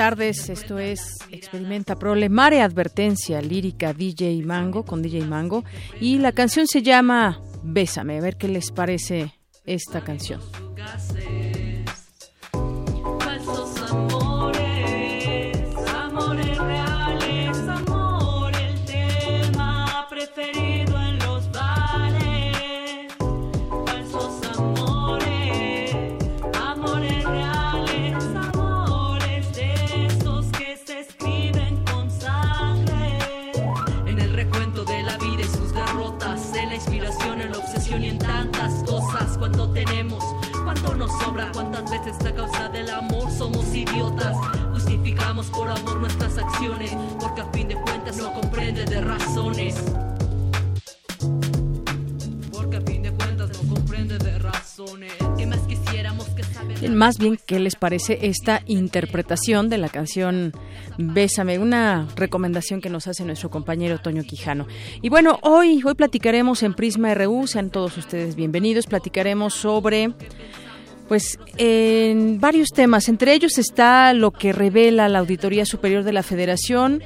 Tardes, esto es Experimenta Prole, Mare Advertencia, lírica DJ Mango, con DJ Mango, y la canción se llama Bésame, a ver qué les parece esta canción. Cuántas veces a causa del amor somos idiotas. Justificamos por amor nuestras acciones, porque a fin de cuentas no comprende de razones. Porque a fin de cuentas no comprende de razones. ¿Qué más quisiéramos que saber? Más bien, ¿qué les parece esta interpretación de la canción Bésame? Una recomendación que nos hace nuestro compañero Toño Quijano. Y bueno, hoy, hoy platicaremos en Prisma RU, sean todos ustedes bienvenidos, platicaremos sobre pues en varios temas, entre ellos está lo que revela la Auditoría Superior de la Federación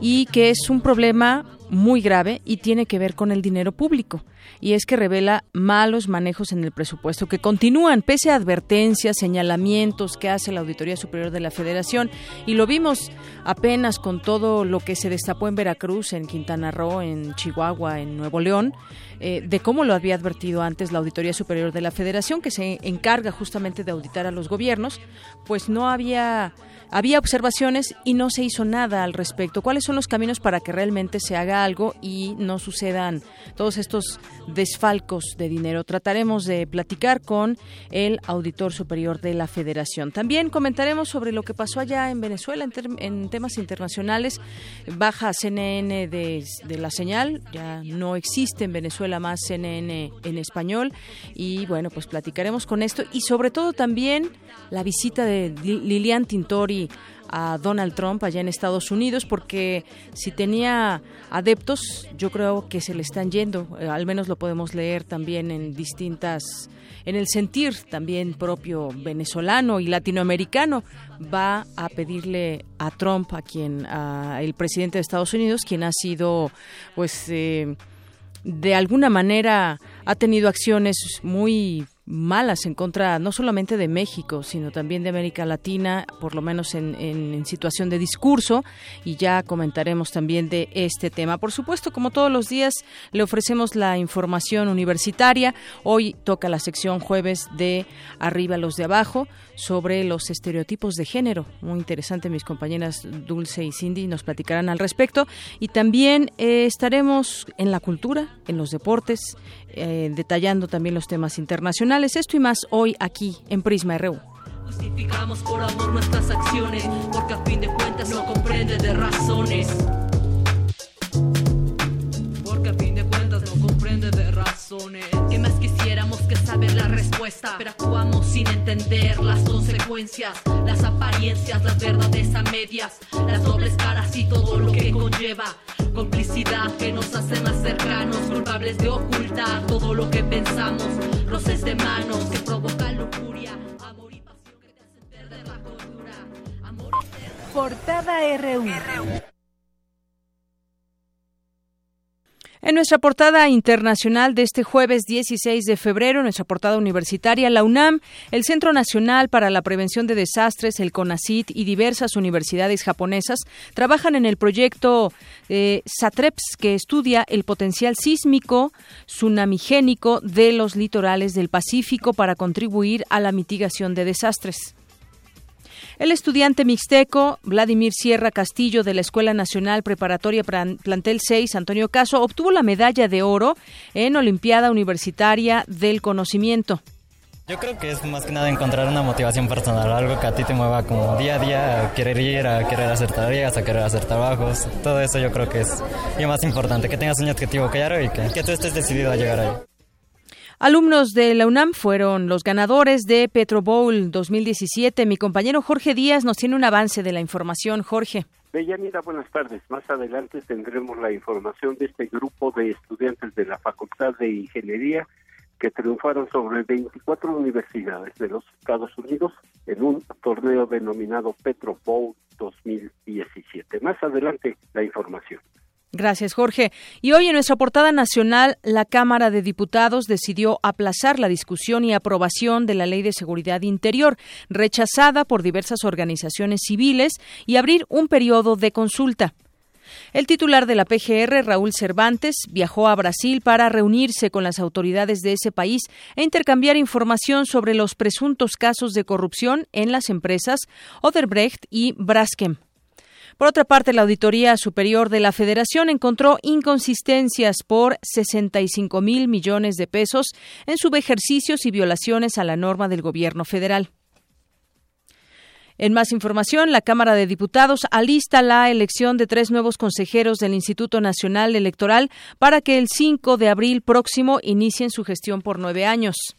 y que es un problema muy grave y tiene que ver con el dinero público. Y es que revela malos manejos en el presupuesto que continúan pese a advertencias, señalamientos que hace la Auditoría Superior de la Federación. Y lo vimos apenas con todo lo que se destapó en Veracruz, en Quintana Roo, en Chihuahua, en Nuevo León, eh, de cómo lo había advertido antes la Auditoría Superior de la Federación, que se encarga justamente de auditar a los gobiernos, pues no había había observaciones y no se hizo nada al respecto. ¿Cuáles son los caminos para que realmente se haga algo y no sucedan todos estos desfalcos de dinero? Trataremos de platicar con el auditor superior de la Federación. También comentaremos sobre lo que pasó allá en Venezuela en, en temas internacionales. Baja CNN de, de la señal, ya no existe en Venezuela más CNN en español y bueno, pues platicaremos con esto y sobre todo también la visita de Li- Lilian Tintori a Donald Trump allá en Estados Unidos porque si tenía adeptos yo creo que se le están yendo. Eh, al menos lo podemos leer también en distintas en el sentir también propio venezolano y latinoamericano. Va a pedirle a Trump a quien el presidente de Estados Unidos quien ha sido pues eh, de alguna manera ha tenido acciones muy malas en contra no solamente de México, sino también de América Latina, por lo menos en, situación de discurso, y ya comentaremos también de este tema. Por supuesto, como todos los días, le ofrecemos la información universitaria. Hoy toca la sección jueves de Arriba los de Abajo sobre los estereotipos de género. Muy interesante, mis compañeras Dulce y Cindy nos platicarán al respecto. Y también eh, estaremos en la cultura, en los deportes, eh, detallando también los temas internacionales. Esto y más hoy aquí en Prisma RU. Justificamos por amor nuestras acciones, porque a fin de cuentas no comprende de razones. Porque a fin de cuentas no comprende de razones. ¿Qué más quisiéramos que saber la respuesta? Pero actuamos sin entender las consecuencias, las apariencias, las verdades a medias, las dobles caras y todo lo que conlleva. Complicidad que nos hace más cercanos, culpables de ocultar todo lo que pensamos, roces de manos que provocan lujuria, amor y pasión que te hacen perder la cordura. Amor Portada RU. En nuestra portada internacional de este jueves 16 de febrero, nuestra portada universitaria, la UNAM, el Centro Nacional para la Prevención de Desastres, el CONACIT y diversas universidades japonesas trabajan en el proyecto eh, SATREPS, que estudia el potencial sísmico tsunamigénico de los litorales del Pacífico para contribuir a la mitigación de desastres. El estudiante mixteco Vladimir Sierra Castillo de la Escuela Nacional Preparatoria Plantel 6, Antonio Caso, obtuvo la medalla de oro en Olimpiada Universitaria del Conocimiento. Yo creo que es más que nada encontrar una motivación personal, algo que a ti te mueva como día a día, a querer ir, a querer hacer tareas, a querer hacer trabajos. Todo eso yo creo que es lo más importante, que tengas un objetivo claro y que, que tú estés decidido a llegar ahí. Alumnos de la UNAM fueron los ganadores de Petro Bowl 2017. Mi compañero Jorge Díaz nos tiene un avance de la información. Jorge. Deyanira, buenas tardes. Más adelante tendremos la información de este grupo de estudiantes de la Facultad de Ingeniería que triunfaron sobre 24 universidades de los Estados Unidos en un torneo denominado Petro Bowl 2017. Más adelante la información. Gracias, Jorge. Y hoy en nuestra portada nacional, la Cámara de Diputados decidió aplazar la discusión y aprobación de la Ley de Seguridad Interior, rechazada por diversas organizaciones civiles, y abrir un periodo de consulta. El titular de la PGR, Raúl Cervantes, viajó a Brasil para reunirse con las autoridades de ese país e intercambiar información sobre los presuntos casos de corrupción en las empresas Oderbrecht y Braskem. Por otra parte, la Auditoría Superior de la Federación encontró inconsistencias por 65 mil millones de pesos en subejercicios y violaciones a la norma del Gobierno federal. En más información, la Cámara de Diputados alista la elección de tres nuevos consejeros del Instituto Nacional Electoral para que el 5 de abril próximo inicien su gestión por nueve años.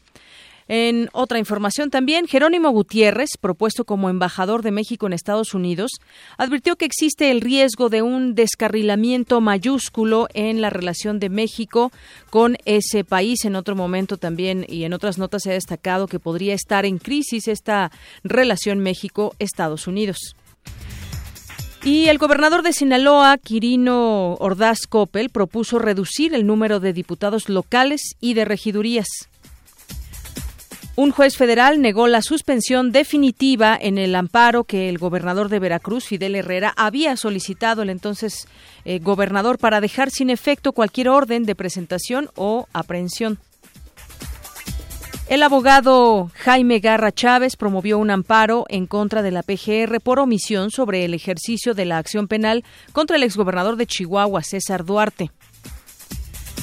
En otra información también, Jerónimo Gutiérrez, propuesto como embajador de México en Estados Unidos, advirtió que existe el riesgo de un descarrilamiento mayúsculo en la relación de México con ese país. En otro momento también y en otras notas se ha destacado que podría estar en crisis esta relación México-Estados Unidos. Y el gobernador de Sinaloa, Quirino Ordaz Coppel, propuso reducir el número de diputados locales y de regidurías. Un juez federal negó la suspensión definitiva en el amparo que el gobernador de Veracruz, Fidel Herrera, había solicitado el entonces eh, gobernador para dejar sin efecto cualquier orden de presentación o aprehensión. El abogado Jaime Garra Chávez promovió un amparo en contra de la PGR por omisión sobre el ejercicio de la acción penal contra el exgobernador de Chihuahua, César Duarte.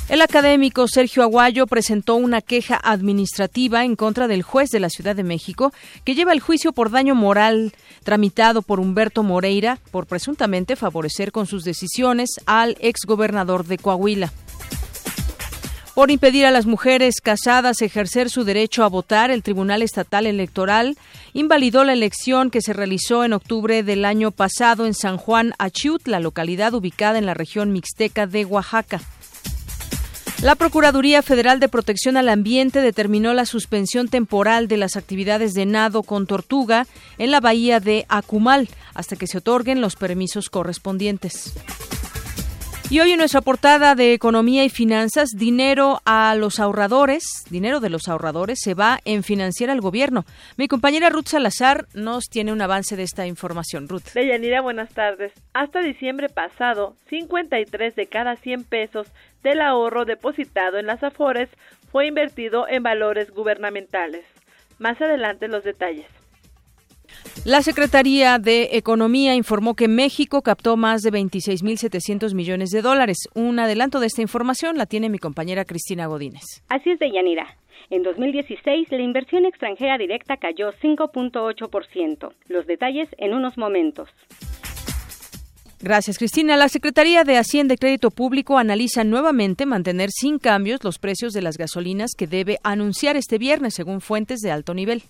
El académico Sergio Aguayo presentó una queja administrativa en contra del juez de la Ciudad de México que lleva el juicio por daño moral tramitado por Humberto Moreira por presuntamente favorecer con sus decisiones al exgobernador de Coahuila. Por impedir a las mujeres casadas ejercer su derecho a votar, el Tribunal Estatal Electoral invalidó la elección que se realizó en octubre del año pasado en San Juan Achiut, la localidad ubicada en la región mixteca de Oaxaca. La Procuraduría Federal de Protección al Ambiente determinó la suspensión temporal de las actividades de nado con tortuga en la bahía de Acumal hasta que se otorguen los permisos correspondientes. Y hoy en nuestra portada de Economía y Finanzas, dinero a los ahorradores, dinero de los ahorradores se va en financiar al gobierno. Mi compañera Ruth Salazar nos tiene un avance de esta información. Ruth. Deyanira, buenas tardes. Hasta diciembre pasado, 53 de cada 100 pesos del ahorro depositado en las Afores fue invertido en valores gubernamentales. Más adelante los detalles. La Secretaría de Economía informó que México captó más de 26.700 millones de dólares. Un adelanto de esta información la tiene mi compañera Cristina Godínez. Así es, Deyanira. En 2016, la inversión extranjera directa cayó 5.8%. Los detalles en unos momentos. Gracias, Cristina. La Secretaría de Hacienda y Crédito Público analiza nuevamente mantener sin cambios los precios de las gasolinas que debe anunciar este viernes, según fuentes de alto nivel.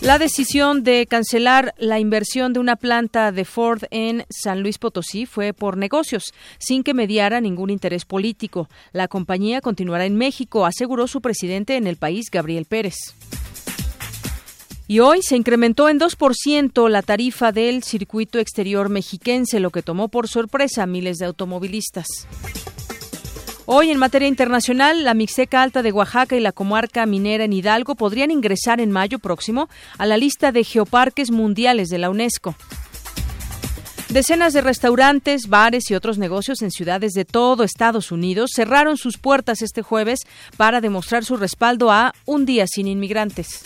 La decisión de cancelar la inversión de una planta de Ford en San Luis Potosí fue por negocios, sin que mediara ningún interés político. La compañía continuará en México, aseguró su presidente en el país, Gabriel Pérez. Y hoy se incrementó en 2% la tarifa del circuito exterior mexiquense, lo que tomó por sorpresa a miles de automovilistas. Hoy, en materia internacional, la Mixteca Alta de Oaxaca y la comarca minera en Hidalgo podrían ingresar en mayo próximo a la lista de geoparques mundiales de la UNESCO. Decenas de restaurantes, bares y otros negocios en ciudades de todo Estados Unidos cerraron sus puertas este jueves para demostrar su respaldo a Un Día sin Inmigrantes.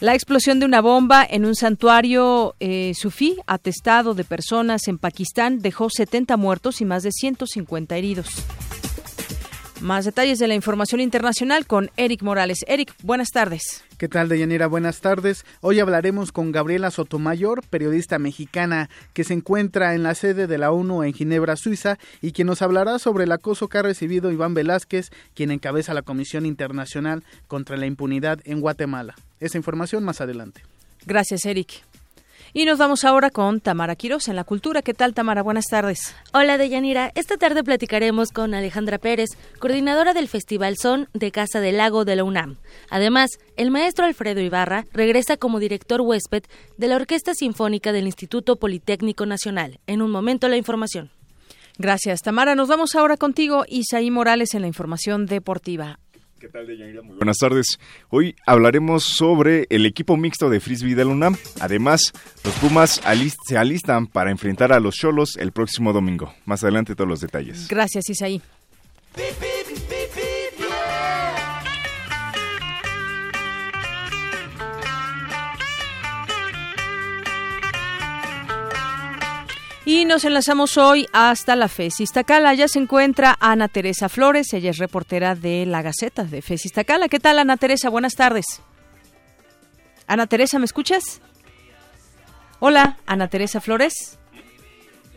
La explosión de una bomba en un santuario eh, sufí atestado de personas en Pakistán dejó 70 muertos y más de 150 heridos. Más detalles de la información internacional con Eric Morales. Eric, buenas tardes. ¿Qué tal, Deyanira? Buenas tardes. Hoy hablaremos con Gabriela Sotomayor, periodista mexicana que se encuentra en la sede de la ONU en Ginebra, Suiza, y quien nos hablará sobre el acoso que ha recibido Iván Velázquez, quien encabeza la Comisión Internacional contra la Impunidad en Guatemala. Esa información más adelante. Gracias, Eric. Y nos vamos ahora con Tamara Quiroz en la cultura. ¿Qué tal, Tamara? Buenas tardes. Hola, Deyanira. Esta tarde platicaremos con Alejandra Pérez, coordinadora del Festival Son de Casa del Lago de la UNAM. Además, el maestro Alfredo Ibarra regresa como director huésped de la Orquesta Sinfónica del Instituto Politécnico Nacional. En un momento, la información. Gracias, Tamara. Nos vamos ahora contigo, Isaí Morales, en la información deportiva. ¿Qué tal? Muy buenas tardes. Hoy hablaremos sobre el equipo mixto de frisbee de la UNAM. Además, los Pumas se alistan para enfrentar a los Cholos el próximo domingo. Más adelante todos los detalles. Gracias, Isaí. Y nos enlazamos hoy hasta la FES Iztacala. Ya se encuentra Ana Teresa Flores, ella es reportera de la Gaceta de FES Iztacala. ¿Qué tal, Ana Teresa? Buenas tardes. Ana Teresa, ¿me escuchas? Hola, Ana Teresa Flores.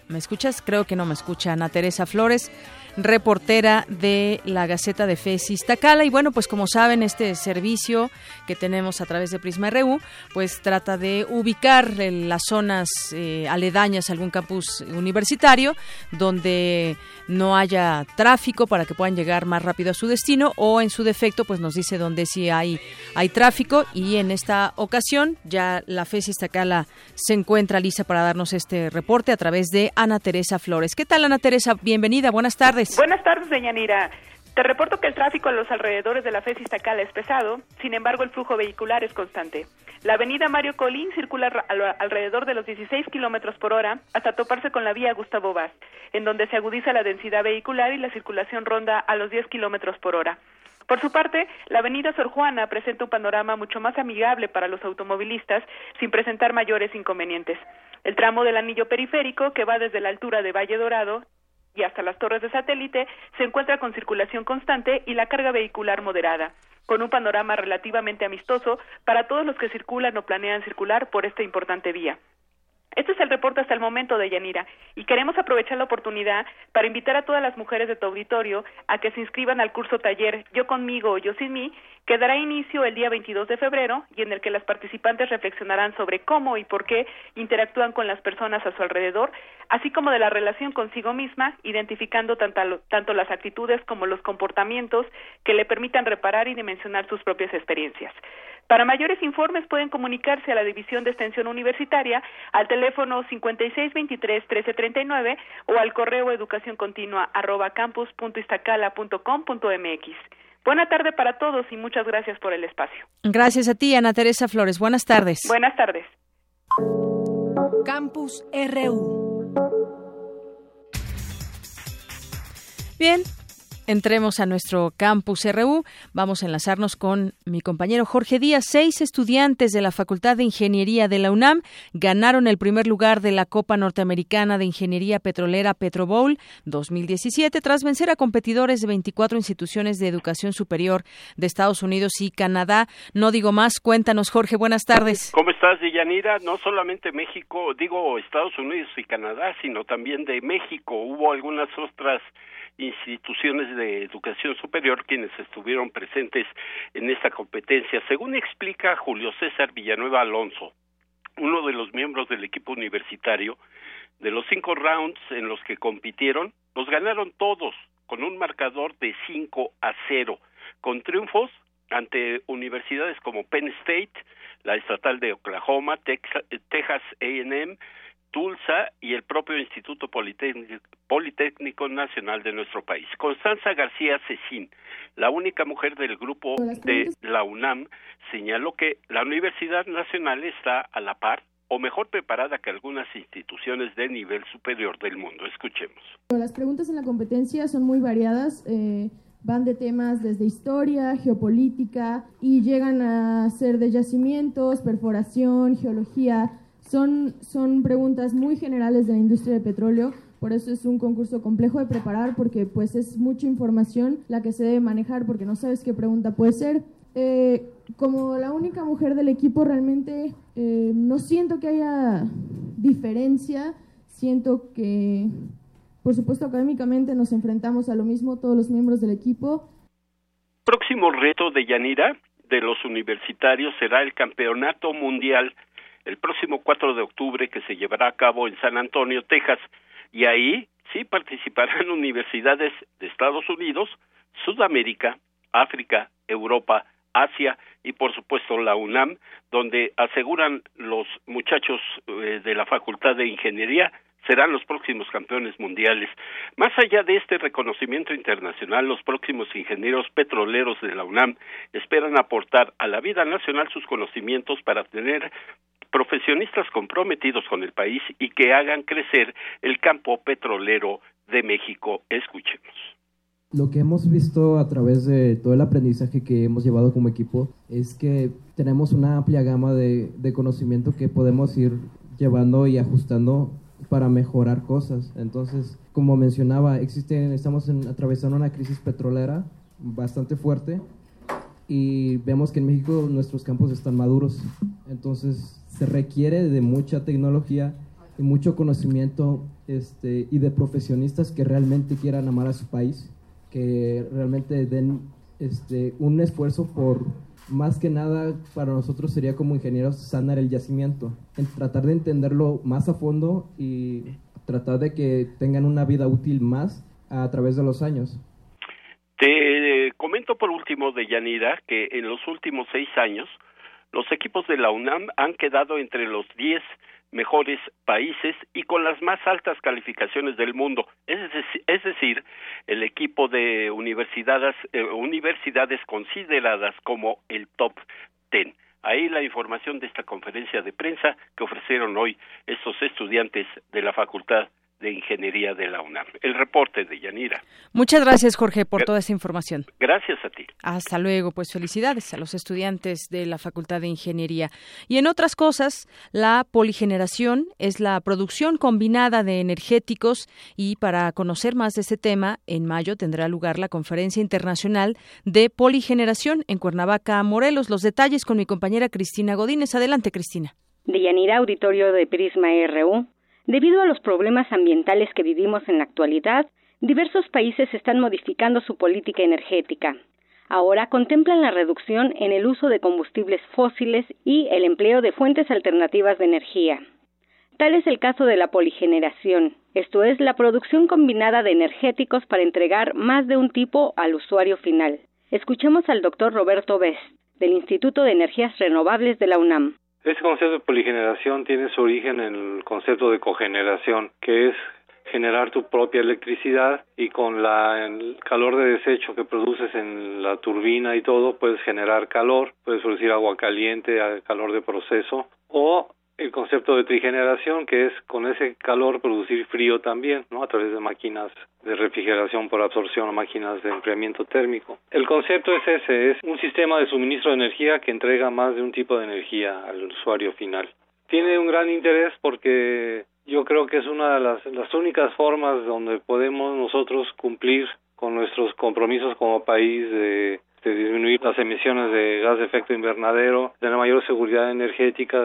¿Me escuchas? Creo que no me escucha Ana Teresa Flores reportera de la Gaceta de Fesis Tacala. Y bueno, pues como saben, este servicio que tenemos a través de Prisma RU, pues trata de ubicar en las zonas eh, aledañas a algún campus universitario donde no haya tráfico para que puedan llegar más rápido a su destino o en su defecto pues nos dice dónde sí hay, hay tráfico y en esta ocasión ya la Fesis Tacala se encuentra lista para darnos este reporte a través de Ana Teresa Flores. ¿Qué tal Ana Teresa? Bienvenida, buenas tardes. Buenas tardes, Deñanira. Te reporto que el tráfico a los alrededores de la FES Iztacala es pesado, sin embargo el flujo vehicular es constante. La avenida Mario Colín circula alrededor de los 16 kilómetros por hora hasta toparse con la vía Gustavo Vaz, en donde se agudiza la densidad vehicular y la circulación ronda a los 10 kilómetros por hora. Por su parte, la avenida Sor Juana presenta un panorama mucho más amigable para los automovilistas, sin presentar mayores inconvenientes. El tramo del anillo periférico, que va desde la altura de Valle Dorado y hasta las torres de satélite se encuentra con circulación constante y la carga vehicular moderada, con un panorama relativamente amistoso para todos los que circulan o planean circular por esta importante vía. Este es el reporte hasta el momento de Yanira y queremos aprovechar la oportunidad para invitar a todas las mujeres de tu auditorio a que se inscriban al curso taller Yo conmigo o Yo sin mí, que dará inicio el día 22 de febrero y en el que las participantes reflexionarán sobre cómo y por qué interactúan con las personas a su alrededor, así como de la relación consigo misma, identificando tanto, tanto las actitudes como los comportamientos que le permitan reparar y dimensionar sus propias experiencias. Para mayores informes pueden comunicarse a la División de Extensión Universitaria al teléfono 5623-1339 o al correo educacioncontinua arroba campus.istacala.com.mx. Buena tarde para todos y muchas gracias por el espacio. Gracias a ti, Ana Teresa Flores. Buenas tardes. Buenas tardes. Campus RU. Bien, entremos a nuestro campus RU. Vamos a enlazarnos con mi compañero Jorge Díaz. Seis estudiantes de la Facultad de Ingeniería de la UNAM ganaron el primer lugar de la Copa Norteamericana de Ingeniería Petrolera Petrobowl 2017 tras vencer a competidores de 24 instituciones de educación superior de Estados Unidos y Canadá. No digo más, cuéntanos Jorge, buenas tardes. ¿Cómo estás, Deyanira? No solamente México, digo Estados Unidos y Canadá, sino también de México. Hubo algunas otras instituciones de educación superior quienes estuvieron presentes en esta competencia. Según explica Julio César Villanueva Alonso, uno de los miembros del equipo universitario, de los cinco rounds en los que compitieron, los ganaron todos con un marcador de 5 a 0, con triunfos ante universidades como Penn State, la estatal de Oklahoma, Texas A&M, Tulsa y el propio Instituto Politécnico, Nacional de nuestro país. Constanza García Cecín, la única mujer del grupo de la UNAM, señaló que la Universidad Nacional está a la par o mejor preparada que algunas instituciones de nivel superior del mundo. Escuchemos. Las preguntas en la competencia son muy variadas. Eh, van de temas desde historia, geopolítica y llegan a ser de yacimientos, perforación, geología. Son, son preguntas muy generales de la industria del petróleo. Por eso es un concurso complejo de preparar porque pues es mucha información la que se debe manejar porque no sabes qué pregunta puede ser. Eh, como la única mujer del equipo, realmente eh, no siento que haya diferencia. Siento que, por supuesto, académicamente nos enfrentamos a lo mismo todos los miembros del equipo. Próximo reto de Yanira de los universitarios será el Campeonato Mundial el próximo 4 de octubre que se llevará a cabo en San Antonio, Texas. Y ahí sí participarán universidades de Estados Unidos, Sudamérica, África, Europa, Asia y por supuesto la UNAM, donde aseguran los muchachos eh, de la Facultad de Ingeniería serán los próximos campeones mundiales. Más allá de este reconocimiento internacional, los próximos ingenieros petroleros de la UNAM esperan aportar a la vida nacional sus conocimientos para tener profesionistas comprometidos con el país y que hagan crecer el campo petrolero de México. Escuchemos. Lo que hemos visto a través de todo el aprendizaje que hemos llevado como equipo es que tenemos una amplia gama de, conocimiento que podemos ir llevando y ajustando para mejorar cosas. Entonces, como mencionaba, existe, estamos atravesando una crisis petrolera bastante fuerte y vemos que en México nuestros campos están maduros. Entonces, se requiere de mucha tecnología y mucho conocimiento este, y de profesionistas que realmente quieran amar a su país que realmente den este, un esfuerzo por, más que nada para nosotros sería como ingenieros sanar el yacimiento, en tratar de entenderlo más a fondo y tratar de que tengan una vida útil más a través de los años. Te comento por último de Yanira que en los últimos seis años los equipos de la UNAM han quedado entre los diez mejores países y con las más altas calificaciones del mundo. Es, decir, el equipo de universidades, eh, universidades consideradas como el top ten. Ahí la información de esta conferencia de prensa que ofrecieron hoy estos estudiantes de la Facultad de Ingeniería de la UNAM. El reporte de Yanira. Muchas gracias, Jorge, por toda esa información. Gracias a ti. Hasta luego, pues felicidades a los estudiantes de la Facultad de Ingeniería. Y en otras cosas, la poligeneración es la producción combinada de energéticos y para conocer más de ese tema, en mayo tendrá lugar la Conferencia Internacional de Poligeneración en Cuernavaca, Morelos. Los detalles con mi compañera Cristina Godínez. Adelante, Cristina. De Yanira, auditorio de Prisma RU. Debido a los problemas ambientales que vivimos en la actualidad, diversos países están modificando su política energética. Ahora contemplan la reducción en el uso de combustibles fósiles y el empleo de fuentes alternativas de energía. Tal es el caso de la poligeneración, esto es la producción combinada de energéticos para entregar más de un tipo al usuario final. Escuchemos al doctor Roberto Best, del Instituto de Energías Renovables de la UNAM. Este concepto de poligeneración tiene su origen en el concepto de cogeneración, que es generar tu propia electricidad y con la, el calor de desecho que produces en la turbina y todo puedes generar calor, puedes producir agua caliente, calor de proceso o el concepto de trigeneración, que es con ese calor producir frío también, ¿no? A través de máquinas de refrigeración por absorción o máquinas de enfriamiento térmico. El concepto es ese, es un sistema de suministro de energía que entrega más de un tipo de energía al usuario final. Tiene un gran interés porque yo creo que es una de las, las únicas formas donde podemos nosotros cumplir con nuestros compromisos como país de de disminuir las emisiones de gas de efecto invernadero, de la mayor seguridad energética,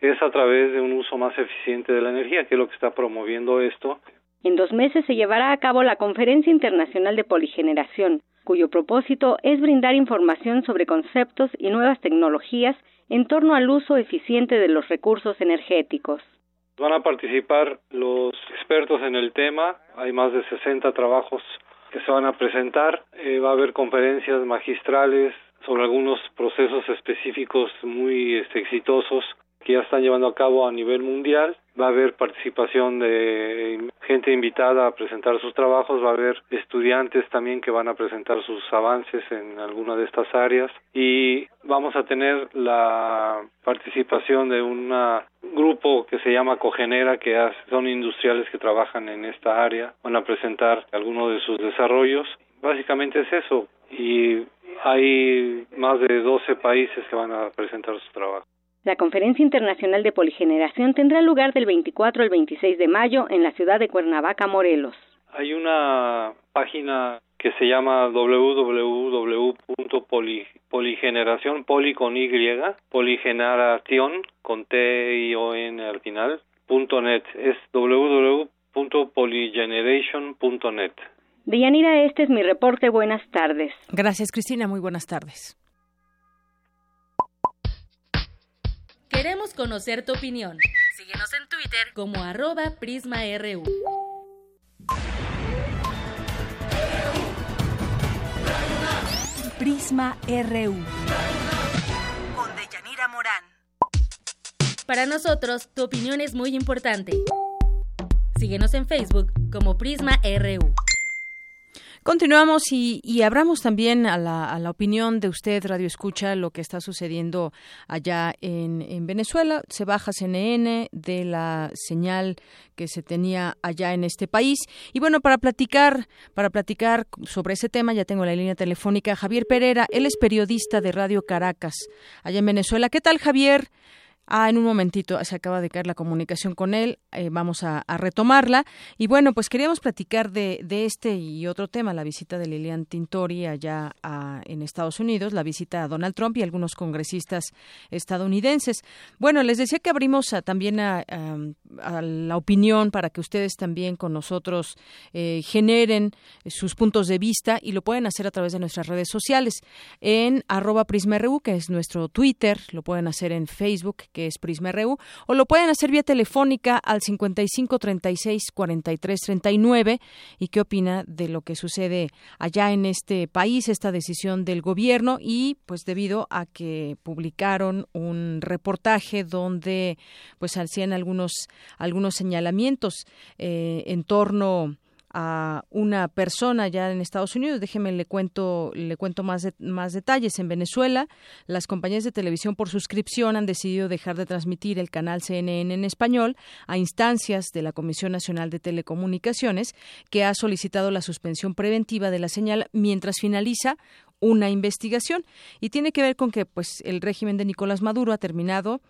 es a través de un uso más eficiente de la energía, que es lo que está promoviendo esto. En dos meses se llevará a cabo la Conferencia Internacional de Poligeneración, cuyo propósito es brindar información sobre conceptos y nuevas tecnologías en torno al uso eficiente de los recursos energéticos. Van a participar los expertos en el tema, hay más de 60 trabajos que se van a presentar. Eh, va a haber conferencias magistrales sobre algunos procesos específicos muy este, exitosos que ya están llevando a cabo a nivel mundial. Va a haber participación de gente invitada a presentar sus trabajos, va a haber estudiantes también que van a presentar sus avances en alguna de estas áreas y vamos a tener la participación de un grupo que se llama Cogenera, que son industriales que trabajan en esta área, van a presentar algunos de sus desarrollos. Básicamente es eso y hay más de 12 países que van a presentar su trabajo. La Conferencia Internacional de Poligeneración tendrá lugar del 24 al 26 de mayo en la ciudad de Cuernavaca, Morelos. Hay una página que se llama www.poligeneración, poli con Y, poligeneración con T y O N al final, punto net. Es www.polygeneration.net. Deyanira, este es mi reporte. Buenas tardes. Gracias, Cristina. Muy buenas tardes. Queremos conocer tu opinión. Síguenos en Twitter como arroba PrismaRU. Prisma RU. Con Deyanira Morán. Para nosotros, tu opinión es muy importante. Síguenos en Facebook como Prisma RU. Continuamos y, y abramos también a la, a la, opinión de usted, Radio Escucha, lo que está sucediendo allá en, en, Venezuela. Se baja CNN de la señal que se tenía allá en este país. Y bueno, para platicar, para platicar sobre ese tema, ya tengo la línea telefónica Javier Pereira. Él es periodista de Radio Caracas, allá en Venezuela. ¿Qué tal, Javier? Ah, en un momentito se acaba de caer la comunicación con él, eh, vamos a, retomarla. Y bueno, pues queríamos platicar de, este y otro tema, la visita de Lilian Tintori allá en Estados Unidos, la visita a Donald Trump y algunos congresistas estadounidenses. Bueno, les decía que abrimos también a, la opinión para que ustedes también con nosotros eh, generen sus puntos de vista y lo pueden hacer a través de nuestras redes sociales en arroba prisma.ru, que es nuestro Twitter, lo pueden hacer en Facebook, que es Prisma RU, o lo pueden hacer vía telefónica al 55 36 43 39. ¿Y qué opina de lo que sucede allá en este país, esta decisión del gobierno? Y pues debido a que publicaron un reportaje donde pues hacían algunos, algunos señalamientos eh, en torno a una persona ya en Estados Unidos. Déjeme le cuento le cuento más más detalles. En Venezuela, las compañías de televisión por suscripción han decidido dejar de transmitir el canal CNN en español a instancias de la Comisión Nacional de Telecomunicaciones, que ha solicitado la suspensión preventiva de la señal mientras finaliza una investigación y tiene que ver con que pues el régimen de Nicolás Maduro ha terminado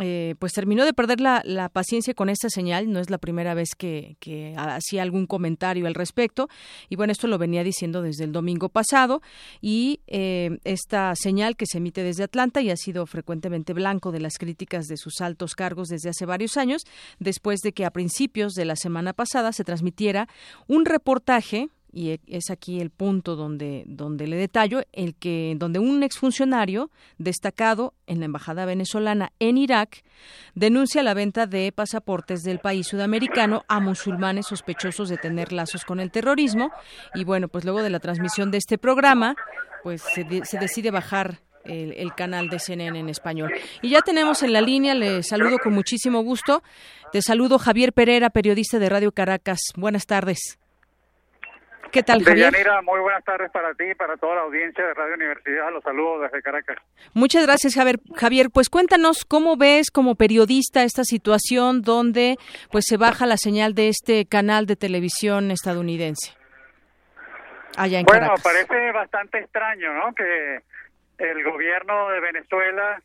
eh, pues terminó de perder la, la, paciencia con esta señal. No es la primera vez que, que, hacía algún comentario al respecto. Y bueno, esto lo venía diciendo desde el domingo pasado. Y eh, esta señal que se emite desde Atlanta y ha sido frecuentemente blanco de las críticas de sus altos cargos desde hace varios años, después de que a principios de la semana pasada se transmitiera un reportaje y e, es aquí el punto donde, donde le detallo, el que, donde un exfuncionario destacado en la Embajada venezolana en Irak denuncia la venta de pasaportes del país sudamericano a musulmanes sospechosos de tener lazos con el terrorismo. Y bueno, pues luego de la transmisión de este programa, pues se, de, se decide bajar el, el, canal de CNN en español. Y ya tenemos en la línea, le saludo con muchísimo gusto. Te saludo Javier Pereira, periodista de Radio Caracas. Buenas tardes. ¿Qué tal, Javier? Deyanira, muy buenas tardes para ti y para toda la audiencia de Radio Universidad. Los saludo desde Caracas. Muchas gracias, Javier. Javier, pues cuéntanos cómo ves como periodista esta situación donde pues se baja la señal de este canal de televisión estadounidense. Allá en bueno, Caracas. parece bastante extraño, ¿no? Que el gobierno de Venezuela,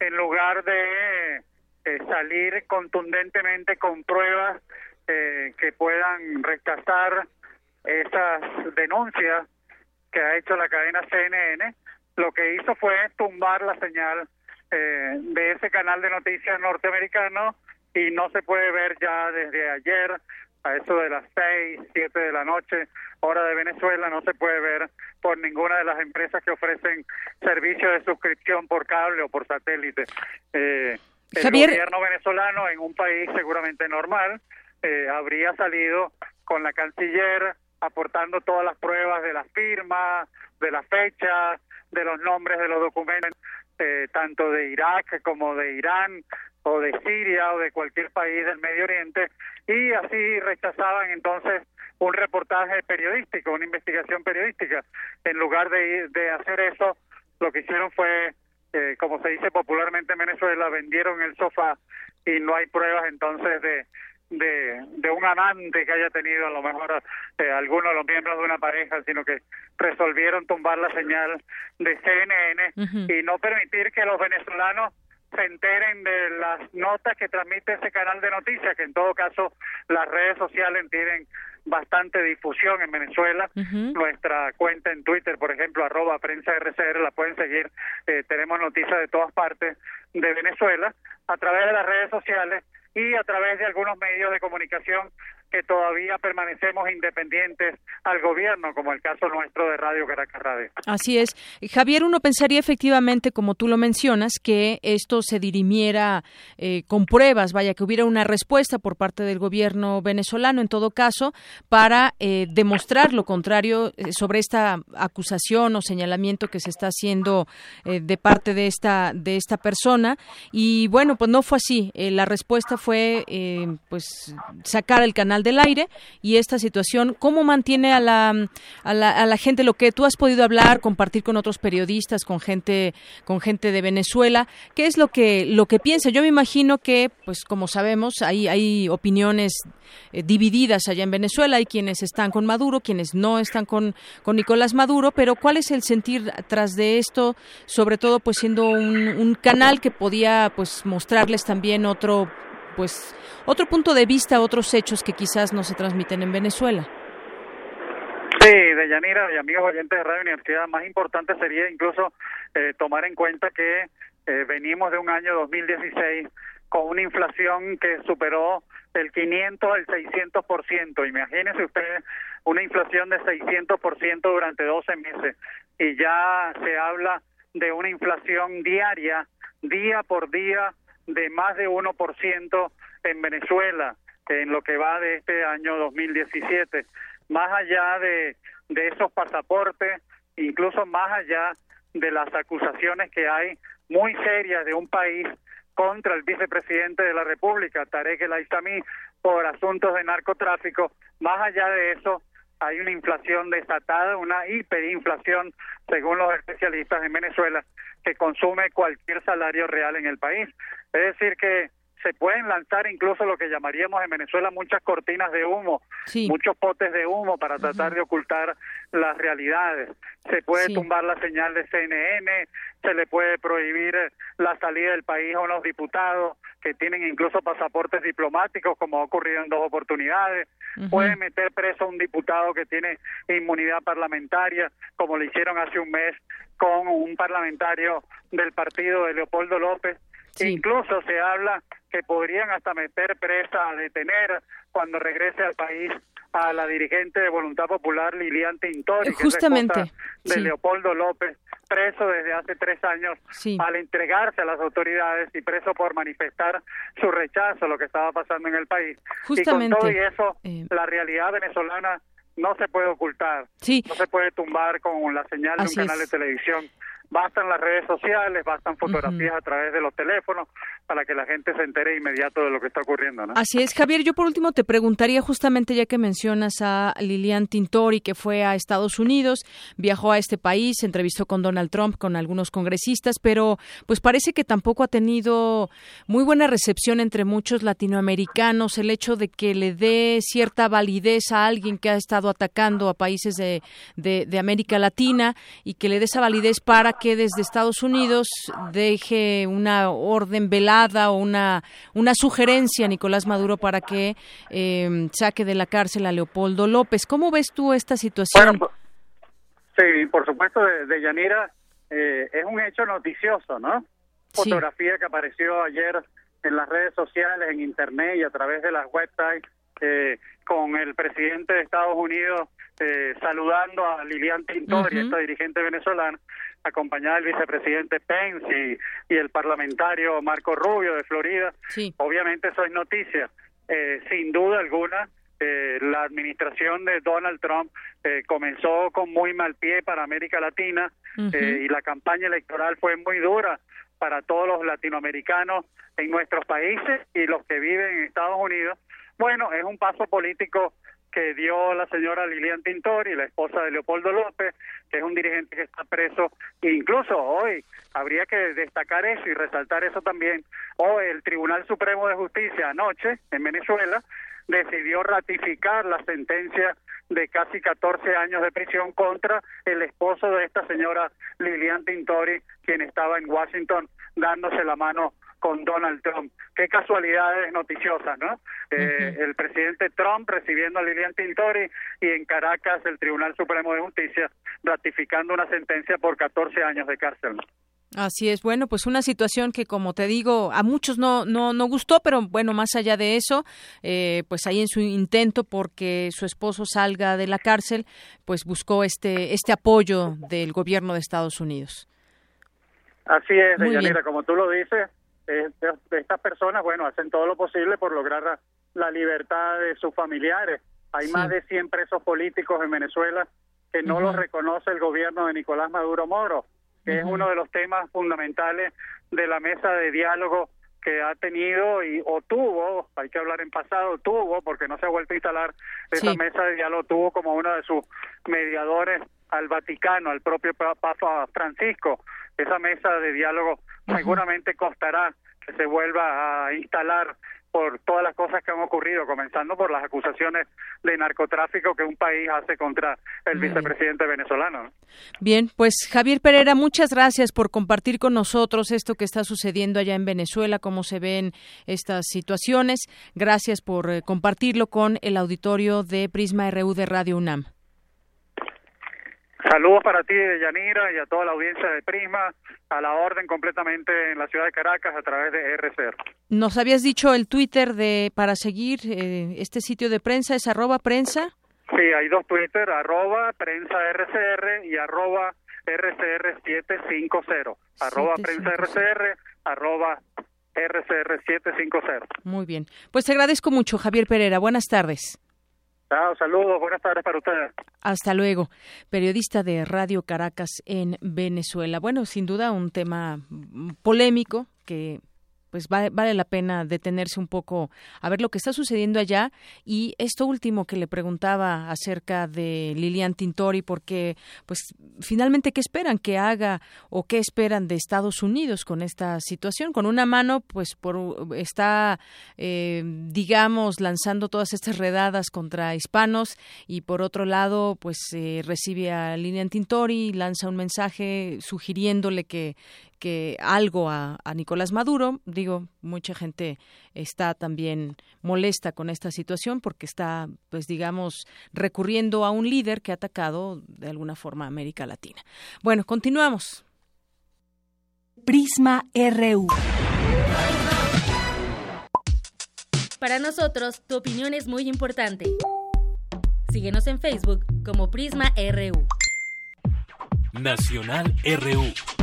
en lugar de eh, salir contundentemente con pruebas eh, que puedan rechazar esas denuncias que ha hecho la cadena CNN, lo que hizo fue tumbar la señal eh, de ese canal de noticias norteamericano y no se puede ver ya desde ayer a eso de las seis, siete de la noche, hora de Venezuela, no se puede ver por ninguna de las empresas que ofrecen servicios de suscripción por cable o por satélite. Eh, el Javier... gobierno venezolano en un país seguramente normal eh, habría salido con la canciller aportando todas las pruebas de las firmas, de las fechas, de los nombres de los documentos eh, tanto de Irak como de Irán o de Siria o de cualquier país del Medio Oriente y así rechazaban entonces un reportaje periodístico, una investigación periodística. En lugar de, de hacer eso, lo que hicieron fue, eh, como se dice popularmente en Venezuela, vendieron el sofá y no hay pruebas entonces de, de, de un amante que haya tenido a lo mejor eh, alguno de los miembros de una pareja, sino que resolvieron tumbar la señal de CNN y no permitir que los venezolanos se enteren de las notas que transmite ese canal de noticias, que en todo caso las redes sociales tienen bastante difusión en Venezuela. Nuestra cuenta en Twitter, por ejemplo, arroba prensa RCR, la pueden seguir. Eh, tenemos noticias de todas partes de Venezuela a través de las redes sociales y a través de algunos medios de comunicación que todavía permanecemos independientes al gobierno, como el caso nuestro de Radio Caracas Radio. Así es. Javier, uno pensaría efectivamente, como tú lo mencionas, que esto se dirimiera eh, con pruebas, vaya, que hubiera una respuesta por parte del gobierno venezolano, en todo caso, para eh, demostrar lo contrario eh, sobre esta acusación o señalamiento que se está haciendo de parte de esta, de esta persona. Y bueno, pues no fue así. la respuesta fue, pues, sacar el canal del aire y esta situación, ¿cómo mantiene a la, a la, a la gente lo que tú has podido hablar, compartir con otros periodistas, con gente, con gente de Venezuela? ¿Qué es lo que, lo que piensa? Yo me imagino que, pues como sabemos, hay, hay opiniones eh, divididas allá en Venezuela, hay quienes están con Maduro, quienes no están con, con Nicolás Maduro, pero ¿cuál es el sentir tras de esto, sobre todo pues siendo un, un canal que podía pues mostrarles también otro pues otro punto de vista, otros hechos que quizás no se transmiten en Venezuela. Sí, de Yanira y amigos oyentes de Radio Universidad, más importante sería incluso eh, tomar en cuenta que eh, venimos de un año 2016 con una inflación que superó el 500 al 600%. Imagínense ustedes una inflación de 600% durante 12 meses y ya se habla de una inflación diaria, día por día, de más de 1% en Venezuela en lo que va de este año 2017. Más allá de, de esos pasaportes, incluso más allá de las acusaciones que hay muy serias de un país contra el vicepresidente de la República, Tarek El Aizami, por asuntos de narcotráfico, más allá de eso, hay una inflación desatada, una hiperinflación, según los especialistas en Venezuela, que consume cualquier salario real en el país. Es decir, que se pueden lanzar incluso lo que llamaríamos en Venezuela muchas cortinas de humo, muchos potes de humo para tratar de ocultar las realidades. Se puede tumbar la señal de CNN, se le puede prohibir la salida del país a unos diputados que tienen incluso pasaportes diplomáticos, como ha ocurrido en dos oportunidades. Puede meter preso a un diputado que tiene inmunidad parlamentaria, como lo hicieron hace un mes con un parlamentario del partido de Leopoldo López. Incluso se habla que podrían hasta meter presa, a detener cuando regrese al país a la dirigente de Voluntad Popular Lilian Tintori, Justamente, que es de Leopoldo López, preso desde hace tres años al entregarse a las autoridades y preso por manifestar su rechazo a lo que estaba pasando en el país. Justamente, y con todo y eso, eh, la realidad venezolana no se puede ocultar, no se puede tumbar con la señal de un canal de televisión bastan las redes sociales, bastan fotografías a través de los teléfonos para que la gente se entere inmediato de lo que está ocurriendo. ¿no? Así es, Javier. Yo por último te preguntaría justamente ya que mencionas a Lilian Tintori que fue a Estados Unidos, viajó a este país, se entrevistó con Donald Trump, con algunos congresistas, pero pues parece que tampoco ha tenido muy buena recepción entre muchos latinoamericanos el hecho de que le dé cierta validez a alguien que ha estado atacando a países de, de, de América Latina y que le dé esa validez para que desde Estados Unidos deje una orden velada o una, una sugerencia a Nicolás Maduro para que eh, saque de la cárcel a Leopoldo López. ¿Cómo ves tú esta situación? Pues, sí, por supuesto, de, Yanira, eh, es un hecho noticioso, ¿no? Fotografía que apareció ayer en las redes sociales, en Internet y a través de las websites, eh, con el presidente de Estados Unidos saludando a Lilian Tintori, esta dirigente venezolana, acompañada del vicepresidente Pence y, el parlamentario Marco Rubio de Florida. Obviamente eso es noticia. Eh, sin duda alguna, eh, la administración de Donald Trump eh, comenzó con muy mal pie para América Latina eh, y la campaña electoral fue muy dura para todos los latinoamericanos en nuestros países y los que viven en Estados Unidos. Bueno, es un paso político que dio la señora Lilian Tintori, la esposa de Leopoldo López, que es un dirigente que está preso. Incluso hoy habría que destacar eso y resaltar eso también. Hoy el Tribunal Supremo de Justicia anoche en Venezuela decidió ratificar la sentencia de casi 14 años de prisión contra el esposo de esta señora Lilian Tintori, quien estaba en Washington dándose la mano con Donald Trump. Qué casualidades noticiosas, ¿no? Eh, el presidente Trump recibiendo a Lilian Tintori y en Caracas el Tribunal Supremo de Justicia ratificando una sentencia por 14 años de cárcel. Así es, bueno, pues una situación que como te digo, a muchos no, no, no gustó, pero bueno, más allá de eso, eh, pues ahí en su intento porque su esposo salga de la cárcel, pues buscó este, este apoyo del gobierno de Estados Unidos. Así es, Deyanira, como tú lo dices, estas personas, bueno, hacen todo lo posible por lograr la, libertad de sus familiares. Hay más de 100 presos políticos en Venezuela que no los reconoce el gobierno de Nicolás Maduro Moro que es uno de los temas fundamentales de la mesa de diálogo que ha tenido y o tuvo, hay que hablar en pasado, tuvo, porque no se ha vuelto a instalar esa mesa de diálogo, tuvo como uno de sus mediadores al Vaticano, al propio Papa Francisco. Esa mesa de diálogo seguramente costará que se vuelva a instalar por todas las cosas que han ocurrido, comenzando por las acusaciones de narcotráfico que un país hace contra el vicepresidente venezolano. Bien, pues Javier Pereira, muchas gracias por compartir con nosotros esto que está sucediendo allá en Venezuela, cómo se ven estas situaciones. Gracias por eh, compartirlo con el auditorio de Prisma RU de Radio UNAM. Saludos para ti, Yanira, y a toda la audiencia de Prisma, a la orden completamente en la ciudad de Caracas a través de RCR. Nos habías dicho el Twitter de para seguir eh, este sitio de prensa, ¿es arroba prensa? Sí, hay dos Twitter, arroba prensa RCR y arroba RCR750. Arroba prensa RCR, arroba RCR750. Muy bien. Pues te agradezco mucho, Javier Pereira. Buenas tardes saludos, buenas tardes para ustedes. Hasta luego. Periodista de Radio Caracas en Venezuela. Bueno, sin duda un tema polémico que pues vale, la pena detenerse un poco a ver lo que está sucediendo allá. Y esto último que le preguntaba acerca de Lilian Tintori porque pues finalmente qué esperan que haga o qué esperan de Estados Unidos con esta situación con una mano pues por está eh, digamos lanzando todas estas redadas contra hispanos y por otro lado pues eh, recibe a Lilian Tintori lanza un mensaje sugiriéndole que que algo a, Nicolás Maduro. Digo, mucha gente está también molesta con esta situación porque está, pues digamos, recurriendo a un líder que ha atacado de alguna forma a América Latina. Bueno, continuamos. Prisma RU. Para nosotros, tu opinión es muy importante. Síguenos en Facebook como Prisma RU. Nacional RU.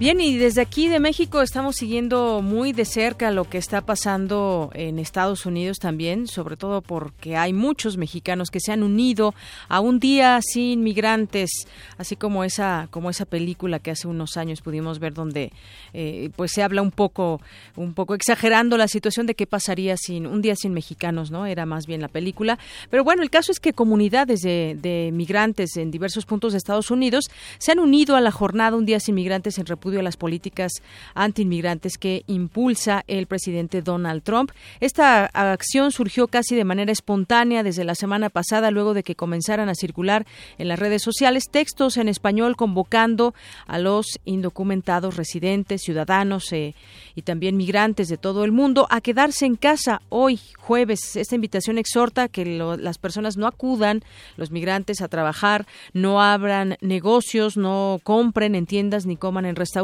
Bien, y desde aquí de México estamos siguiendo muy de cerca lo que está pasando en Estados Unidos también, sobre todo porque hay muchos mexicanos que se han unido a un día sin migrantes, así como esa como esa película que hace unos años pudimos ver donde eh, pues se habla un poco un poco exagerando la situación de qué pasaría sin un día sin mexicanos, ¿no? Era más bien la película, pero bueno, el caso es que comunidades de, de migrantes en diversos puntos de Estados Unidos se han unido a la jornada un día sin migrantes en República a las políticas antiinmigrantes que impulsa el presidente Donald Trump. Esta acción surgió casi de manera espontánea desde la semana pasada, luego de que comenzaran a circular en las redes sociales textos en español convocando a los indocumentados residentes, ciudadanos eh, y también migrantes de todo el mundo a quedarse en casa hoy, jueves. Esta invitación exhorta que las personas no acudan, los migrantes, a trabajar, no abran negocios, no compren en tiendas ni coman en restaurantes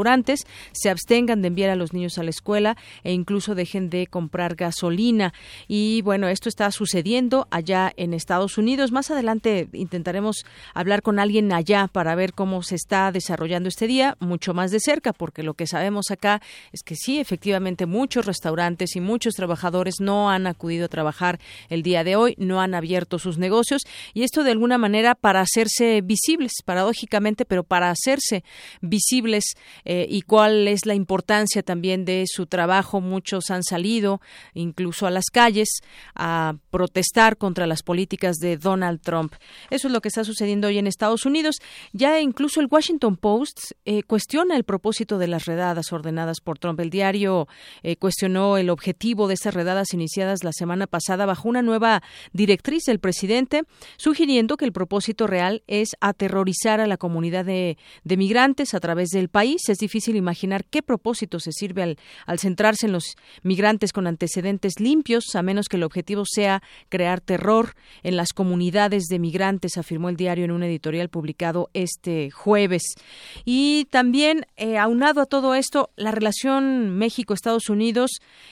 se abstengan de enviar a los niños a la escuela e incluso dejen de comprar gasolina. Y bueno, esto está sucediendo allá en Estados Unidos. Más adelante intentaremos hablar con alguien allá para ver cómo se está desarrollando este día mucho más de cerca, porque lo que sabemos acá es que sí, efectivamente, muchos restaurantes y muchos trabajadores no han acudido a trabajar el día de hoy, no han abierto sus negocios y esto de alguna manera para hacerse visibles, paradójicamente, pero para hacerse visibles eh, y cuál es la importancia también de su trabajo. Muchos han salido incluso a las calles a protestar contra las políticas de Donald Trump. Eso es lo que está sucediendo hoy en Estados Unidos. Ya incluso el Washington Post eh, cuestiona el propósito de las redadas ordenadas por Trump. El diario eh, cuestionó el objetivo de estas redadas iniciadas la semana pasada bajo una nueva directriz del presidente, sugiriendo que el propósito real es aterrorizar a la comunidad de, migrantes a través del país. Es difícil imaginar qué propósito se sirve al, centrarse en los migrantes con antecedentes limpios, a menos que el objetivo sea crear terror en las comunidades de migrantes, afirmó el diario en un editorial publicado este jueves. Y también, eh, aunado a todo esto, la relación México-Estados Unidos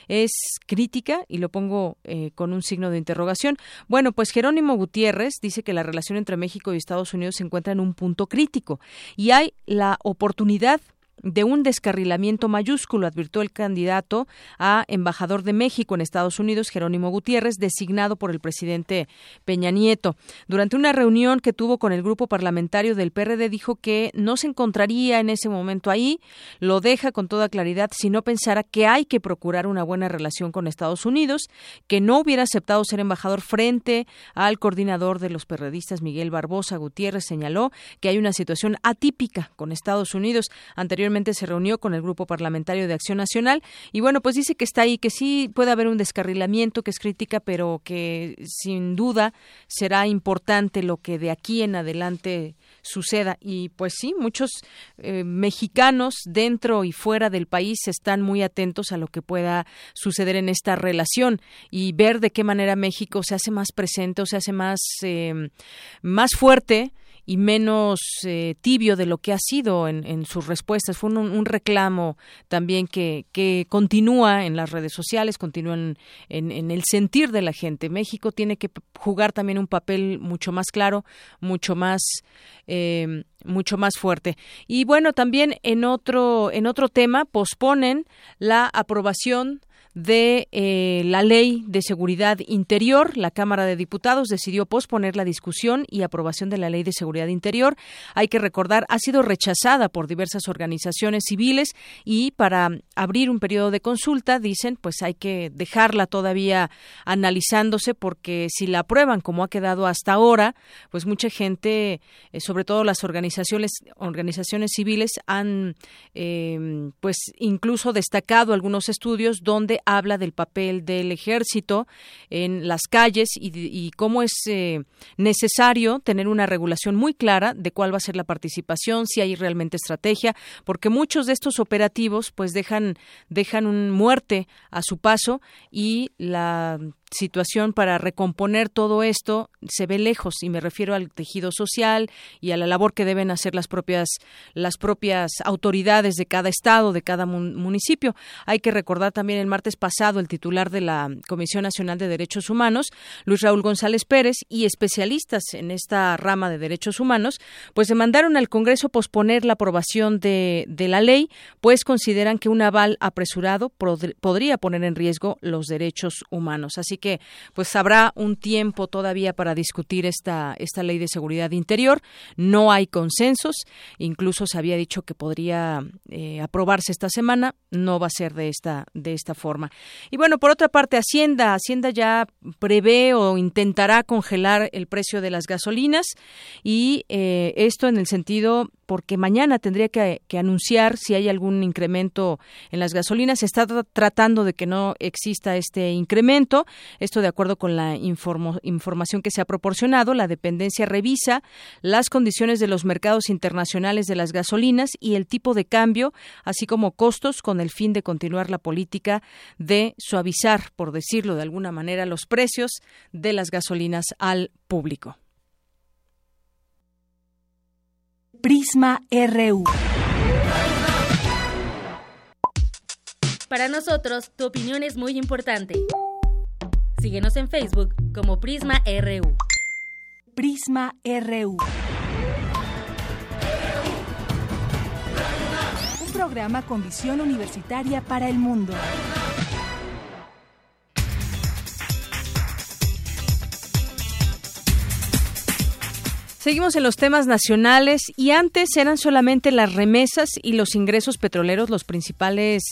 es crítica y lo pongo eh, con un signo de interrogación. Bueno, pues Jerónimo Gutiérrez dice que la relación entre México y Estados Unidos se encuentra en un punto crítico y hay la oportunidad de un descarrilamiento mayúsculo, advirtió el candidato a embajador de México en Estados Unidos, Jerónimo Gutiérrez, designado por el presidente Peña Nieto. Durante una reunión que tuvo con el grupo parlamentario del PRD, dijo que no se encontraría en ese momento ahí, lo deja con toda claridad si no pensara que hay que procurar una buena relación con Estados Unidos, que no hubiera aceptado ser embajador frente al coordinador de los perredistas, Miguel Barbosa Gutiérrez, señaló que hay una situación atípica con Estados Unidos. Anteriormente se reunió con el Grupo Parlamentario de Acción Nacional y bueno, pues dice que está ahí, que sí puede haber un descarrilamiento, que es crítica, pero que sin duda será importante lo que de aquí en adelante suceda. Y pues sí, muchos eh, mexicanos dentro y fuera del país están muy atentos a lo que pueda suceder en esta relación y ver de qué manera México se hace más presente o se hace más, eh, más fuerte y menos eh, tibio de lo que ha sido en, sus respuestas. Fue un, reclamo también que, que, continúa en las redes sociales, continúa en, en, el sentir de la gente. México tiene que jugar también un papel mucho más claro, mucho más eh, mucho más fuerte. Y bueno, también en otro en otro tema posponen la aprobación de eh, la Ley de Seguridad Interior. La Cámara de Diputados decidió posponer la discusión y aprobación de la Ley de Seguridad Interior. Hay que recordar, ha sido rechazada por diversas organizaciones civiles y para abrir un periodo de consulta, dicen, pues hay que dejarla todavía analizándose porque si la aprueban como ha quedado hasta ahora, pues mucha gente, eh, sobre todo las organizaciones, organizaciones civiles, han eh, pues incluso destacado algunos estudios donde habla del papel del ejército en las calles y, cómo es eh, necesario tener una regulación muy clara de cuál va a ser la participación, si hay realmente estrategia, porque muchos de estos operativos pues dejan dejan un muerte a su paso y la situación para recomponer todo esto se ve lejos y me refiero al tejido social y a la labor que deben hacer las propias las propias autoridades de cada estado, de cada municipio. Hay que recordar también el martes pasado el titular de la Comisión Nacional de Derechos Humanos, Luis Raúl González Pérez y especialistas en esta rama de derechos humanos, pues demandaron al Congreso posponer la aprobación de, de la ley, pues consideran que un aval apresurado podría poner en riesgo los derechos humanos. Así que pues habrá un tiempo todavía para discutir esta, esta ley de seguridad interior. No hay consensos, incluso se había dicho que podría eh, aprobarse esta semana, no va a ser de esta, de esta forma. Y bueno, por otra parte, Hacienda, Hacienda ya prevé o intentará congelar el precio de las gasolinas y eh, esto en el sentido porque mañana tendría que, anunciar si hay algún incremento en las gasolinas. Se está tratando de que no exista este incremento. Esto de acuerdo con la información que se ha proporcionado. La dependencia revisa las condiciones de los mercados internacionales de las gasolinas y el tipo de cambio, así como costos, con el fin de continuar la política de suavizar, por decirlo de alguna manera, los precios de las gasolinas al público. Prisma RU. Para nosotros, tu opinión es muy importante. Síguenos en Facebook como Prisma RU. Prisma RU. Un programa con visión universitaria para el mundo. Seguimos en los temas nacionales y antes eran solamente las remesas y los ingresos petroleros los principales,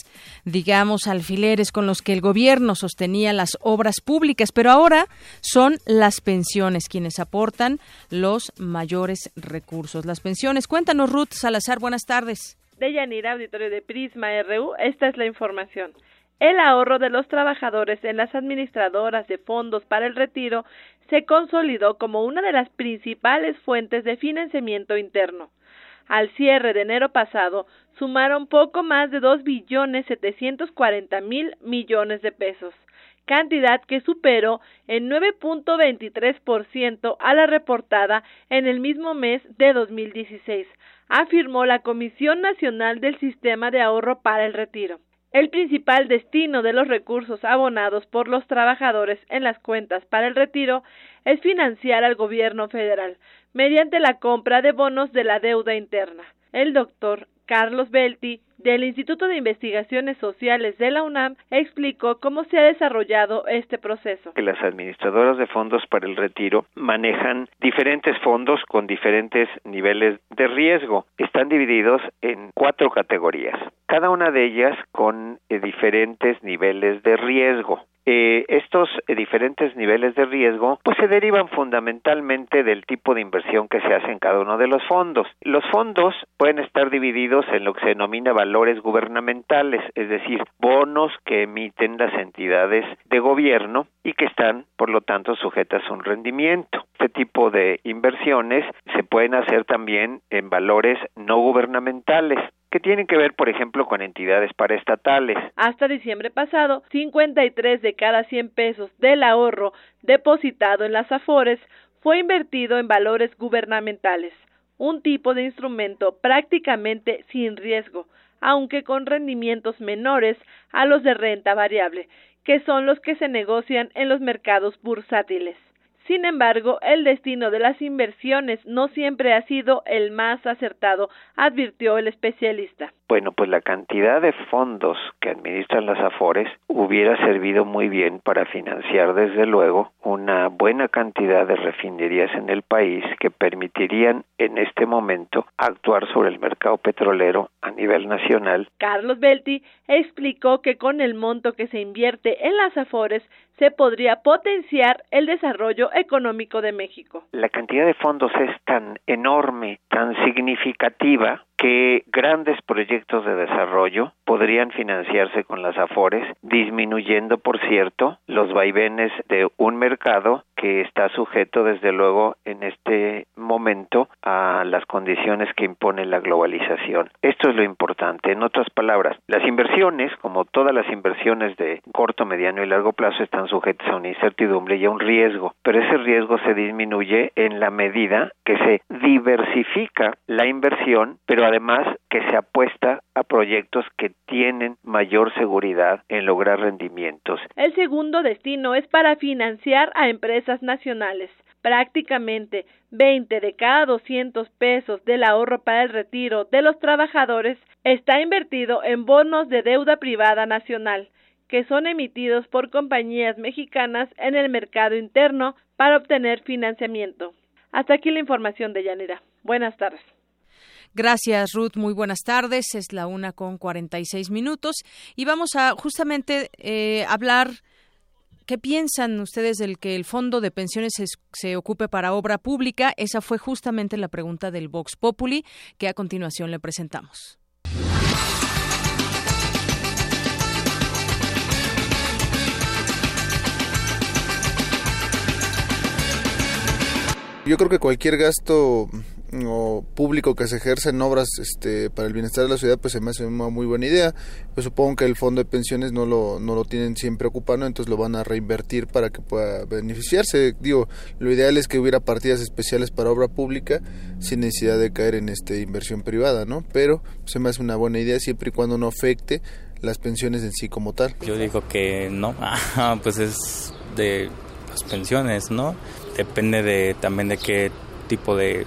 digamos, alfileres con los que el gobierno sostenía las obras públicas, pero ahora son las pensiones quienes aportan los mayores recursos. Las pensiones. Cuéntanos, Ruth Salazar, buenas tardes. De Yanira, auditorio de Prisma RU, esta es la información. El ahorro de los trabajadores en las administradoras de fondos para el retiro se consolidó como una de las principales fuentes de financiamiento interno. Al cierre de enero pasado, sumaron poco más de dos billones setecientos cuarenta mil millones de pesos, cantidad que superó en 9.23% a la reportada en el mismo mes de 2016, afirmó la Comisión Nacional del Sistema de Ahorro para el Retiro. El principal destino de los recursos abonados por los trabajadores en las cuentas para el retiro es financiar al gobierno federal mediante la compra de bonos de la deuda interna. El doctor Carlos Belti, del Instituto de Investigaciones Sociales de la UNAM, explicó cómo se ha desarrollado este proceso. Las administradoras de fondos para el retiro manejan diferentes fondos con diferentes niveles de riesgo. Están divididos en cuatro categorías, cada una de ellas con eh, diferentes niveles de riesgo. Eh, estos diferentes niveles de riesgo pues se derivan fundamentalmente del tipo de inversión que se hace en cada uno de los fondos. Los fondos pueden estar divididos en lo que se denomina valores gubernamentales, es decir, bonos que emiten las entidades de gobierno y que están, por lo tanto, sujetas a un rendimiento. Este tipo de inversiones se pueden hacer también en valores no gubernamentales, que tienen que ver, por ejemplo, con entidades paraestatales. Hasta diciembre pasado, 53 de cada 100 pesos del ahorro depositado en las AFORES fue invertido en valores gubernamentales, un tipo de instrumento prácticamente sin riesgo, aunque con rendimientos menores a los de renta variable, que son los que se negocian en los mercados bursátiles. Sin embargo, el destino de las inversiones no siempre ha sido el más acertado, advirtió el especialista. Bueno, pues la cantidad de fondos que administran las AFORES hubiera servido muy bien para financiar desde luego una buena cantidad de refinerías en el país que permitirían en este momento actuar sobre el mercado petrolero a nivel nacional. Carlos Belti explicó que con el monto que se invierte en las AFORES se podría potenciar el desarrollo económico de México. La cantidad de fondos es tan enorme, tan significativa, que grandes proyectos de desarrollo podrían financiarse con las AFORES, disminuyendo, por cierto, los vaivenes de un mercado que está sujeto, desde luego, en este momento a las condiciones que impone la globalización. Esto es lo importante. En otras palabras, las inversiones, como todas las inversiones de corto, mediano y largo plazo, están sujetas a una incertidumbre y a un riesgo, pero ese riesgo se disminuye en la medida que se diversifica la inversión, pero además que se apuesta a proyectos que tienen mayor seguridad en lograr rendimientos. El segundo destino es para financiar a empresas nacionales. Prácticamente 20 de cada 200 pesos del ahorro para el retiro de los trabajadores está invertido en bonos de deuda privada nacional, que son emitidos por compañías mexicanas en el mercado interno para obtener financiamiento. Hasta aquí la información de Yanira. Buenas tardes. Gracias, Ruth. Muy buenas tardes. Es la una con 46 minutos y vamos a justamente eh, hablar. ¿Qué piensan ustedes del que el fondo de pensiones se, se, ocupe para obra pública? Esa fue justamente la pregunta del Vox Populi que a continuación le presentamos. Yo creo que cualquier gasto o público que se ejerce en obras este, para el bienestar de la ciudad, pues se me hace una muy buena idea. Pues supongo que el fondo de pensiones no lo, no lo tienen siempre ocupando, entonces lo van a reinvertir para que pueda beneficiarse. Digo, lo ideal es que hubiera partidas especiales para obra pública sin necesidad de caer en este inversión privada, ¿no? Pero se me hace una buena idea siempre y cuando no afecte las pensiones en sí como tal. Yo digo que no, pues es de las pensiones, ¿no? Depende de también de qué tipo de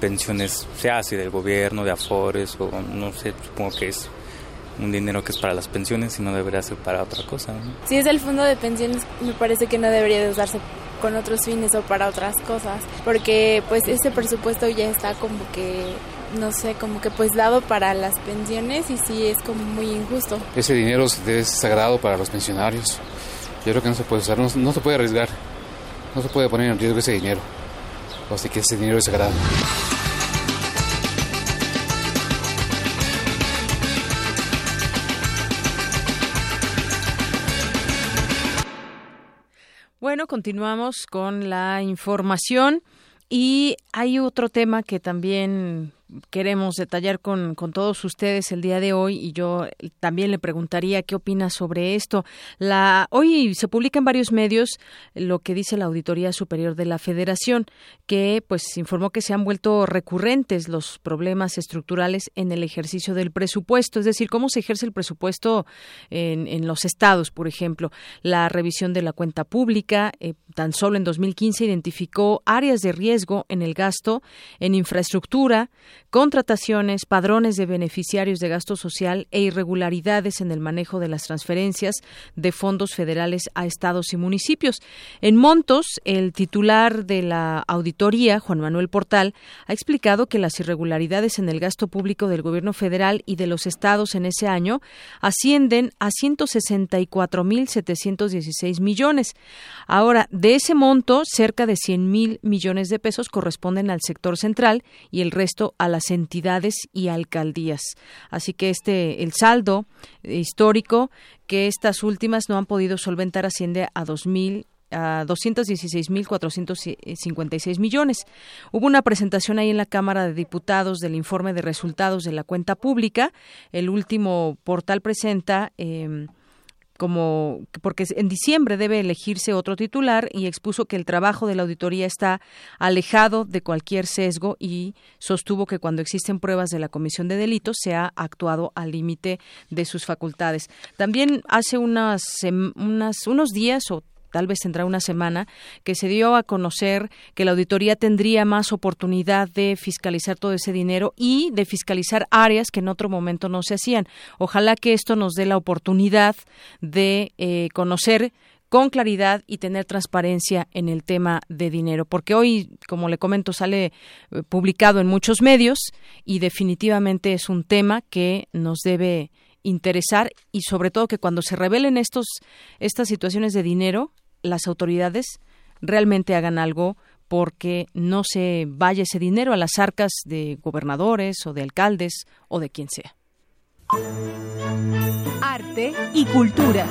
pensiones sea, si del gobierno, de afores o no sé, supongo que es un dinero que es para las pensiones y no debería ser para otra cosa. Si es el fondo de pensiones, me parece que no debería de usarse con otros fines o para otras cosas, porque pues ese presupuesto ya está como que no sé, como que pues dado para las pensiones y sí es como muy injusto. Ese dinero es sagrado para los pensionarios. Yo creo que no se puede usar, no, no se puede arriesgar, no se puede poner en riesgo ese dinero. Así que ese dinero es sagrado. Bueno, continuamos con la información y hay otro tema que también queremos detallar con, con, todos ustedes el día de hoy y yo también le preguntaría qué opina sobre esto. La, hoy se publica en varios medios lo que dice la Auditoría Superior de la Federación, que pues informó que se han vuelto recurrentes los problemas estructurales en el ejercicio del presupuesto, es decir, cómo se ejerce el presupuesto en, en los estados, por ejemplo. La revisión de la cuenta pública, eh, tan solo en 2015 identificó áreas de riesgo en el gasto en infraestructura, contrataciones, padrones de beneficiarios de gasto social e irregularidades en el manejo de las transferencias de fondos federales a estados y municipios. En montos, el titular de la auditoría, Juan Manuel Portal, ha explicado que las irregularidades en el gasto público del gobierno federal y de los estados en ese año ascienden a 164.716 millones. Ahora, de ese monto, cerca de 100.000 millones de pesos corresponden al sector central y el resto a entidades y alcaldías. Así que este el saldo histórico que estas últimas no han podido solventar asciende a 2000 a 216.456 millones. Hubo una presentación ahí en la Cámara de Diputados del informe de resultados de la cuenta pública. El último portal presenta eh, como porque en diciembre debe elegirse otro titular y expuso que el trabajo de la auditoría está alejado de cualquier sesgo y sostuvo que cuando existen pruebas de la comisión de delitos se ha actuado al límite de sus facultades. También hace unas, unas unos días o tal vez tendrá una semana, que se dio a conocer que la auditoría tendría más oportunidad de fiscalizar todo ese dinero y de fiscalizar áreas que en otro momento no se hacían. Ojalá que esto nos dé la oportunidad de eh, conocer con claridad y tener transparencia en el tema de dinero, porque hoy, como le comento, sale eh, publicado en muchos medios y definitivamente es un tema que nos debe interesar y sobre todo que cuando se revelen estos estas situaciones de dinero las autoridades realmente hagan algo porque no se vaya ese dinero a las arcas de gobernadores o de alcaldes o de quien sea. Arte y cultura.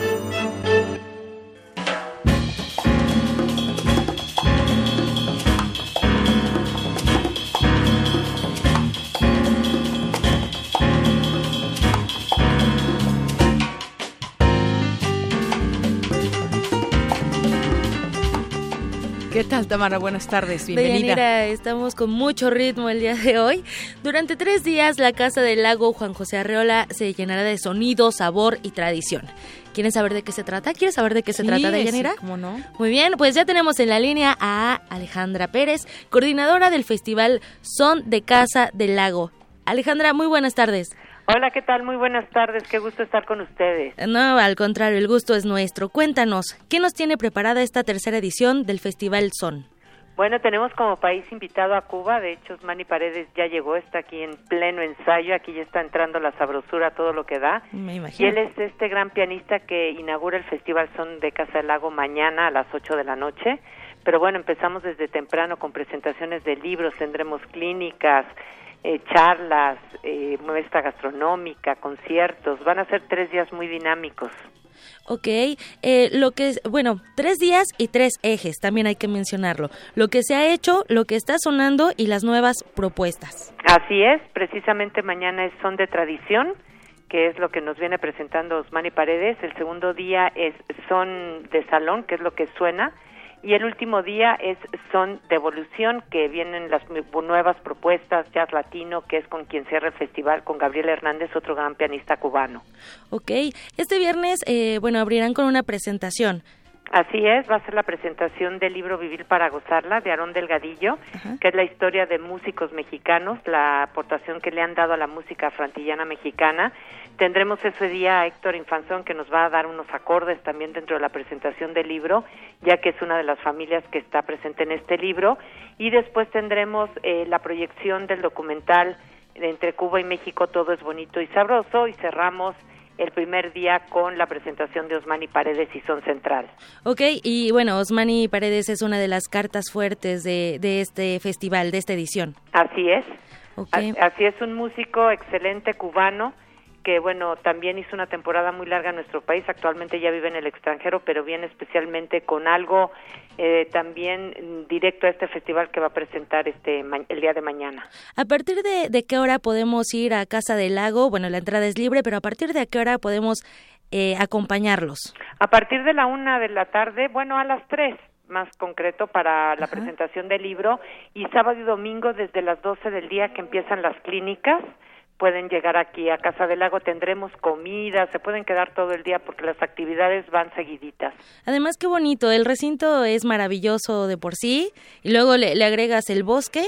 Tal, Tamara? Buenas tardes, bienvenida. estamos con mucho ritmo el día de hoy. Durante tres días, la Casa del Lago Juan José Arreola se llenará de sonido, sabor y tradición. ¿Quieren saber de qué se trata? ¿Quieres saber de qué se trata, Deyanira? Sí, ¿cómo no? Muy bien, pues ya tenemos en la línea a Alejandra Pérez, coordinadora del Festival Son de Casa del Lago. Alejandra, muy buenas tardes. Hola, ¿qué tal? Muy buenas tardes, qué gusto estar con ustedes. No, al contrario, el gusto es nuestro. Cuéntanos, ¿qué nos tiene preparada esta tercera edición del Festival Son? Bueno, tenemos como país invitado a Cuba, de hecho, Manny Paredes ya llegó, está aquí en pleno ensayo, aquí ya está entrando la sabrosura, todo lo que da. Me imagino. Y él es este gran pianista que inaugura el Festival Son de Casa del Lago mañana a las 8 de la noche. Pero bueno, empezamos desde temprano con presentaciones de libros, tendremos clínicas, eh, charlas, eh, muestra gastronómica, conciertos. Van a ser tres días muy dinámicos. Ok, eh, lo que es, bueno, tres días y tres ejes, también hay que mencionarlo. Lo que se ha hecho, lo que está sonando y las nuevas propuestas. Así es, precisamente mañana es Son de Tradición, que es lo que nos viene presentando Osmani Paredes. El segundo día es Son de Salón, que es lo que suena. Y el último día es Son de que vienen las nuevas propuestas, Jazz Latino, que es con quien cierra el festival, con Gabriel Hernández, otro gran pianista cubano. Ok, este viernes, eh, bueno, abrirán con una presentación. Así es, va a ser la presentación del libro Vivir para gozarla de Aarón Delgadillo, que es la historia de músicos mexicanos, la aportación que le han dado a la música frantillana mexicana. Tendremos ese día a Héctor Infanzón que nos va a dar unos acordes también dentro de la presentación del libro, ya que es una de las familias que está presente en este libro. Y después tendremos eh, la proyección del documental entre Cuba y México, todo es bonito y sabroso, y cerramos el primer día con la presentación de Osmani Paredes y Son Central. Ok, y bueno, Osmani Paredes es una de las cartas fuertes de, de este festival, de esta edición. Así es. Así es, un músico excelente cubano que bueno, también hizo una temporada muy larga en nuestro país, actualmente ya vive en el extranjero, pero viene especialmente con algo eh, también directo a este festival que va a presentar este el día de mañana. ¿A partir de, qué hora podemos ir a Casa del Lago? Bueno, la entrada es libre, pero ¿a partir de qué hora podemos eh, acompañarlos? A partir de la una de la tarde, bueno, a las tres más concreto para la presentación del libro y sábado y domingo desde las doce del día que empiezan las clínicas pueden llegar aquí a Casa del Lago, tendremos comida, se pueden quedar todo el día porque las actividades van seguiditas. Además, qué bonito, el recinto es maravilloso de por sí, y luego le, agregas el bosque.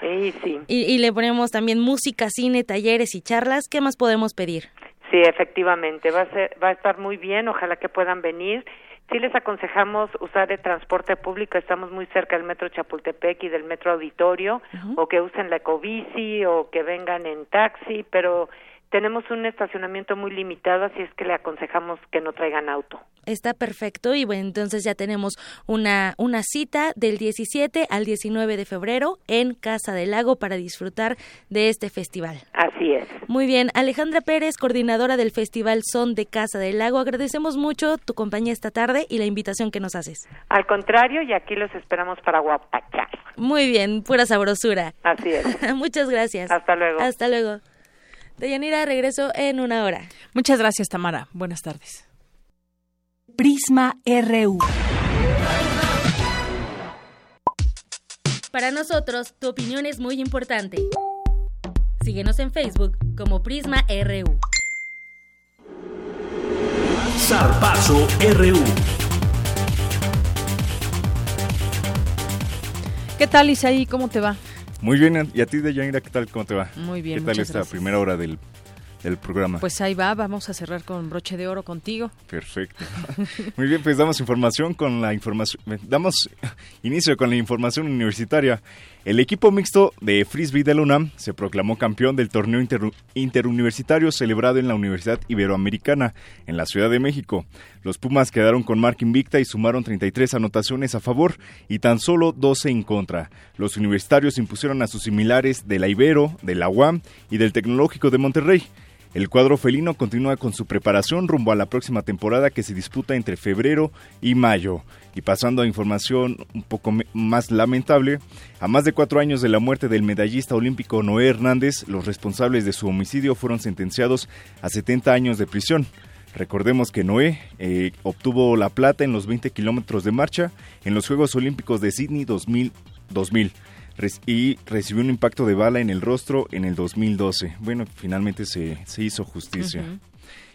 Sí, sí. Y, y le ponemos también música, cine, talleres y charlas, ¿qué más podemos pedir? Sí, efectivamente, va a, ser, va a estar muy bien, ojalá que puedan venir Sí les aconsejamos usar el transporte público, estamos muy cerca del metro Chapultepec y del metro Auditorio, o que usen la ecobici o que vengan en taxi, pero tenemos un estacionamiento muy limitado, así es que le aconsejamos que no traigan auto. Está perfecto y bueno, entonces ya tenemos una, una cita del 17 al 19 de febrero en Casa del Lago para disfrutar de este festival. Así es. Muy bien, Alejandra Pérez, coordinadora del Festival Son de Casa del Lago, agradecemos mucho tu compañía esta tarde y la invitación que nos haces. Al contrario, y aquí los esperamos para guapachar. Muy bien, pura sabrosura. Así es. Muchas gracias. Hasta luego. Hasta luego. Deyanira, regreso en una hora. Muchas gracias, Tamara. Buenas tardes. Prisma RU. Para nosotros, tu opinión es muy importante. Síguenos en Facebook como Prisma RU. Zarpazo RU. ¿Qué tal, Isaí? ¿Cómo te va? Muy bien, ¿y a ti, Deyanira, qué tal? ¿Cómo te va? Muy bien, ¿Qué tal esta primera hora del, del programa? Pues ahí va, vamos a cerrar con broche de oro contigo. Perfecto. Muy bien, pues damos información con la información, damos inicio con la información universitaria. El equipo mixto de Frisbee de la UNAM se proclamó campeón del torneo interuniversitario celebrado en la Universidad Iberoamericana en la Ciudad de México. Los Pumas quedaron con marca invicta y sumaron 33 anotaciones a favor y tan solo 12 en contra. Los universitarios impusieron a sus similares de la Ibero, de la UAM y del Tecnológico de Monterrey. El cuadro felino continúa con su preparación rumbo a la próxima temporada que se disputa entre febrero y mayo. Y pasando a información un poco más lamentable, a más de cuatro años de la muerte del medallista olímpico Noé Hernández, los responsables de su homicidio fueron sentenciados a 70 años de prisión. Recordemos que Noé eh, obtuvo la plata en los 20 kilómetros de marcha en los Juegos Olímpicos de Sydney 2000, 2000 y recibió un impacto de bala en el rostro en el 2012. Bueno, finalmente se, hizo justicia.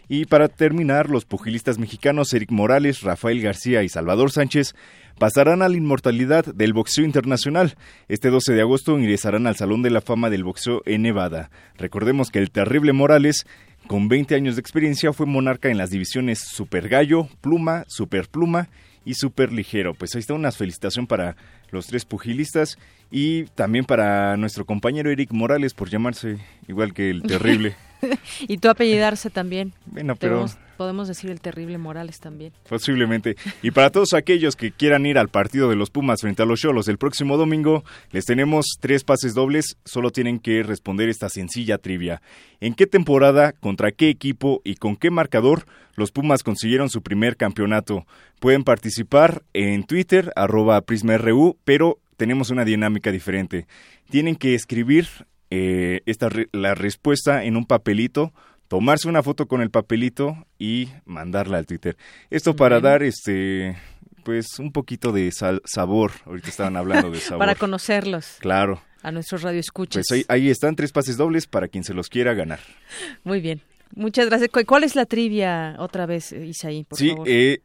Y para terminar, los pugilistas mexicanos Eric Morales, Rafael García y Salvador Sánchez pasarán a la inmortalidad del boxeo internacional. Este 12 de agosto ingresarán al Salón de la Fama del Boxeo en Nevada. Recordemos que el terrible Morales, con 20 años de experiencia, fue monarca en las divisiones Super Gallo, Pluma, Super Pluma y Super Ligero. Pues ahí está una felicitación para los tres pugilistas y también para nuestro compañero Eric Morales por llamarse igual que el terrible. y tú apellidarse también. Bueno, pero... Podemos, decir el terrible Morales también. Posiblemente. Y para todos aquellos que quieran ir al partido de los Pumas frente a los Cholos el próximo domingo, les tenemos tres pases dobles. Solo tienen que responder esta sencilla trivia. ¿En qué temporada, contra qué equipo y con qué marcador los Pumas consiguieron su primer campeonato? Pueden participar en Twitter, arroba PrismaRU, pero tenemos una dinámica diferente. Tienen que escribir eh, esta, la respuesta en un papelito, tomarse una foto con el papelito y mandarla al Twitter. Esto para dar este pues un poquito de sabor. Ahorita estaban hablando de sabor. para conocerlos. Claro. A nuestros radioescuchas. Pues ahí, ahí están tres pases dobles para quien se los quiera ganar. Muy bien. Muchas gracias. ¿Cuál es la trivia otra vez, Isaí? Por sí, eh,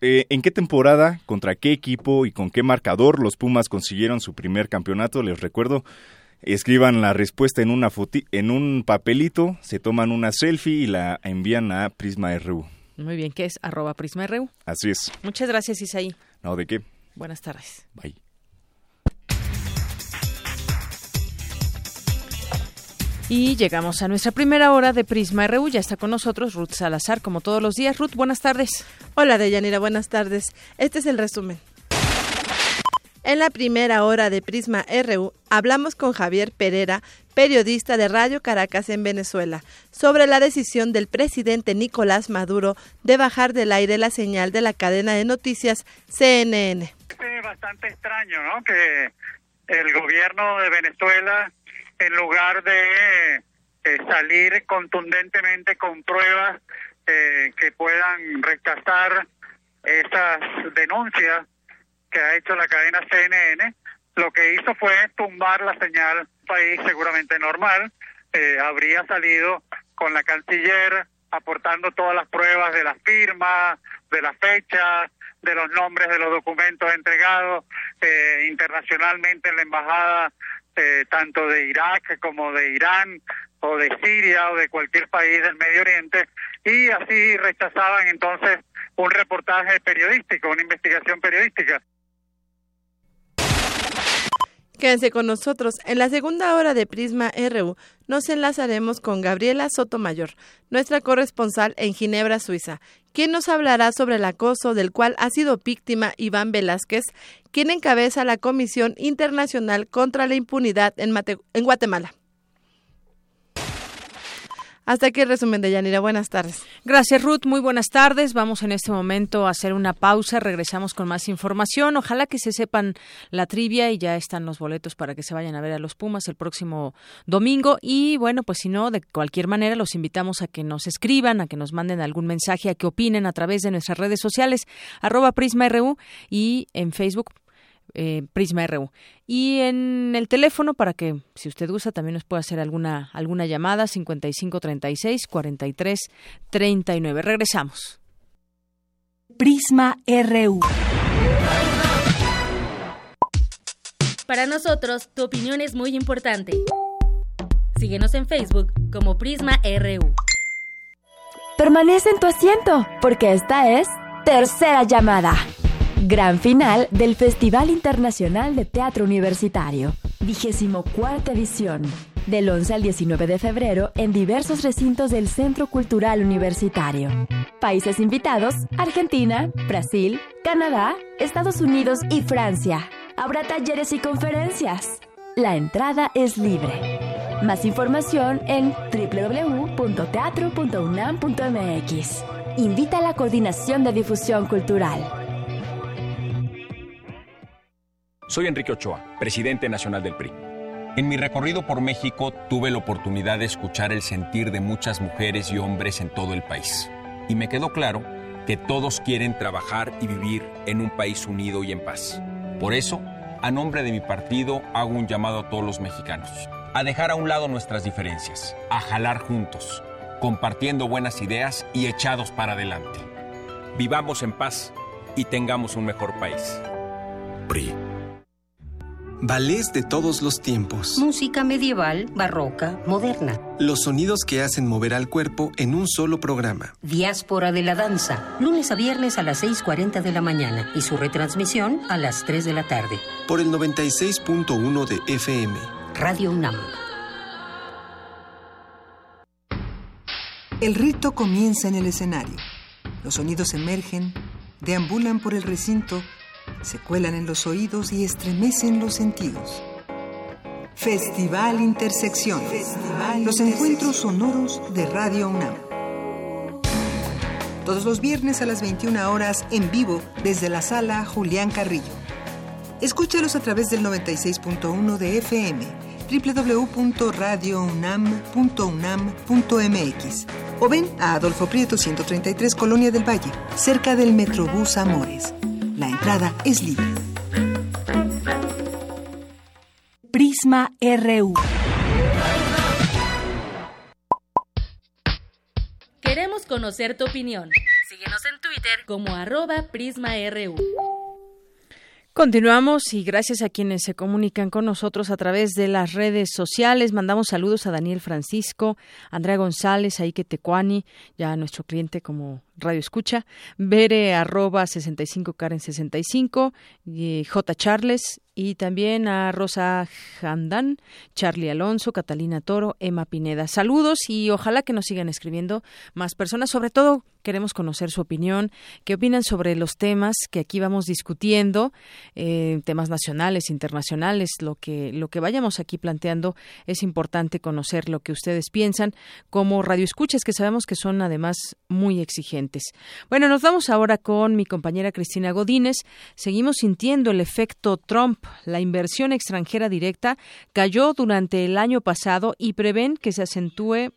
eh, ¿en qué temporada, contra qué equipo y con qué marcador los Pumas consiguieron su primer campeonato? Les recuerdo, escriban la respuesta en, una en un papelito, se toman una selfie y la envían a Prisma RU. Muy bien, ¿qué es arroba Prisma RU? Así es. Muchas gracias, Isaí. No, ¿de qué? Buenas tardes. Bye. Y llegamos a nuestra primera hora de Prisma RU. Ya está con nosotros Ruth Salazar, como todos los días. Ruth, buenas tardes. Hola, Deyanira, buenas tardes. Este es el resumen. En la primera hora de Prisma RU hablamos con Javier Pereira, periodista de Radio Caracas en Venezuela, sobre la decisión del presidente Nicolás Maduro de bajar del aire la señal de la cadena de noticias CNN. Es bastante extraño, ¿no? Que el gobierno de Venezuela en lugar de eh, salir contundentemente con pruebas eh, que puedan rechazar esas denuncias que ha hecho la cadena CNN, lo que hizo fue tumbar la señal. País seguramente normal eh, habría salido con la canciller aportando todas las pruebas de las firmas, de las fechas, de los nombres de los documentos entregados internacionalmente en la embajada eh, tanto de Irak como de Irán o de Siria o de cualquier país del Medio Oriente y así rechazaban entonces un reportaje periodístico, una investigación periodística. Quédense con nosotros. En la segunda hora de Prisma RU nos enlazaremos con Gabriela Sotomayor, nuestra corresponsal en Ginebra, Suiza, quien nos hablará sobre el acoso del cual ha sido víctima Iván Velázquez, quien encabeza la Comisión Internacional contra la Impunidad en, en Guatemala. Hasta aquí el resumen de Yanira. Buenas tardes. Gracias, Ruth. Muy buenas tardes. Vamos en este momento a hacer una pausa. Regresamos con más información. Ojalá que se sepan la trivia y ya están los boletos para que se vayan a ver a los Pumas el próximo domingo. Y bueno, pues si no, de cualquier manera, los invitamos a que nos escriban, a que nos manden algún mensaje, a que opinen a través de nuestras redes sociales, arroba PrismaRU y en Facebook eh, Prisma RU. Y en el teléfono, para que, si usted gusta, también nos pueda hacer alguna, alguna llamada, 5536-4339. Regresamos. Prisma RU. Para nosotros, tu opinión es muy importante. Síguenos en Facebook como Prisma RU. Permanece en tu asiento, porque esta es Tercera Llamada. Gran final del Festival Internacional de Teatro Universitario, vigésimo cuarta edición, del 11 al 19 de febrero en diversos recintos del Centro Cultural Universitario. Países invitados: Argentina, Brasil, Canadá, Estados Unidos y Francia. Habrá talleres y conferencias. La entrada es libre. Más información en www.teatro.unam.mx. Invita a la Coordinación de Difusión Cultural. Soy Enrique Ochoa, presidente nacional del PRI. En mi recorrido por México tuve la oportunidad de escuchar el sentir de muchas mujeres y hombres en todo el país. Y me quedó claro que todos quieren trabajar y vivir en un país unido y en paz. Por eso, a nombre de mi partido, hago un llamado a todos los mexicanos a dejar a un lado nuestras diferencias, a jalar juntos, compartiendo buenas ideas y echados para adelante. Vivamos en paz y tengamos un mejor país. PRI. Ballets de todos los tiempos. Música medieval, barroca, moderna. Los sonidos que hacen mover al cuerpo en un solo programa. Diáspora de la danza. Lunes a viernes a las 6.40 de la mañana y su retransmisión a las 3 de la tarde. Por el 96.1 de FM. Radio UNAM. El rito comienza en el escenario. Los sonidos emergen, deambulan por el recinto se cuelan en los oídos y estremecen los sentidos. Festival Intersección. los encuentros sonoros de Radio UNAM. Todos los viernes a las 21 horas en vivo desde la sala Julián Carrillo. Escúchalos a través del 96.1 de FM, www.radiounam.unam.mx o ven a Adolfo Prieto 133 Colonia del Valle, cerca del Metrobús Amores. La entrada es libre. Prisma RU. Queremos conocer tu opinión. Síguenos en Twitter como arroba PrismaRU. Continuamos y gracias a quienes se comunican con nosotros a través de las redes sociales. Mandamos saludos a Daniel Francisco, Andrea González, Aike Tecuani, ya nuestro cliente como Radio Escucha, Bere arroba 65 Karen 65, y J. Charles y también a Rosa Jandán, Charlie Alonso, Catalina Toro, Emma Pineda. Saludos y ojalá que nos sigan escribiendo más personas. Sobre todo queremos conocer su opinión, qué opinan sobre los temas que aquí vamos discutiendo, eh, temas nacionales, internacionales, lo que lo que vayamos aquí planteando es importante conocer lo que ustedes piensan como Radio Escuchas, que sabemos que son además muy exigentes. Bueno, nos vamos ahora con mi compañera Cristina Godínez. Seguimos sintiendo el efecto Trump. La inversión extranjera directa cayó durante el año pasado y prevén que se acentúe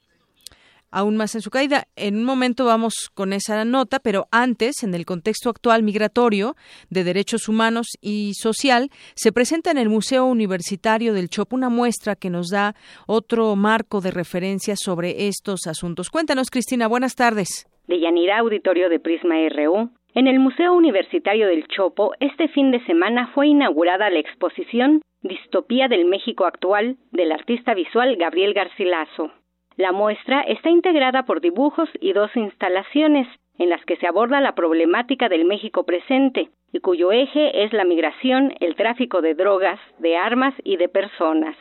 aún más en su caída. En un momento vamos con esa nota, pero antes, en el contexto actual migratorio de derechos humanos y social, se presenta en el Museo Universitario del Chopo una muestra que nos da otro marco de referencia sobre estos asuntos. Cuéntanos, Cristina, buenas tardes. De Yanira Auditorio de Prisma RU. En el Museo Universitario del Chopo, este fin de semana fue inaugurada la exposición Distopía del México actual del artista visual Gabriel Garcilaso. La muestra está integrada por dibujos y dos instalaciones en las que se aborda la problemática del México presente y cuyo eje es la migración, el tráfico de drogas, de armas y de personas.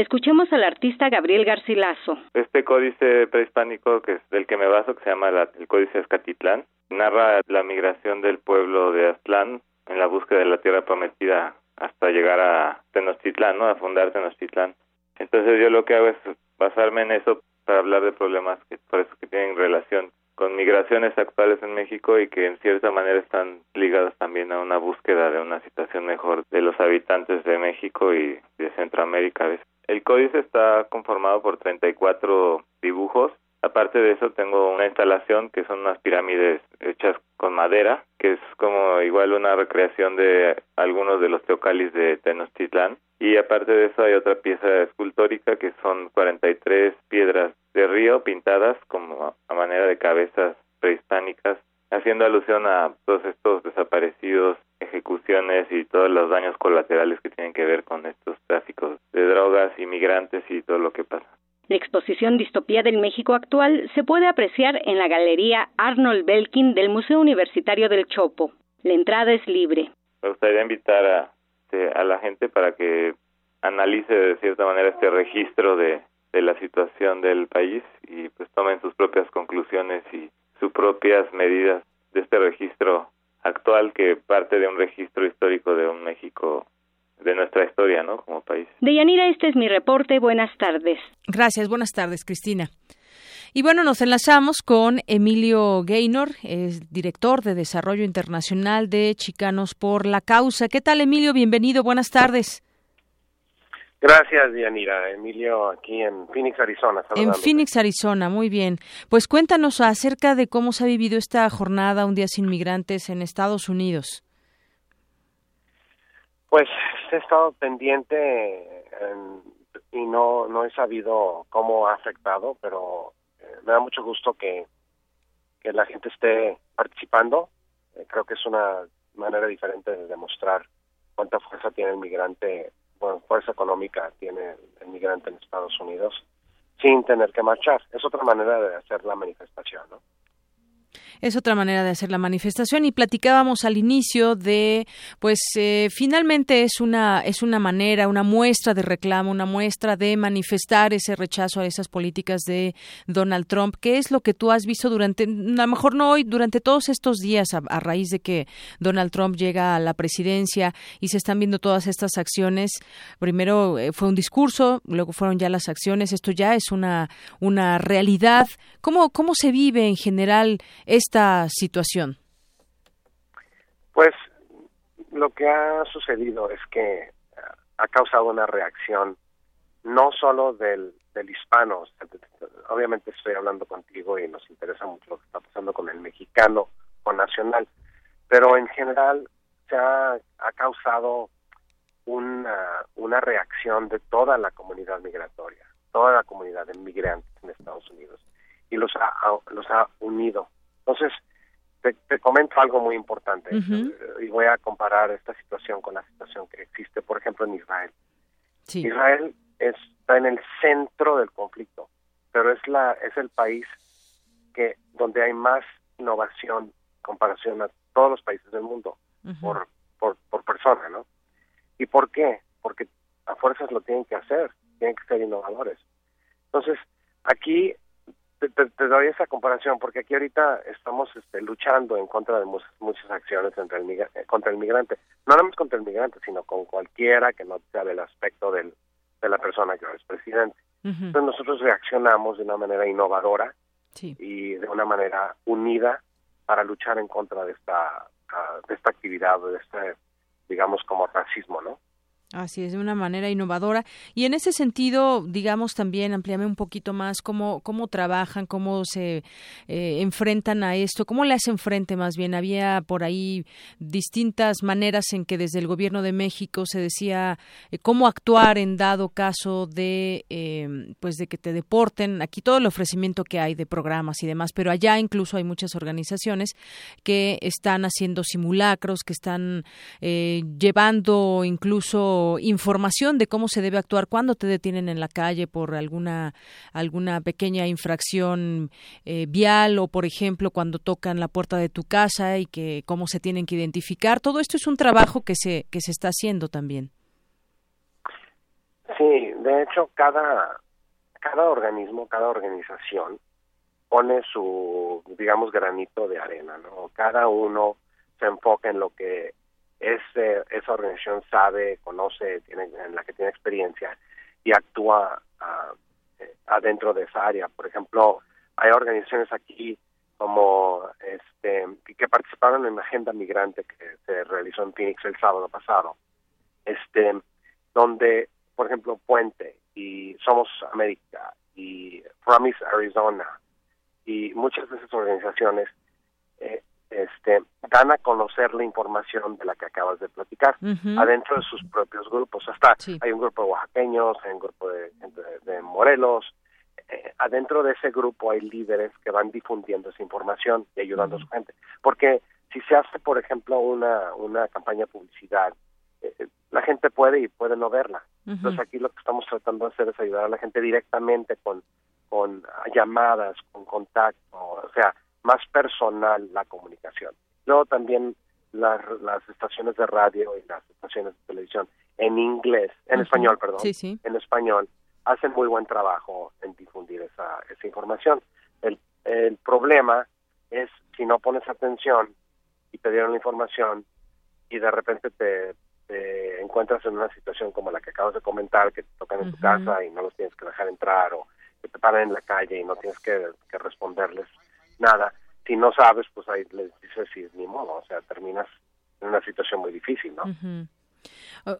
Escuchemos al artista Gabriel Garcilaso. Este códice prehispánico que es del que me baso, que se llama el Códice Azcatitlán, narra la migración del pueblo de Aztlán en la búsqueda de la tierra prometida hasta llegar a Tenochtitlán, ¿no? A fundar Tenochtitlán. Entonces yo lo que hago es basarme en eso para hablar de problemas que por eso que tienen relación con migraciones actuales en México y que en cierta manera están ligadas también a una búsqueda de una situación mejor de los habitantes de México y de Centroamérica. El códice está conformado por 34 dibujos. Aparte de eso tengo una instalación que son unas pirámides hechas con madera, que es como igual una recreación de algunos de los teocalis de Tenochtitlán y aparte de eso hay otra pieza escultórica que son 43 piedras de río pintadas como a manera de cabezas prehispánicas, haciendo alusión a todos estos desaparecidos, ejecuciones y todos los daños colaterales que tienen que ver con estos tráficos de drogas, inmigrantes y todo lo que pasa. La exposición Distopía del México actual se puede apreciar en la Galería Arnold Belkin del Museo Universitario del Chopo. La entrada es libre. Me gustaría invitar a este, a la gente para que analice de cierta manera este registro de, de la situación del país y pues tomen sus propias conclusiones y sus propias medidas de este registro actual que parte de un registro histórico de un México de nuestra historia, ¿no? Como país. Deyanira, este es mi reporte. Buenas tardes. Gracias. Buenas tardes, Cristina. Y bueno, nos enlazamos con Emilio Gaynor, es director de Desarrollo Internacional de Chicanos por la Causa. ¿Qué tal, Emilio? Bienvenido, buenas tardes. Gracias, Dianira. Emilio, aquí en Phoenix, Arizona. En Phoenix, Arizona, muy bien. Pues cuéntanos acerca de cómo se ha vivido esta jornada Un Día Sin Migrantes en Estados Unidos. Pues he estado pendiente y no, no he sabido cómo ha afectado, pero me da mucho gusto que, que la gente esté participando. Eh, creo que es una manera diferente de demostrar cuánta fuerza tiene el migrante, bueno, fuerza económica tiene el migrante en Estados Unidos sin tener que marchar. Es otra manera de hacer la manifestación, ¿no? Es otra manera de hacer la manifestación y platicábamos al inicio de pues eh, finalmente es una es una manera una muestra de reclamo una muestra de manifestar ese rechazo a esas políticas de Donald Trump qué es lo que tú has visto durante a lo mejor no hoy durante todos estos días a, raíz de que Donald Trump llega a la presidencia y se están viendo todas estas acciones. Primero eh, fue un discurso luego fueron ya las acciones. Esto ya es una una realidad. Cómo cómo se vive en general esta situación? Pues lo que ha sucedido es que ha causado una reacción no solo del, del hispano, obviamente estoy hablando contigo y nos interesa mucho lo que está pasando con el mexicano o nacional, pero en general se ha, ha causado una, una reacción de toda la comunidad migratoria, toda la comunidad de migrantes en Estados Unidos y los ha, los ha unido. Entonces, te, te comento algo muy importante y voy a comparar esta situación con la situación que existe, por ejemplo, en Israel. Israel está en el centro del conflicto, pero es la es el país que donde hay más innovación en comparación a todos los países del mundo por, por por persona, ¿no? ¿Y por qué? Porque a fuerzas lo tienen que hacer, tienen que ser innovadores. Entonces, aquí te, doy esa comparación porque aquí ahorita estamos este, luchando en contra de muchas, acciones contra el, eh, contra el migrante. No nada más contra el migrante, sino con cualquiera que no sea del aspecto del, de la persona que es presidente. Entonces nosotros reaccionamos de una manera innovadora y de una manera unida para luchar en contra de esta, ah, de esta actividad, de este, digamos, como racismo, ¿no? Así es, de una manera innovadora. Y en ese sentido, digamos también, amplíame un poquito más cómo, cómo trabajan, cómo se eh, enfrentan a esto, cómo le hacen frente más bien. Había por ahí distintas maneras en que desde el Gobierno de México se decía eh, cómo actuar en dado caso de, em, pues de que te deporten. Aquí todo el ofrecimiento que hay de programas y demás, pero allá incluso hay muchas organizaciones que están haciendo simulacros, que están eh, llevando incluso información de cómo se debe actuar cuando te detienen en la calle por alguna alguna pequeña infracción eh, vial o por ejemplo cuando tocan la puerta de tu casa y que cómo se tienen que identificar. Todo esto es un trabajo que se que se está haciendo también. Sí de hecho cada cada organismo cada organización pone su digamos granito de arena no cada uno se enfoca en lo que ese, esa organización sabe, conoce, tiene, en la que tiene experiencia y actúa uh, adentro de esa área. Por ejemplo, hay organizaciones aquí como este que participaron en la agenda migrante que se realizó en Phoenix el sábado pasado, este donde, por ejemplo, Puente y Somos América y Promise Arizona y muchas de esas organizaciones este, dan a conocer la información de la que acabas de platicar adentro de sus propios grupos. Hasta hay un grupo de oaxaqueños, hay un grupo de, de, Morelos. Eh, adentro de ese grupo hay líderes que van difundiendo esa información y ayudando a su gente. Porque si se hace, por ejemplo, una, una campaña de publicidad, eh, eh, la gente puede y puede no verla. Entonces aquí lo que estamos tratando de hacer es ayudar a la gente directamente con, con llamadas, con contacto, o sea, más personal la comunicación. Luego también las, las estaciones de radio y las estaciones de televisión en inglés, en español, perdón, en español, hacen muy buen trabajo en difundir esa, esa información. El, el problema es si no pones atención y te dieron la información y de repente te, te encuentras en una situación como la que acabas de comentar, que te tocan en tu casa y no los tienes que dejar entrar o que te paran en la calle y no tienes que, que responderles nada. Si no sabes, pues ahí les dices, sí, ni modo, o sea, terminas en una situación muy difícil, ¿no?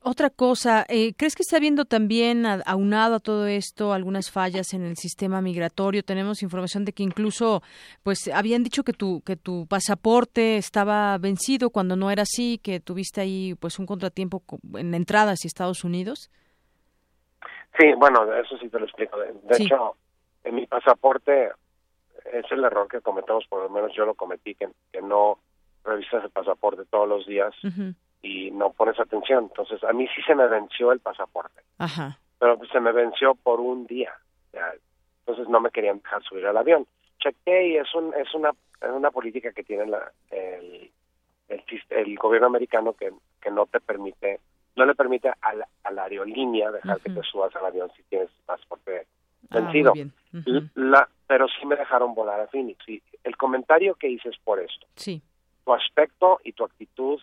Otra cosa, eh, ¿crees que está habiendo también, aunado a todo esto, algunas fallas en el sistema migratorio? Tenemos información de que incluso, pues, habían dicho que tu, que tu pasaporte estaba vencido cuando no era así, que tuviste ahí, pues, un contratiempo en entrada hacia Estados Unidos. Sí, bueno, eso sí te lo explico. De, hecho, en mi pasaporte es el error que cometemos, por lo menos yo lo cometí, que, que no revisas el pasaporte todos los días y no pones atención. Entonces, a mí sí se me venció el pasaporte, pero se me venció por un día. entonces, no me querían dejar subir al avión. Chequé y es, un, es, una, es una política que tiene la, el, el, el, gobierno americano que, que no te permite, no le permite a la, a la aerolínea dejar que te subas al avión si tienes pasaporte Ah, vencido. la, pero sí me dejaron volar a Phoenix. Y el comentario que hice es por esto. Sí. Tu aspecto y tu actitud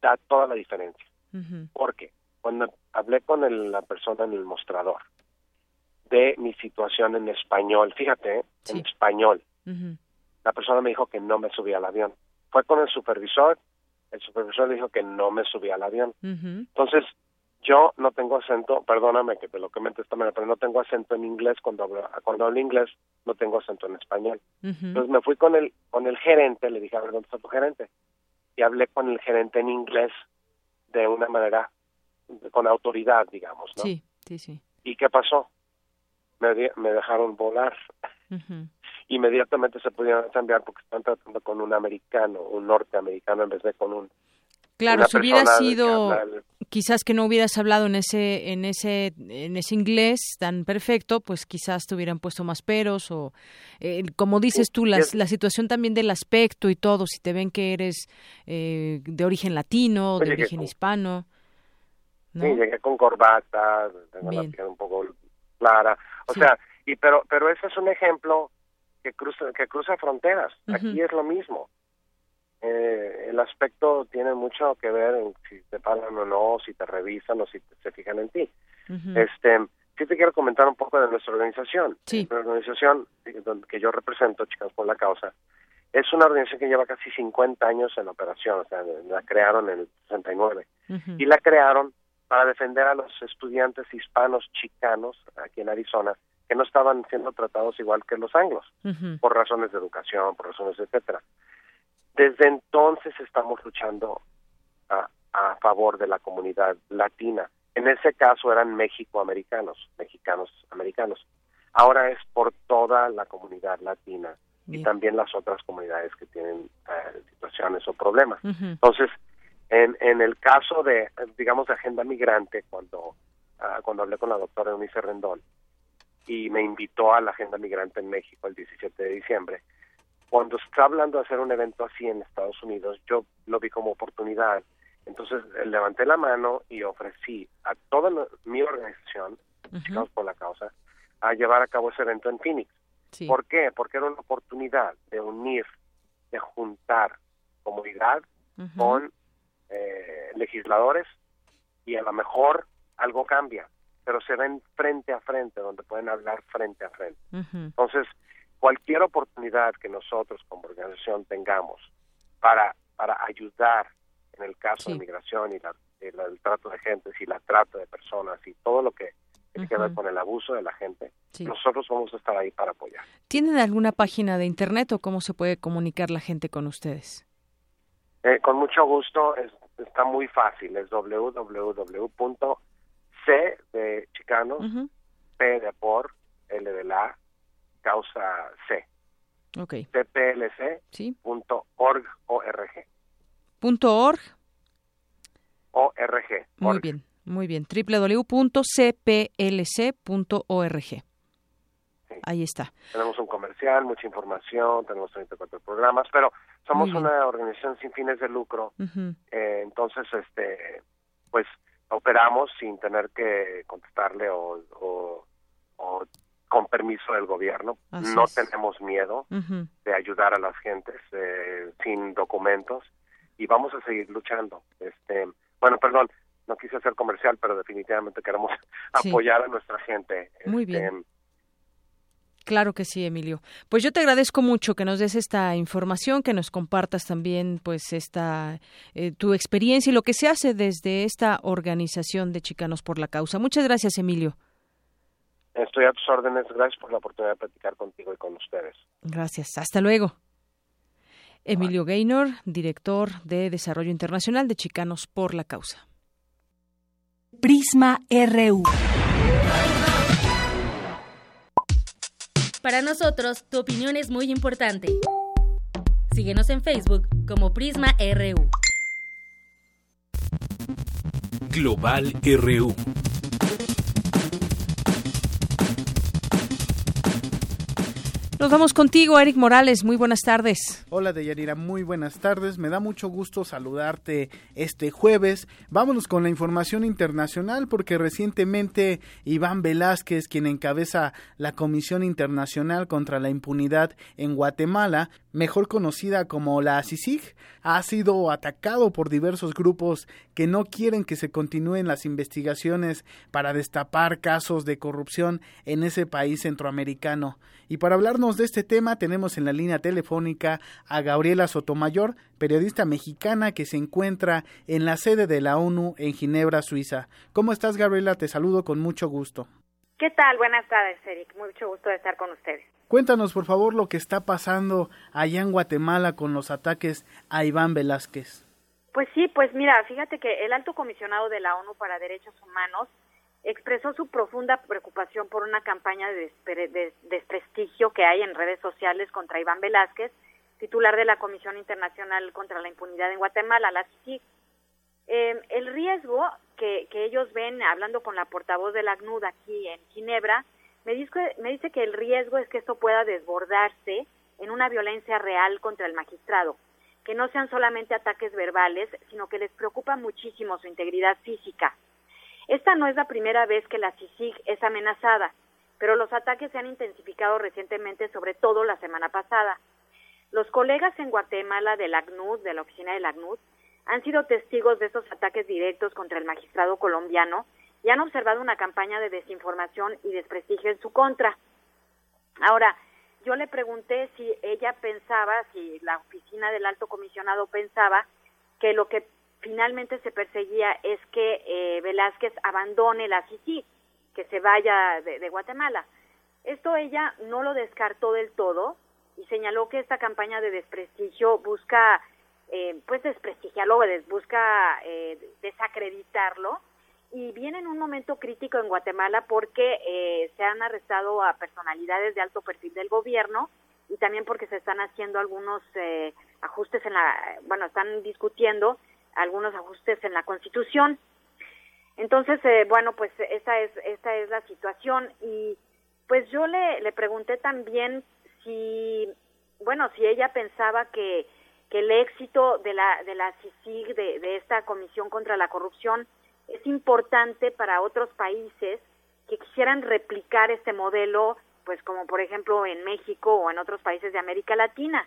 da toda la diferencia. Porque cuando hablé con la persona en el mostrador de mi situación en español, fíjate, en español, la persona me dijo que no me subía al avión. Fue con el supervisor, el supervisor le dijo que no me subía al avión. Entonces, yo no tengo acento, perdóname que te lo comente esta manera, pero no tengo acento en inglés cuando hablo, cuando hablo inglés, no tengo acento en español. Entonces me fui con el con el gerente, le dije, a ver, ¿dónde está tu gerente? y hablé con el gerente en inglés de una manera, con autoridad, digamos, ¿no? Sí, sí, sí. ¿Y qué pasó? Me, me dejaron volar. Inmediatamente se pudieron cambiar porque están tratando con un americano, un norteamericano, en vez de con un Claro, si hubiera sido quizás que no hubieras hablado en ese en ese en ese inglés tan perfecto, pues quizás te hubieran puesto más peros o eh, como dices tú la situación también del aspecto y todo, si te ven que eres eh, de origen latino, de origen hispano. Sí, llegué con corbata, tengo la piel un poco clara, o sea, y pero pero ese es un ejemplo que cruza que cruza fronteras. Aquí es lo mismo eh, el aspecto tiene mucho que ver en si te pagan o no, si te revisan o si se fijan en ti. Este, sí te quiero comentar un poco de nuestra organización. Sí. La organización que yo represento, Chicas por la Causa, es una organización que lleva casi 50 años en operación, o sea, la crearon en el 69. Y la crearon para defender a los estudiantes hispanos chicanos aquí en Arizona que no estaban siendo tratados igual que los anglos, por razones de educación, por razones, etcétera. Desde entonces estamos luchando a, a favor de la comunidad latina. En ese caso eran mexicoamericanos, mexicanos americanos. Ahora es por toda la comunidad latina y también las otras comunidades que tienen eh, situaciones o problemas. Entonces, en, en el caso de, digamos, de agenda migrante, cuando, ah, cuando hablé con la doctora Eunice Rendón y me invitó a la agenda migrante en México el 17 de diciembre, cuando está hablando de hacer un evento así en Estados Unidos, yo lo vi como oportunidad. Entonces eh, levanté la mano y ofrecí a toda mi organización, Chicanos por la Causa, a llevar a cabo ese evento en Phoenix. ¿Por qué? Porque era una oportunidad de unir, de juntar comunidad con eh, legisladores y a lo mejor algo cambia, pero se ven frente a frente, donde pueden hablar frente a frente. Entonces, cualquier oportunidad que nosotros como organización tengamos para, para ayudar en el caso de migración y la, el trato de gente y la trata de personas y todo lo que tiene que ver con el abuso de la gente, nosotros vamos a estar ahí para apoyar. ¿Tienen alguna página de internet o cómo se puede comunicar la gente con ustedes? Eh, con mucho gusto, está muy fácil, es www.c de chicanos, P de por, L de la, causa C. Ok. cplc. Sí. Org, org. Punto org. ORG. Muy bien, muy bien. www.cplc.org. Ahí está. Tenemos un comercial, mucha información, tenemos 34 programas, pero somos una organización sin fines de lucro. eh, entonces, este, pues operamos sin tener que contestarle o, o, o con permiso del gobierno. no tenemos miedo de ayudar a las gentes eh, sin documentos y vamos a seguir luchando. Este, bueno, perdón, no quise hacer comercial, pero definitivamente queremos apoyar a nuestra gente. Muy bien. Este, claro que sí, Emilio. Pues yo te agradezco mucho que nos des esta información, que nos compartas también, pues, esta eh, tu experiencia y lo que se hace desde esta organización de Chicanos por la Causa. Muchas gracias, Emilio. Estoy a tus órdenes. Gracias por la oportunidad de platicar contigo y con ustedes. Gracias. Hasta luego. Emilio Gaynor, director de Desarrollo Internacional de Chicanos por la Causa. Prisma RU. Para nosotros, tu opinión es muy importante. Síguenos en Facebook como Prisma RU. Global RU. Nos vamos contigo, Eric Morales. Muy buenas tardes. Hola, Deyanira. Muy buenas tardes. Me da mucho gusto saludarte este jueves. Vámonos con la información internacional porque recientemente Iván Velázquez, quien encabeza la Comisión Internacional contra la Impunidad en Guatemala, mejor conocida como la CICIG, ha sido atacado por diversos grupos que no quieren que se continúen las investigaciones para destapar casos de corrupción en ese país centroamericano. Y para hablarnos de este tema tenemos en la línea telefónica a Gabriela Sotomayor, periodista mexicana que se encuentra en la sede de la ONU en Ginebra, Suiza. ¿Cómo estás, Gabriela? Te saludo con mucho gusto. ¿Qué tal? Buenas tardes, Eric. Mucho gusto de estar con ustedes. Cuéntanos, por favor, lo que está pasando allá en Guatemala con los ataques a Iván Velázquez. Pues sí, pues mira, fíjate que el alto comisionado de la ONU para Derechos Humanos expresó su profunda preocupación por una campaña de, desprestigio que hay en redes sociales contra Iván Velázquez, titular de la Comisión Internacional contra la Impunidad en Guatemala, la CICIG. Eh, el riesgo que, que, ellos ven, hablando con la portavoz de la ACNUD aquí en Ginebra, me dice, me dice que el riesgo es que esto pueda desbordarse en una violencia real contra el magistrado, que no sean solamente ataques verbales, sino que les preocupa muchísimo su integridad física. Esta no es la primera vez que la CICIG es amenazada, pero los ataques se han intensificado recientemente, sobre todo la semana pasada. Los colegas en Guatemala de la ACNUD, de la oficina de la ACNUD, han sido testigos de estos ataques directos contra el magistrado colombiano y han observado una campaña de desinformación y desprestigio en su contra. Ahora, yo le pregunté si ella pensaba, si la oficina del alto comisionado pensaba que lo que finalmente se perseguía es que eh, Velázquez abandone la CICI, que se vaya de, Guatemala. Esto ella no lo descartó del todo y señaló que esta campaña de desprestigio busca, eh, pues desprestigiarlo, busca eh, desacreditarlo y viene en un momento crítico en Guatemala porque eh, se han arrestado a personalidades de alto perfil del gobierno y también porque se están haciendo algunos eh, ajustes en la, bueno, están discutiendo algunos ajustes en la Constitución. Entonces, eh, bueno, pues esta es esta es la situación y pues yo le, le pregunté también si, bueno, si ella pensaba que, que el éxito de la de la CICIG, de, de esta Comisión contra la Corrupción, es importante para otros países que quisieran replicar este modelo, pues como por ejemplo en México o en otros países de América Latina.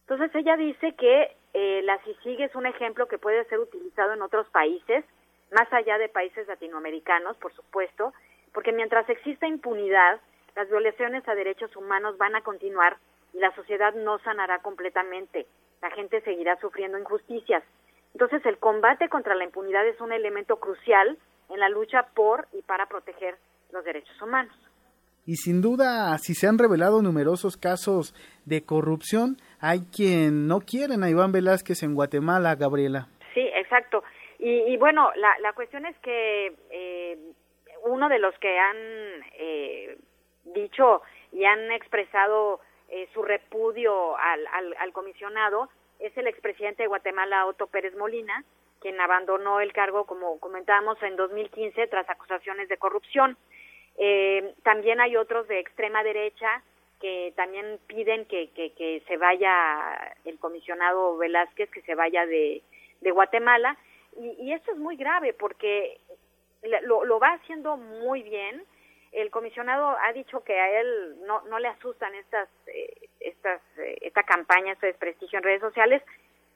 Entonces ella dice que eh, la CICIG es un ejemplo que puede ser utilizado en otros países, más allá de países latinoamericanos, por supuesto, porque mientras exista impunidad, las violaciones a derechos humanos van a continuar y la sociedad no sanará completamente. La gente seguirá sufriendo injusticias. Entonces, el combate contra la impunidad es un elemento crucial en la lucha por y para proteger los derechos humanos. Y sin duda, si se han revelado numerosos casos de corrupción, hay quien no quieren a Iván Velázquez en Guatemala, Gabriela. Sí, exacto. Y, bueno, la, la, cuestión es que eh, uno de los que han eh, dicho y han expresado eh, su repudio al, al, al comisionado es el expresidente de Guatemala, Otto Pérez Molina, quien abandonó el cargo, como comentábamos, en 2015 tras acusaciones de corrupción. Eh, también hay otros de extrema derecha que también piden que, que, se vaya el comisionado Velázquez, que se vaya de, de Guatemala. Y, y, esto es muy grave porque lo, lo va haciendo muy bien, el comisionado ha dicho que a él no, no le asustan estas, eh, estas, eh, esta campaña, este desprestigio en redes sociales,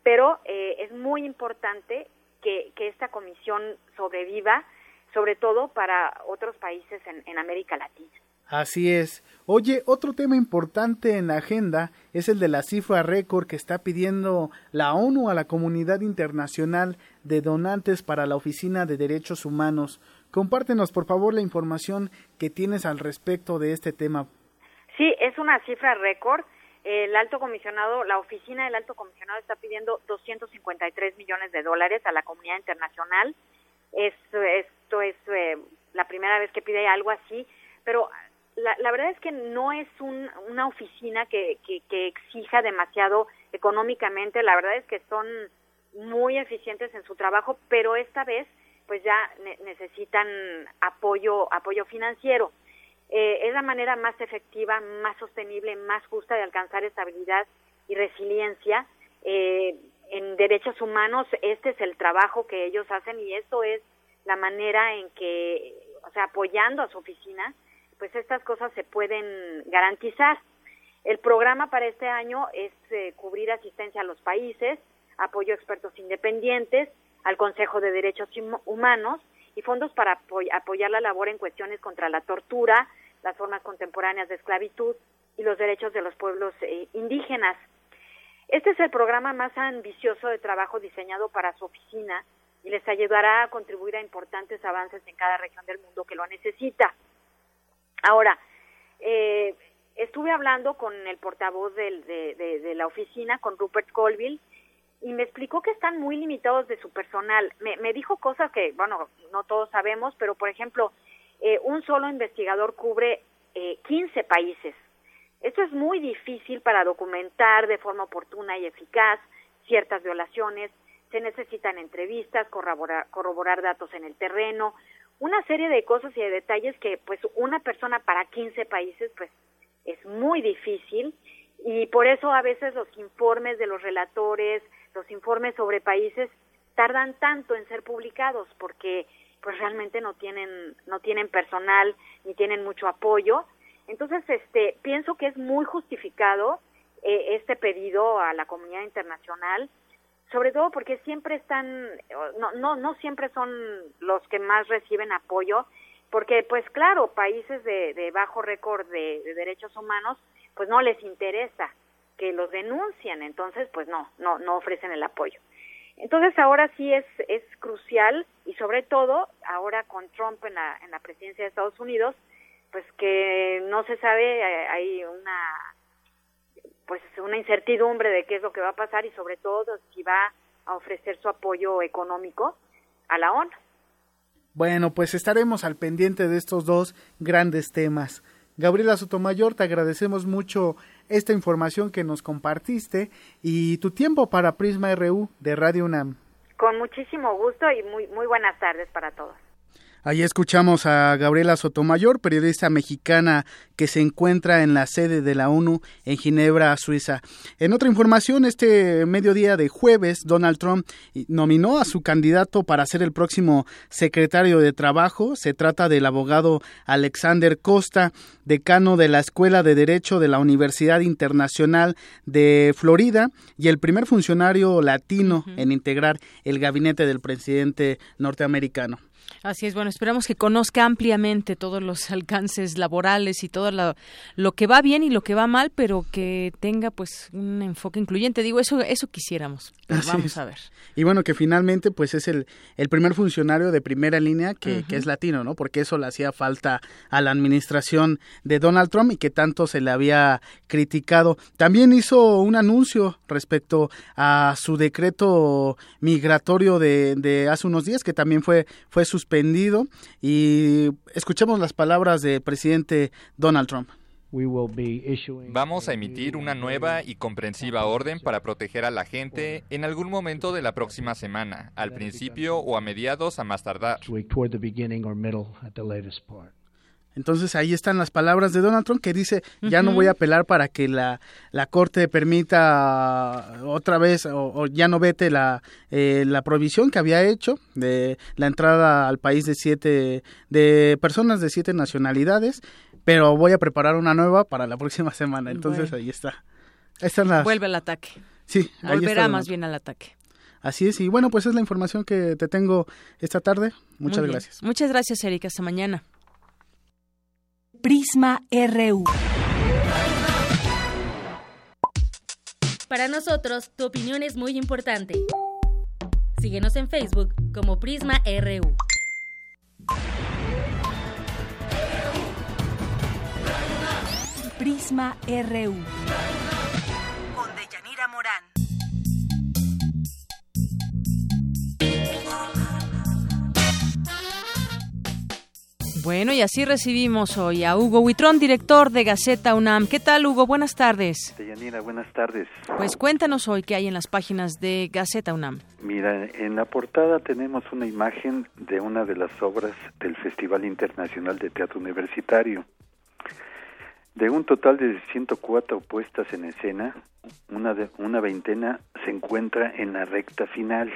pero eh, es muy importante que, que esta comisión sobreviva, sobre todo para otros países en, en América Latina. Así es. Oye, otro tema importante en la agenda es el de la cifra récord que está pidiendo la ONU a la comunidad internacional de donantes para la Oficina de Derechos Humanos. Compártenos, por favor, la información que tienes al respecto de este tema. Sí, es una cifra récord. El alto comisionado, la oficina del alto comisionado está pidiendo 253 millones de dólares a la comunidad internacional. Esto, esto es eh, la primera vez que pide algo así, pero la, verdad es que no es un, una oficina que, que, que exija demasiado económicamente. La verdad es que son muy eficientes en su trabajo, pero esta vez pues ya necesitan apoyo, apoyo financiero. Eh, es la manera más efectiva, más sostenible, más justa de alcanzar estabilidad y resiliencia. Eh, en derechos humanos, este es el trabajo que ellos hacen y esto es la manera en que, o sea, apoyando a su oficina, pues estas cosas se pueden garantizar. El programa para este año es eh, cubrir asistencia a los países, apoyo a expertos independientes, al Consejo de Derechos Humanos y fondos para apoyar la labor en cuestiones contra la tortura, las formas contemporáneas de esclavitud y los derechos de los pueblos eh, indígenas. Este es el programa más ambicioso de trabajo diseñado para su oficina y les ayudará a contribuir a importantes avances en cada región del mundo que lo necesita. Ahora, eh, estuve hablando con el portavoz del, de, de, la oficina, con Rupert Colville, y me explicó que están muy limitados de su personal. Me, me dijo cosas que, bueno, no todos sabemos, pero por ejemplo, eh, un solo investigador cubre eh, 15 países. Esto es muy difícil para documentar de forma oportuna y eficaz ciertas violaciones. Se necesitan entrevistas, corroborar, corroborar datos en el terreno, una serie de cosas y de detalles que pues una persona para 15 países pues es muy difícil y por eso a veces los informes de los relatores, los informes sobre países tardan tanto en ser publicados porque pues realmente no tienen no tienen personal ni tienen mucho apoyo. Entonces, este pienso que es muy justificado eh, este pedido a la comunidad internacional, sobre todo porque siempre están no no no siempre son los que más reciben apoyo porque pues claro, países de, de bajo récord de, derechos humanos, pues no les interesa que los denuncien, entonces pues no, no, no ofrecen el apoyo. Entonces ahora sí es, es crucial y sobre todo ahora con Trump en la, en la presidencia de Estados Unidos, pues que no se sabe, hay una pues una incertidumbre de qué es lo que va a pasar y sobre todo si va a ofrecer su apoyo económico a la ONU. Bueno, pues estaremos al pendiente de estos dos grandes temas. Gabriela Sotomayor, te agradecemos mucho esta información que nos compartiste y tu tiempo para Prisma RU de Radio UNAM. Con muchísimo gusto y muy, muy buenas tardes para todos. Ahí escuchamos a Gabriela Sotomayor, periodista mexicana que se encuentra en la sede de la ONU en Ginebra, Suiza. En otra información, este mediodía de jueves, Donald Trump nominó a su candidato para ser el próximo secretario de Trabajo. Se trata del abogado Alexander Costa, decano de la Escuela de Derecho de la Universidad Internacional de Florida y el primer funcionario latino en integrar el gabinete del presidente norteamericano. Así es, bueno, esperamos que conozca ampliamente todos los alcances laborales y todo lo, que va bien y lo que va mal, pero que tenga pues un enfoque incluyente. Digo, eso eso quisiéramos, vamos a ver. Y bueno, que finalmente pues es el, el primer funcionario de primera línea que, que es latino, ¿no? Porque eso le hacía falta a la administración de Donald Trump y que tanto se le había criticado. También hizo un anuncio respecto a su decreto migratorio de, de hace unos días, que también fue, fue suspendido y escuchemos las palabras del presidente Donald Trump. Vamos a emitir una nueva y comprensiva orden para proteger a la gente en algún momento de la próxima semana, al principio o a mediados a más tardar. Entonces ahí están las palabras de Donald Trump que dice, ya no voy a apelar para que la, la Corte permita otra vez o, ya no vete la, eh, la provisión que había hecho de la entrada al país de siete, de personas de siete nacionalidades, pero voy a preparar una nueva para la próxima semana. Entonces ahí está. Vuelve al ataque. Sí. Volverá más bien al ataque. Así es, y bueno, pues es la información que te tengo esta tarde. Muchas gracias. Muchas gracias, Erika. Hasta mañana. Prisma RU. Para nosotros, tu opinión es muy importante. Síguenos en Facebook como Prisma RU. Prisma RU. Bueno, y así recibimos hoy a Hugo Huitrón, director de Gaceta UNAM. ¿Qué tal, Hugo? Buenas tardes. Deyanira, buenas tardes. Pues cuéntanos hoy qué hay en las páginas de Gaceta UNAM. Mira, en la portada tenemos una imagen de una de las obras del Festival Internacional de Teatro Universitario. De un total de 104 puestas en escena, una, de, una veintena se encuentra en la recta final,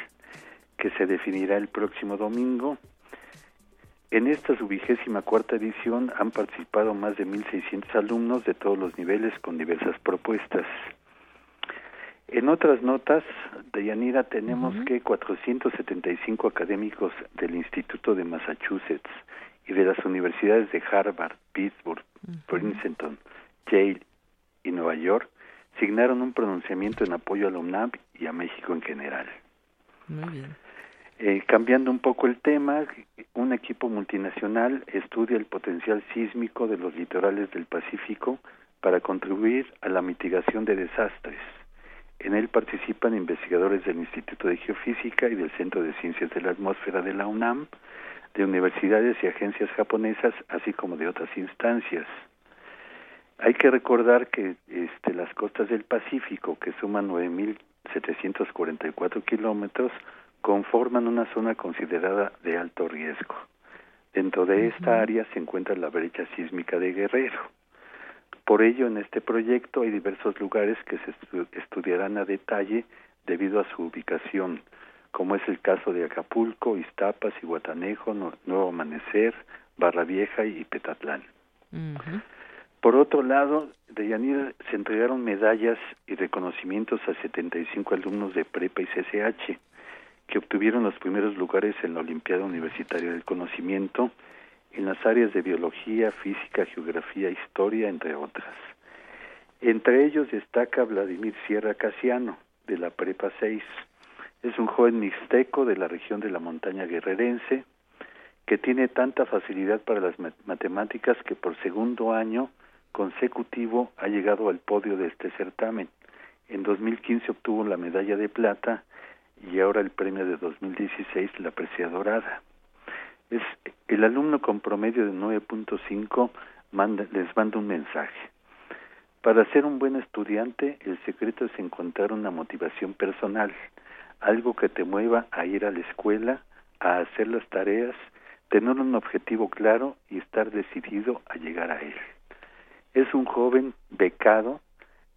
que se definirá el próximo domingo en esta su vigésima cuarta edición han participado más de 1.600 alumnos de todos los niveles con diversas propuestas. En otras notas, de Yanira, tenemos que 475 académicos del Instituto de Massachusetts y de las universidades de Harvard, Pittsburgh, Princeton, Yale y Nueva York signaron un pronunciamiento en apoyo a la UNAM y a México en general. Muy bien. Eh, cambiando un poco el tema, un equipo multinacional estudia el potencial sísmico de los litorales del Pacífico para contribuir a la mitigación de desastres. En él participan investigadores del Instituto de Geofísica y del Centro de Ciencias de la Atmósfera de la UNAM, de universidades y agencias japonesas, así como de otras instancias. Hay que recordar que este, las costas del Pacífico, que suman 9.744 kilómetros, conforman una zona considerada de alto riesgo. Dentro de esta área se encuentra la brecha sísmica de Guerrero. Por ello, en este proyecto hay diversos lugares que se estudiarán a detalle debido a su ubicación, como es el caso de Acapulco, Iztapas, Iguatanejo, Nuevo Amanecer, Barra Vieja y Petatlán. Por otro lado, de Yanira se entregaron medallas y reconocimientos a 75 alumnos de Prepa y CCH que obtuvieron los primeros lugares en la Olimpiada Universitaria del Conocimiento en las áreas de biología, física, geografía, historia, entre otras. Entre ellos destaca Vladimir Sierra Casiano, de la Prepa 6. Es un joven mixteco de la región de la montaña guerrerense que tiene tanta facilidad para las matemáticas que por segundo año consecutivo ha llegado al podio de este certamen. En 2015 obtuvo la medalla de plata y ahora el premio de 2016 la presea dorada. Es el alumno con promedio de 9.5 manda, les manda un mensaje. Para ser un buen estudiante, el secreto es encontrar una motivación personal, algo que te mueva a ir a la escuela, a hacer las tareas, tener un objetivo claro y estar decidido a llegar a él. Es un joven becado,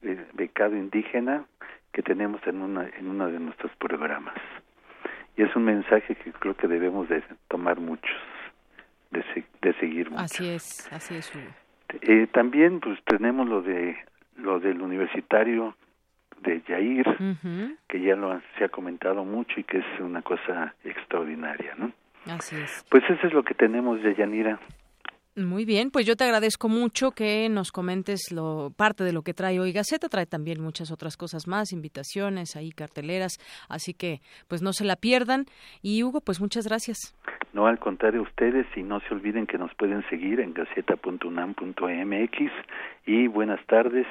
eh, becado indígena, que tenemos en, una, en uno de nuestros programas. Y es un mensaje que creo que debemos de tomar muchos, de, de seguir muchos. Así es, así es. Eh, también pues tenemos lo de lo del universitario de Yair, que ya lo se ha comentado mucho y que es una cosa extraordinaria, ¿no? Así es. Pues eso es lo que tenemos de Yanira. Muy bien, pues yo te agradezco mucho que nos comentes lo parte de lo que trae hoy Gaceta, trae también muchas otras cosas más, invitaciones, ahí carteleras, así que pues no se la pierdan y Hugo, pues muchas gracias. No, al contrario, ustedes y no se olviden que nos pueden seguir en gaceta.unam.mx y buenas tardes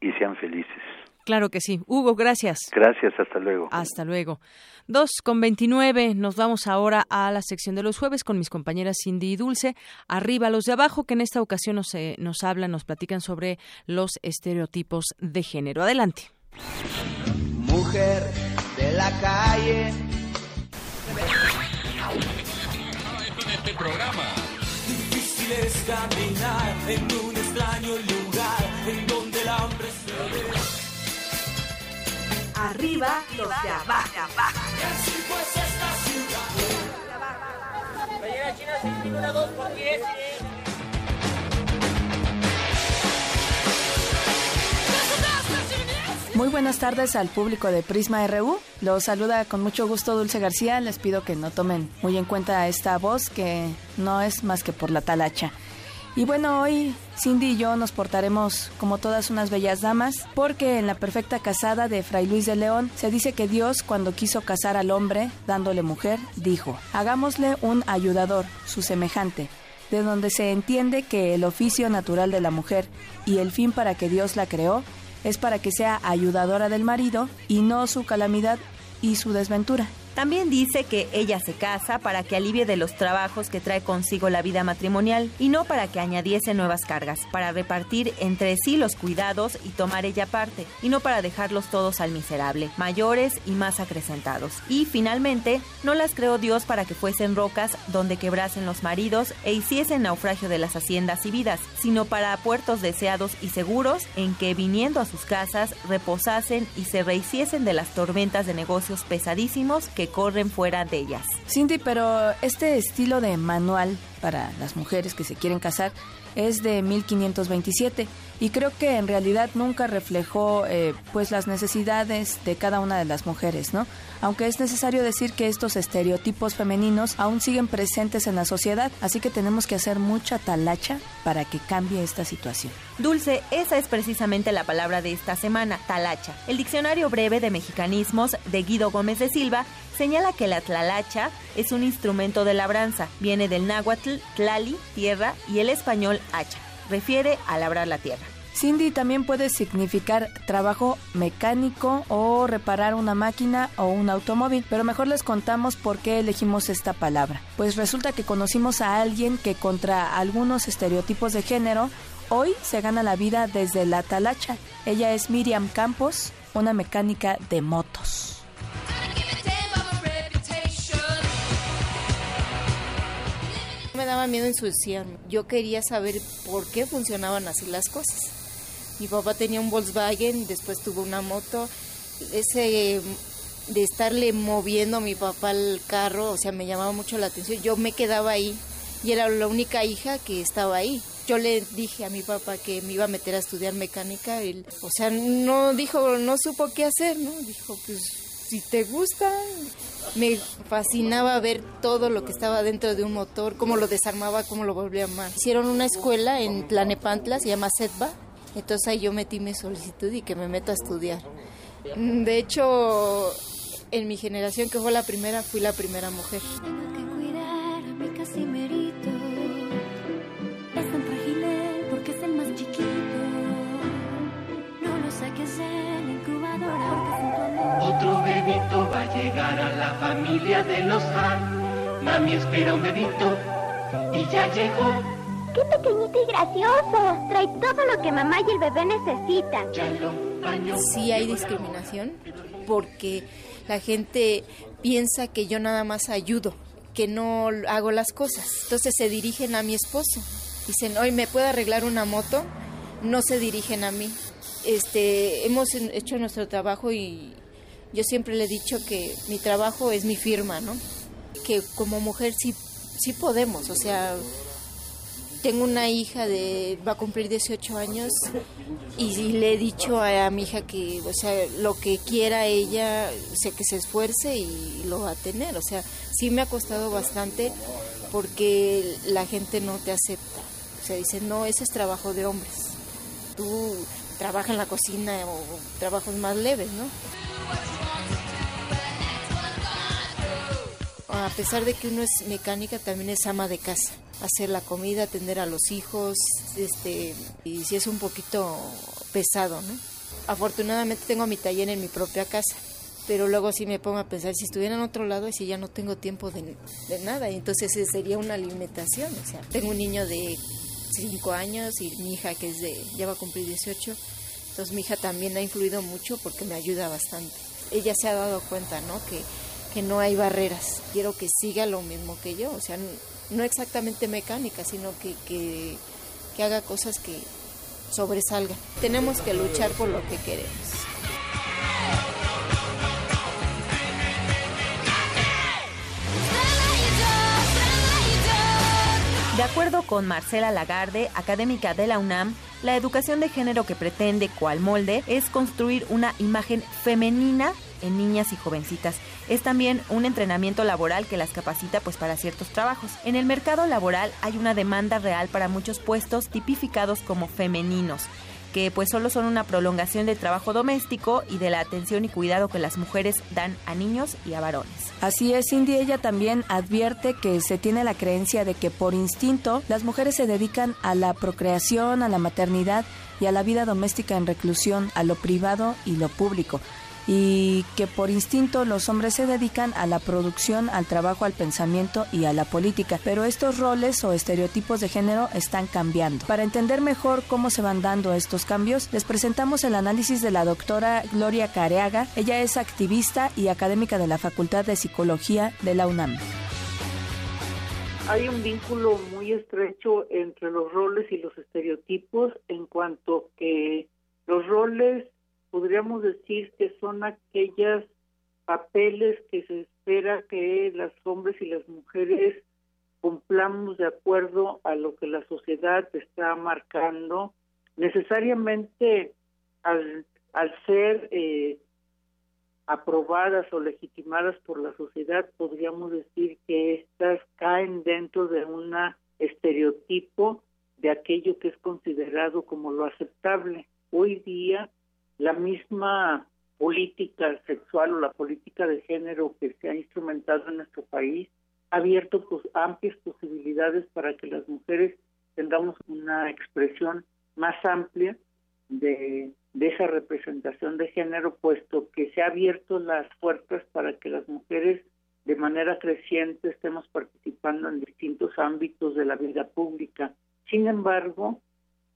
y sean felices. Claro que sí. Hugo, gracias. Gracias, hasta luego. Hasta luego. Dos con veintinueve. Nos vamos ahora a la sección de los jueves con mis compañeras Cindy y Dulce. Arriba los de abajo, que en esta ocasión nos, eh, nos hablan, nos platican sobre los estereotipos de género. Adelante. Mujer de la calle. En este programa. Difícil es caminar en un extraño lugar en donde el hambre se ve. Arriba los de abajo. Y así pues. Muy buenas tardes al público de Prisma RU. Los saluda con mucho gusto Dulce García. Les pido que no tomen muy en cuenta esta voz que no es más que por la talacha. Y bueno, hoy Cindy y yo nos portaremos como todas unas bellas damas, porque en la perfecta casada de Fray Luis de León se dice que Dios, cuando quiso casar al hombre, dándole mujer, dijo, hagámosle un ayudador, su semejante, de donde se entiende que el oficio natural de la mujer y el fin para que Dios la creó es para que sea ayudadora del marido y no su calamidad y su desventura. También dice que ella se casa para que alivie de los trabajos que trae consigo la vida matrimonial y no para que añadiese nuevas cargas, para repartir entre sí los cuidados y tomar ella parte, y no para dejarlos todos al miserable, mayores y más acrecentados. Y finalmente, no las creó Dios para que fuesen rocas donde quebrasen los maridos e hiciesen naufragio de las haciendas y vidas, sino para puertos deseados y seguros en que viniendo a sus casas reposasen y se rehiciesen de las tormentas de negocios pesadísimos que corren fuera de ellas. Cindy, pero este estilo de manual para las mujeres que se quieren casar es de 1527 y creo que en realidad nunca reflejó eh, pues las necesidades de cada una de las mujeres, ¿no? Aunque es necesario decir que estos estereotipos femeninos aún siguen presentes en la sociedad, así que tenemos que hacer mucha talacha para que cambie esta situación. Dulce, esa es precisamente la palabra de esta semana, talacha. El diccionario breve de mexicanismos de Guido Gómez de Silva señala que la tlalacha es un instrumento de labranza, viene del náhuatl, tlali, tierra, y el español hacha, refiere a labrar la tierra. Cindy también puede significar trabajo mecánico o reparar una máquina o un automóvil, pero mejor les contamos por qué elegimos esta palabra. Pues resulta que conocimos a alguien que contra algunos estereotipos de género hoy se gana la vida desde la talacha. Ella es Miriam Campos, una mecánica de motos. Me daba miedo ensuciarme. Yo quería saber por qué funcionaban así las cosas. Mi papá tenía un Volkswagen, después tuvo una moto. Ese de estarle moviendo a mi papá el carro, o sea, me llamaba mucho la atención. Yo me quedaba ahí y era la única hija que estaba ahí. Yo le dije a mi papá que me iba a meter a estudiar mecánica. Él, o sea, no dijo, no supo qué hacer, ¿no? Dijo, pues si te gusta. Me fascinaba ver todo lo que estaba dentro de un motor, cómo lo desarmaba, cómo lo volvía a armar. Hicieron una escuela en Tlanepantla, se llama SETBA. Entonces ahí yo metí mi solicitud y que me meto a estudiar. De hecho, en mi generación, que fue la primera, fui la primera mujer. Tengo que cuidar a mi casimerito. Es tan frágil porque es el más chiquito. No lo saques Otro bebito va a llegar a la familia de los Han. Mami espera un bebito y ya llegó. ¡Qué pequeñito y gracioso! Trae todo lo que mamá y el bebé necesitan. Ya lo bañó. Sí hay discriminación porque la gente piensa que yo nada más ayudo, que no hago las cosas. Entonces se dirigen a mi esposo. Dicen, hoy me puede arreglar una moto. No se dirigen a mí. Este, hemos hecho nuestro trabajo y yo siempre le he dicho que mi trabajo es mi firma, ¿no? Que como mujer sí, sí podemos, o sea, tengo una hija de va a cumplir 18 años y le he dicho a, mi hija que o sea lo que quiera ella o sea que se esfuerce y lo va a tener o sea sí me ha costado bastante porque la gente no te acepta o sea dice no ese es trabajo de hombres tú trabajas en la cocina o trabajos más leves no a pesar de que uno es mecánica también es ama de casa hacer la comida, atender a los hijos, este, y si es un poquito pesado, ¿no? Afortunadamente tengo mi taller en mi propia casa, pero luego sí me pongo a pensar, si estuviera en otro lado, si ya no tengo tiempo de, de nada, entonces sería una limitación, o sea, tengo un niño de 5 años y mi hija que es de, ya va a cumplir 18, entonces mi hija también ha influido mucho porque me ayuda bastante. Ella se ha dado cuenta, ¿no? Que, que no hay barreras, quiero que siga lo mismo que yo, o sea, no exactamente mecánica, sino que, que, que, haga cosas que sobresalgan. Tenemos que luchar por lo que queremos. De acuerdo con Marcela Lagarde, académica de la UNAM, la educación de género que pretende, cual molde, es construir una imagen femenina en niñas y jovencitas. Es también un entrenamiento laboral que las capacita pues para ciertos trabajos. En el mercado laboral hay una demanda real para muchos puestos tipificados como femeninos que pues solo son una prolongación del trabajo doméstico y de la atención y cuidado que las mujeres dan a niños y a varones. Así es, Cindy, ella también advierte que se tiene la creencia de que por instinto las mujeres se dedican a la procreación, a la maternidad y a la vida doméstica en reclusión, a lo privado y lo público y que por instinto los hombres se dedican a la producción, al trabajo, al pensamiento y a la política. Pero estos roles o estereotipos de género están cambiando. Para entender mejor cómo se van dando estos cambios, les presentamos el análisis de la doctora Gloria Careaga. Ella es activista y académica de la Facultad de Psicología de la UNAM. Hay un vínculo muy estrecho entre los roles y los estereotipos en cuanto que los roles podríamos decir que son aquellos papeles que se espera que los hombres y las mujeres cumplamos de acuerdo a lo que la sociedad está marcando. Necesariamente al, al ser eh, aprobadas o legitimadas por la sociedad, podríamos decir que estas caen dentro de un estereotipo de aquello que es considerado como lo aceptable. Hoy día la misma política sexual o la política de género que se ha instrumentado en nuestro país ha abierto pues, amplias posibilidades para que las mujeres tengamos una expresión más amplia de, de esa representación de género, puesto que se ha abierto las puertas para que las mujeres de manera creciente estemos participando en distintos ámbitos de la vida pública. Sin embargo,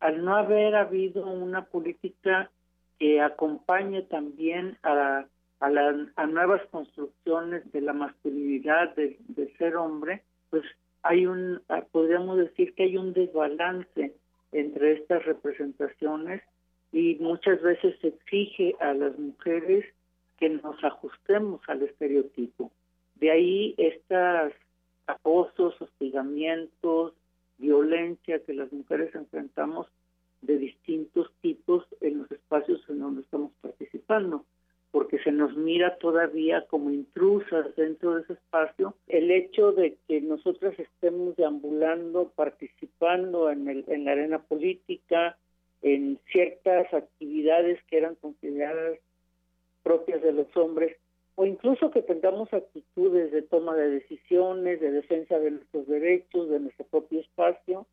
al no haber habido una política que acompañe también a, a, nuevas construcciones de la masculinidad, de, ser hombre, pues hay un, ah, podríamos decir que hay un desbalance entre estas representaciones y muchas veces se exige a las mujeres que nos ajustemos al estereotipo. De ahí estos acosos, hostigamientos, violencia que las mujeres enfrentamos de distintos tipos en los espacios en donde estamos participando, porque se nos mira todavía como intrusas dentro de ese espacio. El hecho de que nosotras estemos deambulando, participando en, el, en la arena política, en ciertas actividades que eran consideradas propias de los hombres, o incluso que tengamos actitudes de toma de decisiones, de defensa de nuestros derechos, de nuestro propio espacio,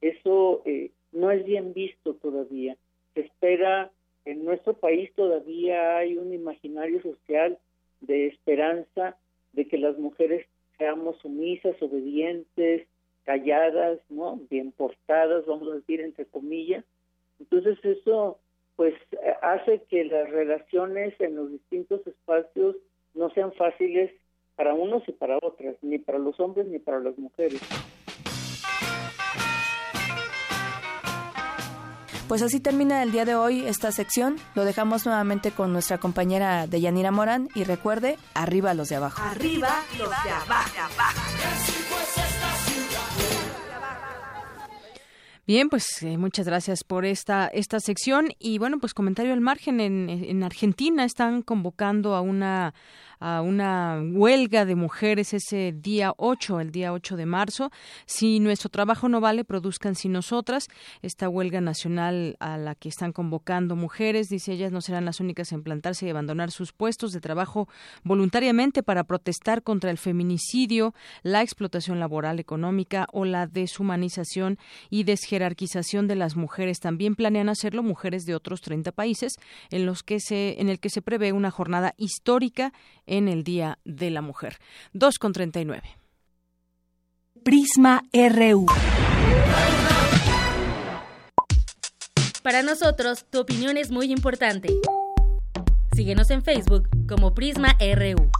eso eh, no es bien visto todavía. Se espera, en nuestro país todavía hay un imaginario social de esperanza de que las mujeres seamos sumisas, obedientes, calladas, ¿no? Bien portadas, vamos a decir entre comillas. Entonces eso pues hace que las relaciones en los distintos espacios no sean fáciles para unos y para otras, ni para los hombres ni para las mujeres. Pues así termina el día de hoy esta sección. Lo dejamos nuevamente con nuestra compañera Deyanira Morán y recuerde, arriba los de abajo. Arriba los de abajo. Bien, pues eh, muchas gracias por esta, esta sección. Y bueno, pues comentario al margen, en, en Argentina están convocando a una a una huelga de mujeres ese día 8, el día 8 de marzo. Si nuestro trabajo no vale, produzcan sin nosotras. Esta huelga nacional a la que están convocando mujeres, dice ellas, no serán las únicas en plantarse y abandonar sus puestos de trabajo voluntariamente para protestar contra el feminicidio, la explotación laboral económica o la deshumanización y desjerarquización de las mujeres. También planean hacerlo mujeres de otros 30 países en los que se en el que se prevé una jornada histórica en el Día de la Mujer. 2 con 39. Prisma RU. Para nosotros, tu opinión es muy importante. Síguenos en Facebook como Prisma RU.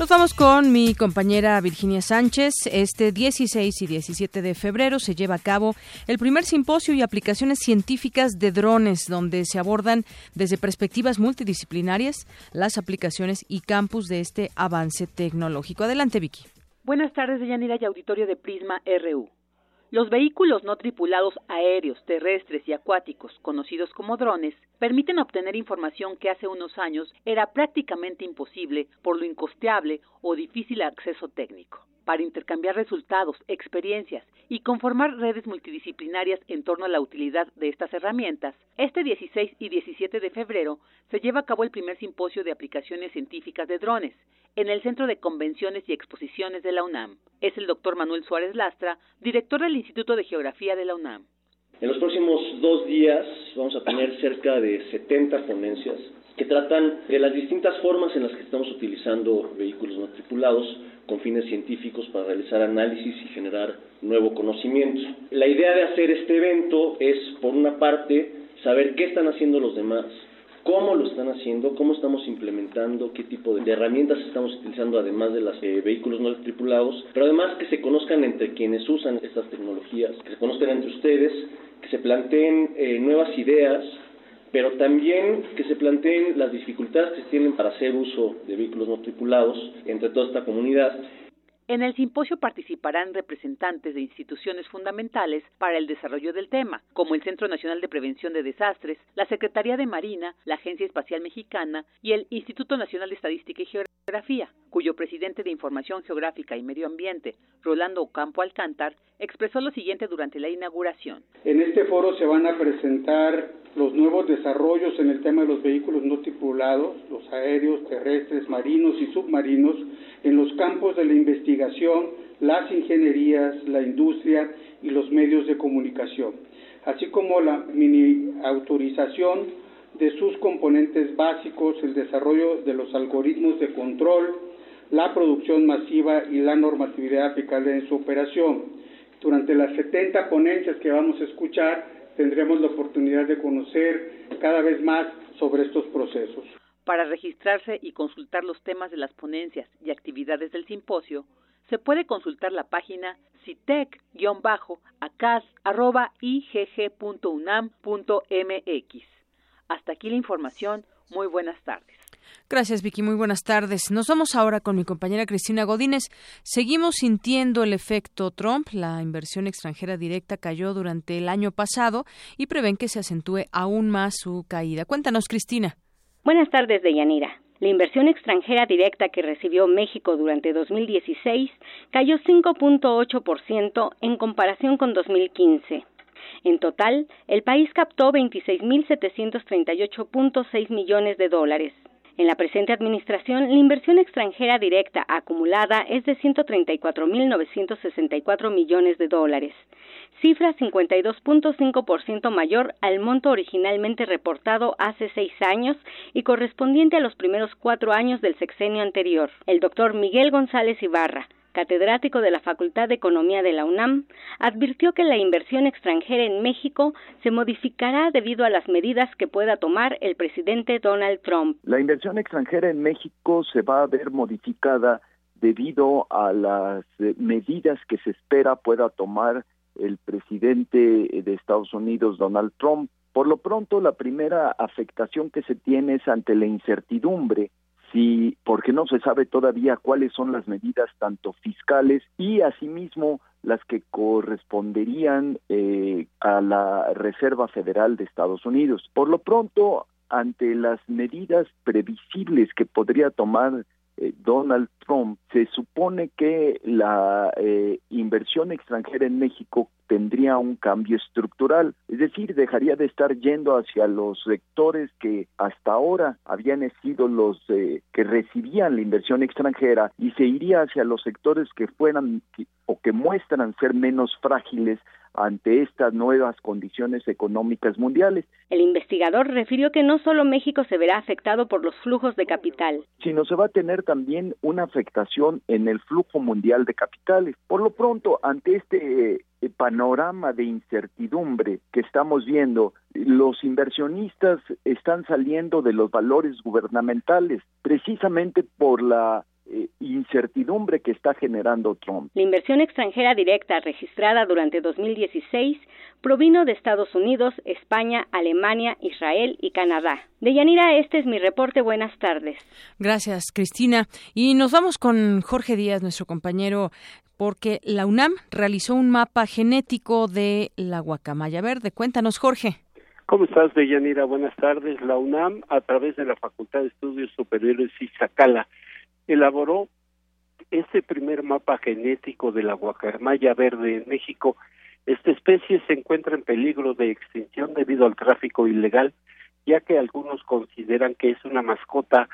Nos vamos con mi compañera Virginia Sánchez. Este 16 y 17 de febrero se lleva a cabo el primer simposio y aplicaciones científicas de drones, donde se abordan desde perspectivas multidisciplinarias las aplicaciones y campus de este avance tecnológico. Adelante, Vicky. Buenas tardes, Deyanira y auditorio de Prisma RU. Los vehículos no tripulados aéreos, terrestres y acuáticos, conocidos como drones, permiten obtener información que hace unos años era prácticamente imposible por lo incosteable o difícil acceso técnico. Para intercambiar resultados, experiencias y conformar redes multidisciplinarias en torno a la utilidad de estas herramientas, este 16 y 17 de febrero se lleva a cabo el primer simposio de aplicaciones científicas de drones, en el Centro de Convenciones y Exposiciones de la UNAM. Es el doctor Manuel Suárez Lastra, director del Instituto de Geografía de la UNAM. En los próximos dos días vamos a tener cerca de 70 ponencias que tratan de las distintas formas en las que estamos utilizando vehículos no tripulados con fines científicos para realizar análisis y generar nuevo conocimiento. La idea de hacer este evento es, por una parte, saber qué están haciendo los demás, cómo lo están haciendo, cómo estamos implementando, qué tipo de herramientas estamos utilizando además de los eh, vehículos no tripulados, pero además que se conozcan entre quienes usan estas tecnologías, que se conozcan entre ustedes, que se planteen eh, nuevas ideas, pero también que se planteen las dificultades que tienen para hacer uso de vehículos no tripulados entre toda esta comunidad en el simposio participarán representantes de instituciones fundamentales para el desarrollo del tema, como el Centro Nacional de Prevención de Desastres, la Secretaría de Marina, la Agencia Espacial Mexicana y el Instituto Nacional de Estadística y Geografía, cuyo presidente de Información Geográfica y Medio Ambiente, Rolando Ocampo Alcántar, expresó lo siguiente durante la inauguración. En este foro se van a presentar los nuevos desarrollos en el tema de los vehículos no tripulados, los aéreos, terrestres, marinos y submarinos, en los campos de la investigación, las ingenierías, la industria y los medios de comunicación, así como la mini autorización de sus componentes básicos, el desarrollo de los algoritmos de control, la producción masiva y la normatividad aplicable en su operación. Durante las 70 ponencias que vamos a escuchar, tendremos la oportunidad de conocer cada vez más sobre estos procesos. Para registrarse y consultar los temas de las ponencias y actividades del simposio, se puede consultar la página citec-acas.igg.unam.mx. Hasta aquí la información. Muy buenas tardes. Gracias, Vicky. Muy buenas tardes. Nos vamos ahora con mi compañera Cristina Godínez. Seguimos sintiendo el efecto Trump. La inversión extranjera directa cayó durante el año pasado y prevén que se acentúe aún más su caída. Cuéntanos, Cristina. Buenas tardes, Deyanira. La inversión extranjera directa que recibió México durante 2016 cayó 5.8% en comparación con 2015. En total, el país captó 26.738.6 millones de dólares. En la presente administración, la inversión extranjera directa acumulada es de 134.964 millones de dólares, cifra 52.5% mayor al monto originalmente reportado hace seis años y correspondiente a los primeros cuatro años del sexenio anterior. El doctor Miguel González Ibarra, catedrático de la Facultad de Economía de la UNAM, advirtió que la inversión extranjera en México se modificará debido a las medidas que pueda tomar el presidente Donald Trump. La inversión extranjera en México se va a ver modificada debido a las eh, medidas que se espera pueda tomar el presidente de Estados Unidos, Donald Trump. Por lo pronto, la primera afectación que se tiene es ante la incertidumbre si porque no se sabe todavía cuáles son las medidas tanto fiscales y asimismo las que corresponderían eh, a la Reserva Federal de Estados Unidos. Por lo pronto, ante las medidas previsibles que podría tomar eh, Donald Trump, se supone que la eh, inversión extranjera en México tendría un cambio estructural, es decir, dejaría de estar yendo hacia los sectores que hasta ahora habían sido los eh, que recibían la inversión extranjera y se iría hacia los sectores que fueran o que muestran ser menos frágiles ante estas nuevas condiciones económicas mundiales. El investigador refirió que no solo México se verá afectado por los flujos de capital, sino se va a tener también una afectación en el flujo mundial de capitales. Por lo pronto, ante este eh, panorama de incertidumbre que estamos viendo, los inversionistas están saliendo de los valores gubernamentales precisamente por la eh, incertidumbre que está generando Trump. La inversión extranjera directa registrada durante 2016 provino de Estados Unidos, España, Alemania, Israel y Canadá. Deyanira, este es mi reporte. Buenas tardes. Gracias, Cristina. Y nos vamos con Jorge Díaz, nuestro compañero, porque la UNAM realizó un mapa genético de la guacamaya verde. Cuéntanos, Jorge. ¿Cómo estás, Deyanira? Buenas tardes. La UNAM, a través de la Facultad de Estudios Superiores Iztacala, elaboró este primer mapa genético de la guacamaya verde en México. Esta especie se encuentra en peligro de extinción debido al tráfico ilegal, ya que algunos consideran que es una mascota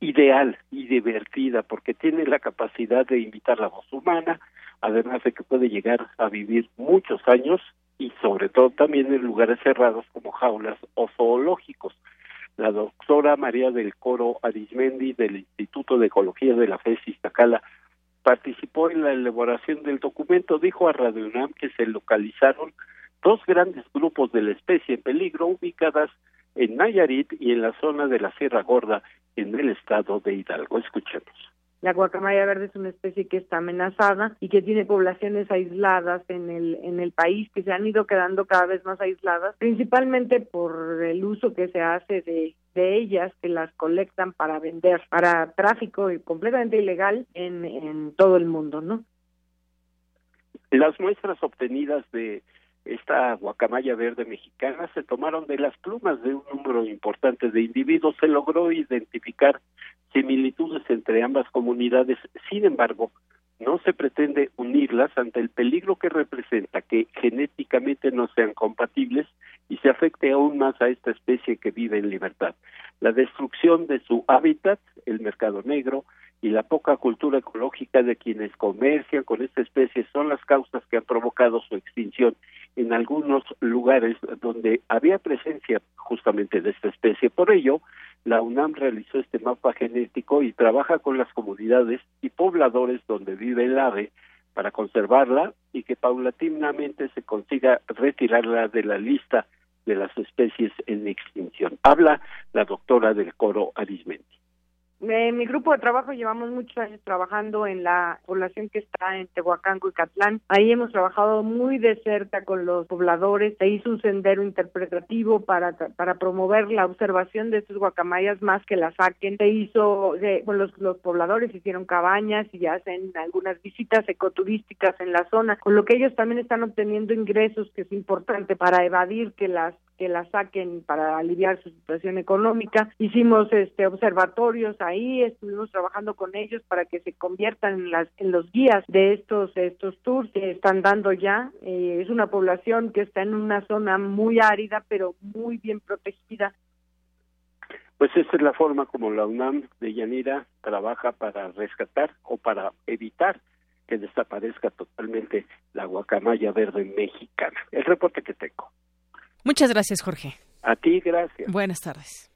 ideal y divertida porque tiene la capacidad de imitar la voz humana, además de que puede llegar a vivir muchos años y sobre todo también en lugares cerrados como jaulas o zoológicos. La doctora María del Coro Arismendi del Instituto de Ecología de la FES Iztacala participó en la elaboración del documento, dijo a Radio UNAM que se localizaron dos grandes grupos de la especie en peligro ubicadas en Nayarit y en la zona de la Sierra Gorda en el estado de Hidalgo. Escuchemos. La guacamaya verde es una especie que está amenazada y que tiene poblaciones aisladas en el en el país que se han ido quedando cada vez más aisladas, principalmente por el uso que se hace de de ellas que las colectan para vender, para tráfico y completamente ilegal en, en todo el mundo, ¿no? Las muestras obtenidas de esta guacamaya verde mexicana se tomaron de las plumas de un número importante de individuos. Se logró identificar similitudes entre ambas comunidades. Sin embargo, no se pretende unirlas ante el peligro que representa que genéticamente no sean compatibles y se afecte aún más a esta especie que vive en libertad. La destrucción de su hábitat, el mercado negro, y la poca cultura ecológica de quienes comercian con esta especie son las causas que han provocado su extinción en algunos lugares donde había presencia justamente de esta especie. Por ello, la UNAM realizó este mapa genético y trabaja con las comunidades y pobladores donde vive el ave para conservarla y que paulatinamente se consiga retirarla de la lista de las especies en extinción. Habla la doctora del coro Arismendi. En mi grupo de trabajo llevamos muchos años trabajando en la población que está en Tehuacán, y Catlán. Ahí hemos trabajado muy de cerca con los pobladores. Se hizo un sendero interpretativo para, para promover la observación de estos guacamayas más que la saquen. Se hizo, bueno, los, los pobladores hicieron cabañas y hacen algunas visitas ecoturísticas en la zona, con lo que ellos también están obteniendo ingresos, que es importante para evadir que las que la saquen para aliviar su situación económica. Hicimos este observatorios ahí, estuvimos trabajando con ellos para que se conviertan en, las, en los guías de estos estos tours que están dando ya. Eh, es una población que está en una zona muy árida, pero muy bien protegida. Pues esa es la forma como la UNAM de Yanira trabaja para rescatar o para evitar que desaparezca totalmente la guacamaya verde mexicana. El reporte que tengo. Muchas gracias, Jorge. A ti, gracias. Buenas tardes.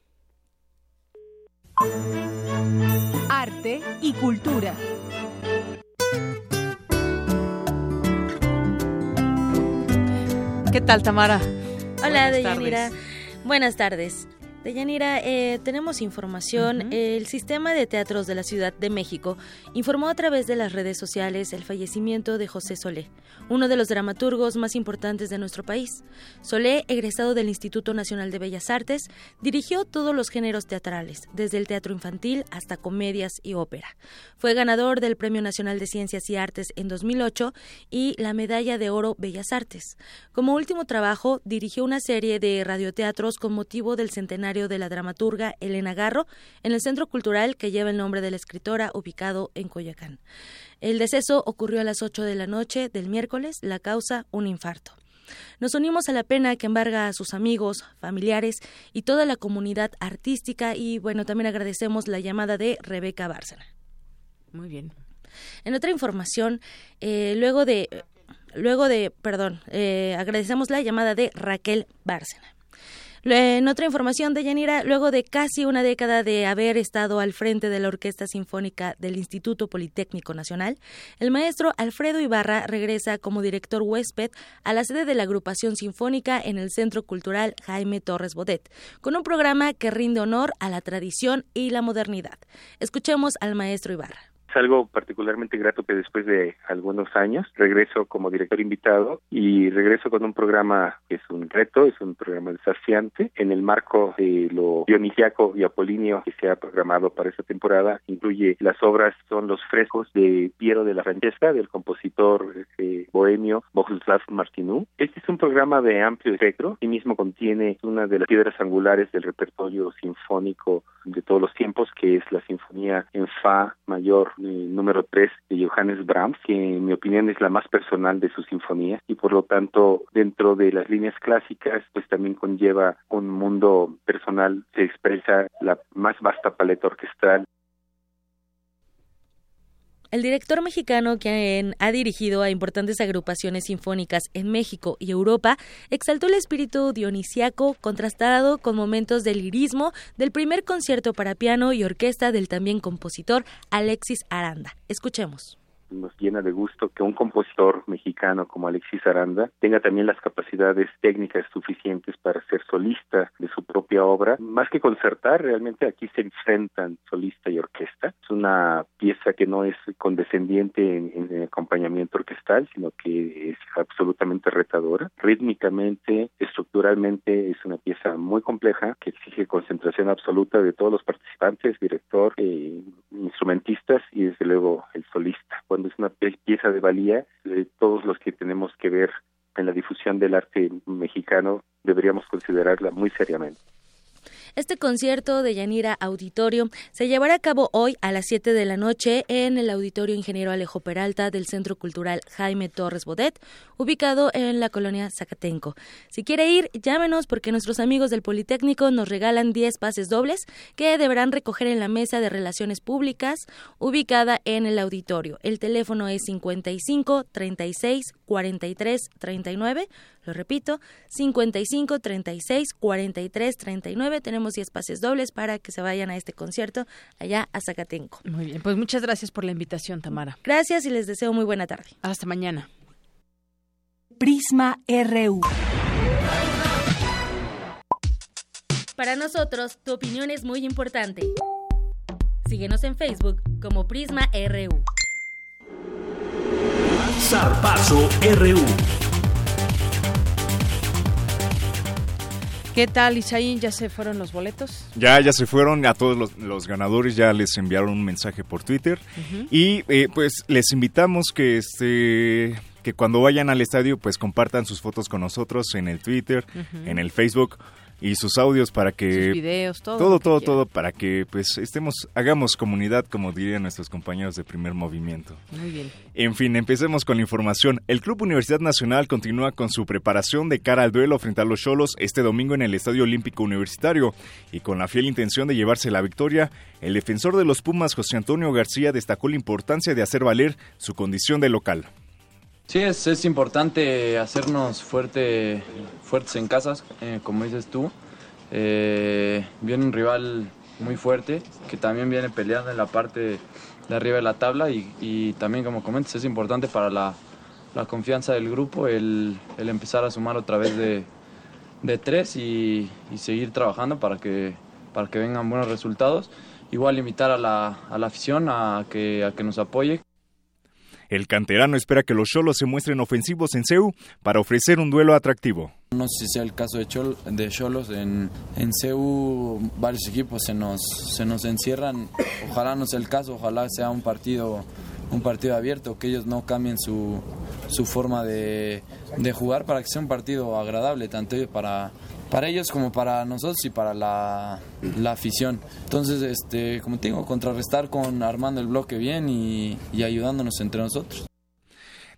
Arte y cultura. ¿Qué tal, Tamara? Hola, Deyanira. Buenas tardes. Deyanira, eh, tenemos información. El Sistema de Teatros de la Ciudad de México informó a través de las redes sociales el fallecimiento de José Solé, uno de los dramaturgos más importantes de nuestro país. Solé, egresado del Instituto Nacional de Bellas Artes, dirigió todos los géneros teatrales, desde el teatro infantil hasta comedias y ópera. Fue ganador del Premio Nacional de Ciencias y Artes en 2008 y la Medalla de Oro Bellas Artes. Como último trabajo, dirigió una serie de radioteatros con motivo del centenario de la dramaturga Elena Garro en el Centro Cultural que lleva el nombre de la escritora ubicado en Coyacán. El deceso ocurrió a las 8 de la noche del miércoles, la causa un infarto. Nos unimos a la pena que embarga a sus amigos, familiares y toda la comunidad artística y bueno, también agradecemos la llamada de Rebeca Bárcena. Muy bien. En otra información, eh, luego de luego de, perdón, eh, agradecemos la llamada de Raquel Bárcena. En otra información de Yanira, luego de casi una década de haber estado al frente de la Orquesta Sinfónica del Instituto Politécnico Nacional, el maestro Alfredo Ibarra regresa como director huésped a la sede de la agrupación sinfónica en el Centro Cultural Jaime Torres Bodet, con un programa que rinde honor a la tradición y la modernidad. Escuchemos al maestro Ibarra algo particularmente grato que después de algunos años regreso como director invitado y regreso con un programa que es un reto, es un programa desafiante en el marco de lo dionisiaco y apolíneo que se ha programado para esta temporada. Incluye las obras, son los frescos de Piero de la Francesca, del compositor eh, bohemio Bohuslav Martinú. Este es un programa de amplio espectro y mismo contiene una de las piedras angulares del repertorio sinfónico de todos los tiempos, que es la Sinfonía en Fa mayor número 3 de Johannes Brahms, que en mi opinión es la más personal de sus sinfonías y por lo tanto dentro de las líneas clásicas pues también conlleva un mundo personal, se expresa la más vasta paleta orquestal el director mexicano, quien ha dirigido a importantes agrupaciones sinfónicas en México y Europa, exaltó el espíritu dionisiaco contrastado con momentos de lirismo del primer concierto para piano y orquesta del también compositor Alexis Aranda. Escuchemos nos llena de gusto que un compositor mexicano como Alexis Aranda tenga también las capacidades técnicas suficientes para ser solista de su propia obra. Más que concertar, realmente aquí se enfrentan solista y orquesta. Es una pieza que no es condescendiente en, en acompañamiento orquestal, sino que es absolutamente retadora. Rítmicamente, estructuralmente, es una pieza muy compleja que exige concentración absoluta de todos los participantes, director, eh, instrumentistas y desde luego el solista cuando es una pieza de valía, de todos los que tenemos que ver en la difusión del arte mexicano deberíamos considerarla muy seriamente. Este concierto de Yanira Auditorio se llevará a cabo hoy a las 7 de la noche en el Auditorio Ingeniero Alejo Peralta del Centro Cultural Jaime Torres Bodet, ubicado en la colonia Zacatenco. Si quiere ir, llámenos porque nuestros amigos del Politécnico nos regalan 10 pases dobles que deberán recoger en la mesa de relaciones públicas ubicada en el auditorio. El teléfono es 55 36 43 39. Lo repito, 55 36 43 39. Tenemos 10 pases dobles para que se vayan a este concierto allá a Zacatenco. Muy bien, pues muchas gracias por la invitación, Tamara. Gracias y les deseo muy buena tarde. Hasta mañana. Prisma RU. Para nosotros, tu opinión es muy importante. Síguenos en Facebook como Prisma RU. Zarpazo RU. ¿Qué tal, Isaí? ¿Ya se fueron los boletos? Ya, ya se fueron. A todos los, los ganadores ya les enviaron un mensaje por Twitter. Y eh, pues les invitamos que este que cuando vayan al estadio pues compartan sus fotos con nosotros en el Twitter, en el Facebook y sus audios para que Sus videos, todo todo todo, todo para que pues estemos hagamos comunidad como dirían nuestros compañeros de primer movimiento. Muy bien. En fin, empecemos con la información. El Club Universidad Nacional continúa con su preparación de cara al duelo frente a los Cholos este domingo en el Estadio Olímpico Universitario y con la fiel intención de llevarse la victoria, el defensor de los Pumas José Antonio García destacó la importancia de hacer valer su condición de local. Sí, es, es importante hacernos fuerte, fuertes en casas, eh, como dices tú. Eh, viene un rival muy fuerte que también viene peleando en la parte de arriba de la tabla y, y también, como comentas, es importante para la, la confianza del grupo el, el empezar a sumar otra vez de, de tres y, y seguir trabajando para que, para que vengan buenos resultados. Igual invitar a la, a la afición a que, a que nos apoye, El canterano espera que los Cholos se muestren ofensivos en CEU para ofrecer un duelo atractivo. No sé si sea el caso de Chol, de Cholos, en, en CU varios equipos se nos, se nos encierran, ojalá no sea el caso, ojalá sea un partido, un partido abierto, que ellos no cambien su, su forma de, de jugar para que sea un partido agradable, tanto para, para ellos como para nosotros y para la, la afición. Entonces, este, como te digo, contrarrestar con armando el bloque bien y, y ayudándonos entre nosotros.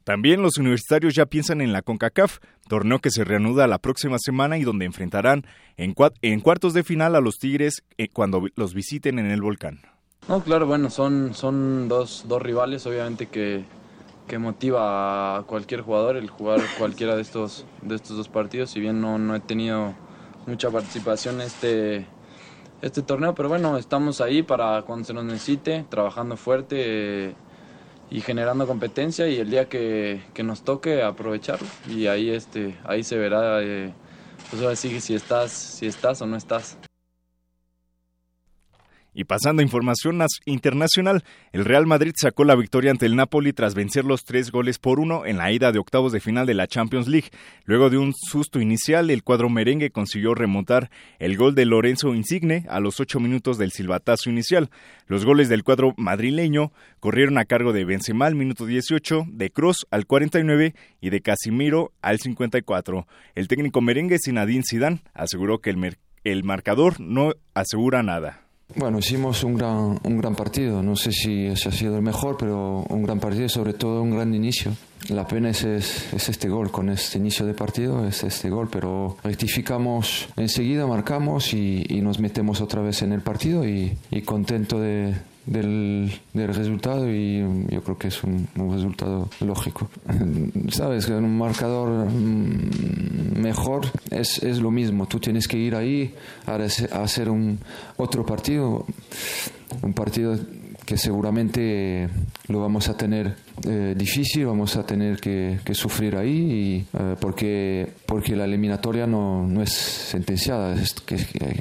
También los universitarios ya piensan en la CONCACAF, torneo que se reanuda la próxima semana y donde enfrentarán en, cua- en cuartos de final a los Tigres eh, cuando los visiten en el volcán. No, claro, bueno, son, son dos, dos rivales, obviamente que, que motiva a cualquier jugador el jugar cualquiera de estos, de estos dos partidos. Si bien no, no he tenido mucha participación en este, este torneo, pero bueno, estamos ahí para cuando se nos necesite, trabajando fuerte eh, y generando competencia y el día que, que nos toque aprovecharlo. Y ahí, este, ahí se verá, eh, pues ahora sí si estás, si estás o no estás. Y pasando a información internacional, el Real Madrid sacó la victoria ante el Napoli tras vencer los tres goles por uno en la ida de octavos de final de la Champions League. Luego de un susto inicial, el cuadro merengue consiguió remontar el gol de Lorenzo Insigne a los ocho minutos del silbatazo inicial. Los goles del cuadro madrileño corrieron a cargo de Benzema al minuto 18, de Kroos al 49 y de Casimiro al 54. El técnico merengue Zinedine Zidane aseguró que el marcador no asegura nada. Bueno, hicimos un gran, un gran partido. No sé si ese ha sido el mejor, pero un gran partido y sobre todo un gran inicio. La pena es, es, es este gol, con este inicio de partido es este gol, pero rectificamos enseguida, marcamos y, nos metemos otra vez en el partido y contento de, del, del resultado y yo creo que es un, un resultado lógico. Sabes que en un marcador mm, mejor es, es lo mismo, tú tienes que ir ahí a hacer- un otro partido, un partido que seguramente lo vamos a tener eh, difícil, vamos a tener que, que sufrir ahí y, eh, porque, porque la eliminatoria no, no es sentenciada, es que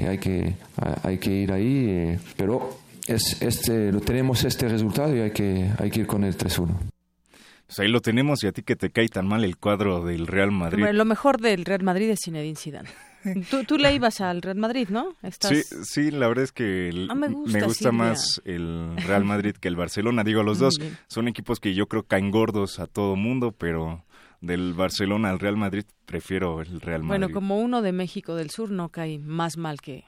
hay, que, hay que ir ahí, eh, pero es este, lo tenemos este resultado y hay que, hay que ir con el 3-1. Pues ahí lo tenemos y a ti que te cae tan mal el cuadro del Real Madrid. Bueno, lo mejor del Real Madrid es Zinedine Zidane. Tú, tú le ibas al Real Madrid, ¿no? Estás... Sí, sí, la verdad es que el- Ah, me gusta, Silvia. más el Real Madrid que el Barcelona. Digo, los dos son equipos que yo creo caen gordos a todo mundo, pero del Barcelona al Real Madrid prefiero el Real Madrid. Bueno, como uno de México del Sur no cae más mal que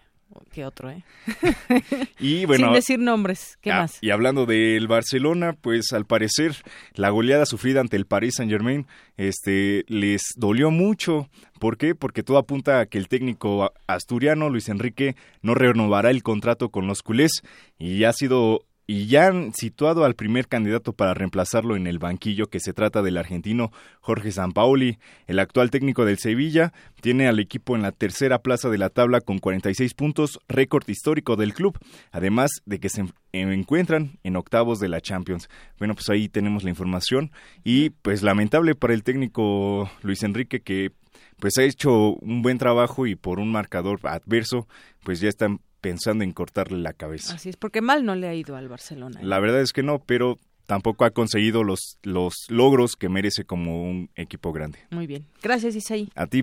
que otro, ¿eh? y bueno, Sin decir nombres, ¿qué ah, más? Y hablando del Barcelona, pues al parecer la goleada sufrida ante el Paris Saint-Germain este, les dolió mucho. ¿Por qué? Porque todo apunta a que el técnico asturiano Luis Enrique no renovará el contrato con los culés y ha sido y ya han situado al primer candidato para reemplazarlo en el banquillo, que se trata del argentino Jorge Sampaoli. El actual técnico del Sevilla tiene al equipo en la tercera plaza de la tabla con 46 puntos, récord histórico del club, además de que se encuentran en octavos de la Champions. Bueno, pues ahí tenemos la información y pues lamentable para el técnico Luis Enrique que pues ha hecho un buen trabajo y por un marcador adverso, pues ya están pensando en cortarle la cabeza. Así es, porque mal no le ha ido al Barcelona. ¿eh? La verdad es que no, pero tampoco ha conseguido los, los logros que merece como un equipo grande. Muy bien. Gracias, Isaí. A ti.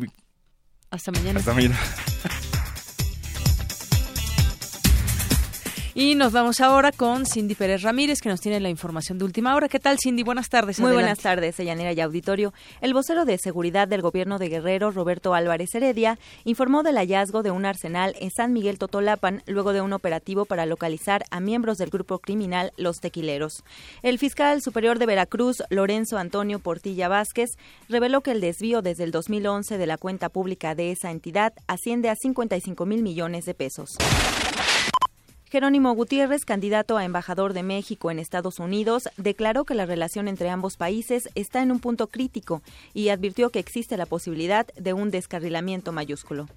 Hasta mañana. Hasta mañana. Y nos vamos ahora con Cindy Pérez Ramírez, que nos tiene la información de última hora. ¿Qué tal, Cindy? Buenas tardes. Muy buenas tardes, Yanira y Auditorio. El vocero de seguridad del gobierno de Guerrero, Roberto Álvarez Heredia, informó del hallazgo de un arsenal en San Miguel Totolapan luego de un operativo para localizar a miembros del grupo criminal Los Tequileros. El fiscal superior de Veracruz, Lorenzo Antonio Portilla Vázquez, reveló que el desvío desde el 2011 de la cuenta pública de esa entidad asciende a 55 mil millones de pesos. Jerónimo Gutiérrez, candidato a embajador de México en Estados Unidos, declaró que la relación entre ambos países está en un punto crítico y advirtió que existe la posibilidad de un descarrilamiento mayúsculo.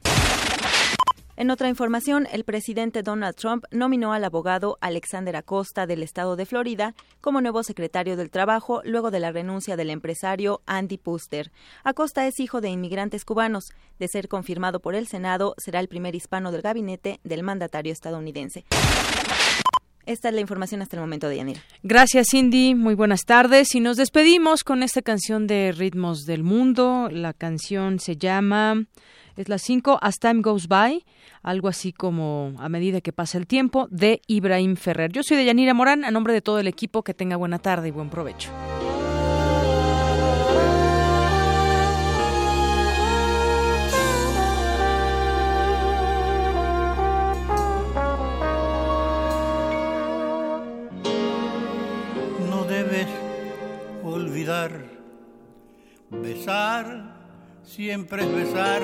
En otra información, el presidente Donald Trump nominó al abogado Alexander Acosta del estado de Florida como nuevo secretario del Trabajo luego de la renuncia del empresario Andy Puster. Acosta es hijo de inmigrantes cubanos. De ser confirmado por el Senado, será el primer hispano del gabinete del mandatario estadounidense. Esta es la información hasta el momento de Yanira. Gracias, Cindy. Muy buenas tardes. Y nos despedimos con esta canción de Ritmos del Mundo. La canción se llama, es la 5, As Time Goes By, algo así como A medida que pasa el tiempo, de Ibrahim Ferrer. Yo soy de Yanira Morán, a nombre de todo el equipo, que tenga buena tarde y buen provecho. No debes olvidar, besar, siempre es besar,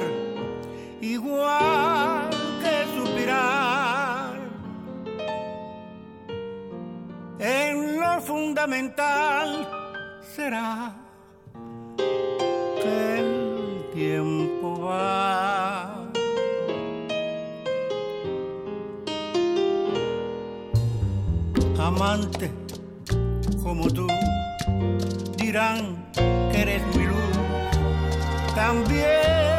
igual que suspirar. En lo fundamental será que el tiempo va. Amante como tú dirán que eres luz, también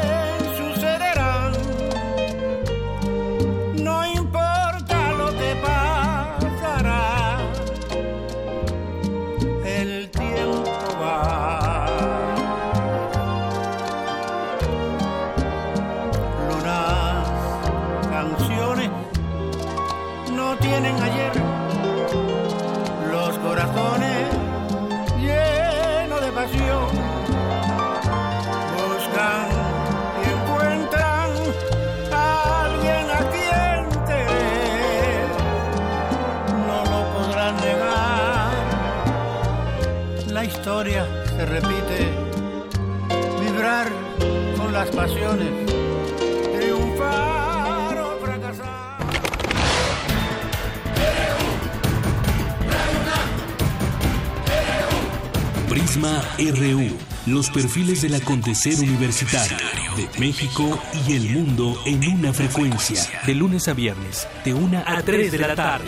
historia se repite vibrar con las pasiones triunfar o fracasar Prisma RU. Los perfiles del acontecer universitario de México y el mundo en una frecuencia. De lunes a viernes, de 1 a 3 de la tarde.